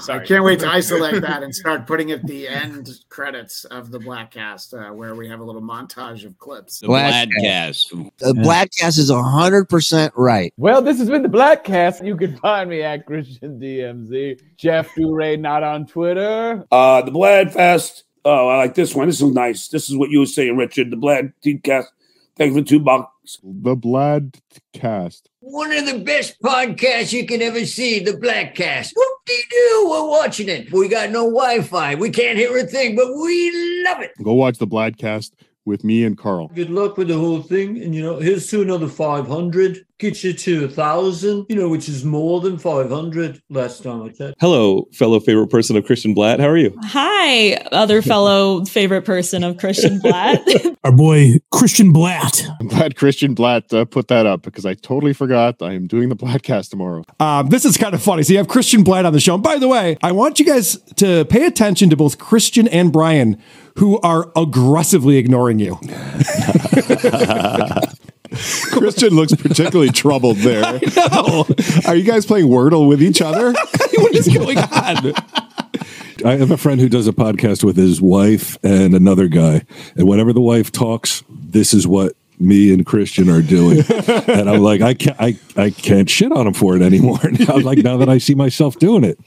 I can't wait to isolate that and [LAUGHS] start putting it at the end credits of the Bladtcast, uh, where we have a little montage of clips. The Bladtcast. The Bladtcast is hundred percent right. Well, this has been the Bladtcast. You can find me at Christian DMZ. Jeff Duray, not on Twitter. Uh, the Blad Fest. Oh, I like this one. This is nice. This is what you were saying, Richard. The Blad cast. Thank you for two bucks. The Blad cast. One of the best podcasts you can ever see, the Bladtcast. Whoop de doo, we're watching it. We got no Wi-Fi. We can't hear a thing, but we love it. Go watch the Bladtcast with me and Carl. Good luck with the whole thing. And, you know, here's to another 500. Gets you to a thousand, you know, which is more than 500 last time I checked. Hello, fellow favorite person of Christian Bladt. How are you? Hi, other fellow [LAUGHS] favorite person of Christian Bladt. [LAUGHS] Our boy Christian Bladt. I'm glad Christian Bladt uh, put that up because I totally forgot I am doing the podcast tomorrow. Um, this is kind of funny. So you have Christian Bladt on the show. And by the way, I want you guys to pay attention to both Christian and Brian, who are aggressively ignoring you. [LAUGHS] [LAUGHS] Christian looks particularly troubled there. No. Are you guys playing Wordle with each other? [LAUGHS] what is going on? I have a friend who does a podcast with his wife and another guy. And whenever the wife talks, this is what me and Christian are doing. and I'm like, I can't I, I can't shit on him for it anymore. Now, [LAUGHS] I'm like now that I see myself doing it.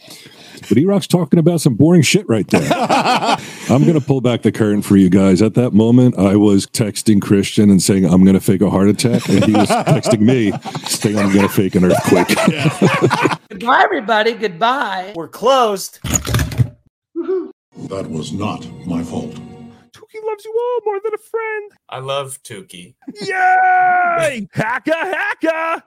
But E Rock's talking about some boring shit right there. [LAUGHS] I'm gonna pull back the curtain for you guys. At that moment, I was texting Christian and saying I'm gonna fake a heart attack, and he was [LAUGHS] texting me saying I'm gonna fake an earthquake. [LAUGHS] Goodbye, everybody. Goodbye. We're closed. That was not my fault. Tuki loves you all more than a friend. I love Tukey. Yay! Hacka, hacka!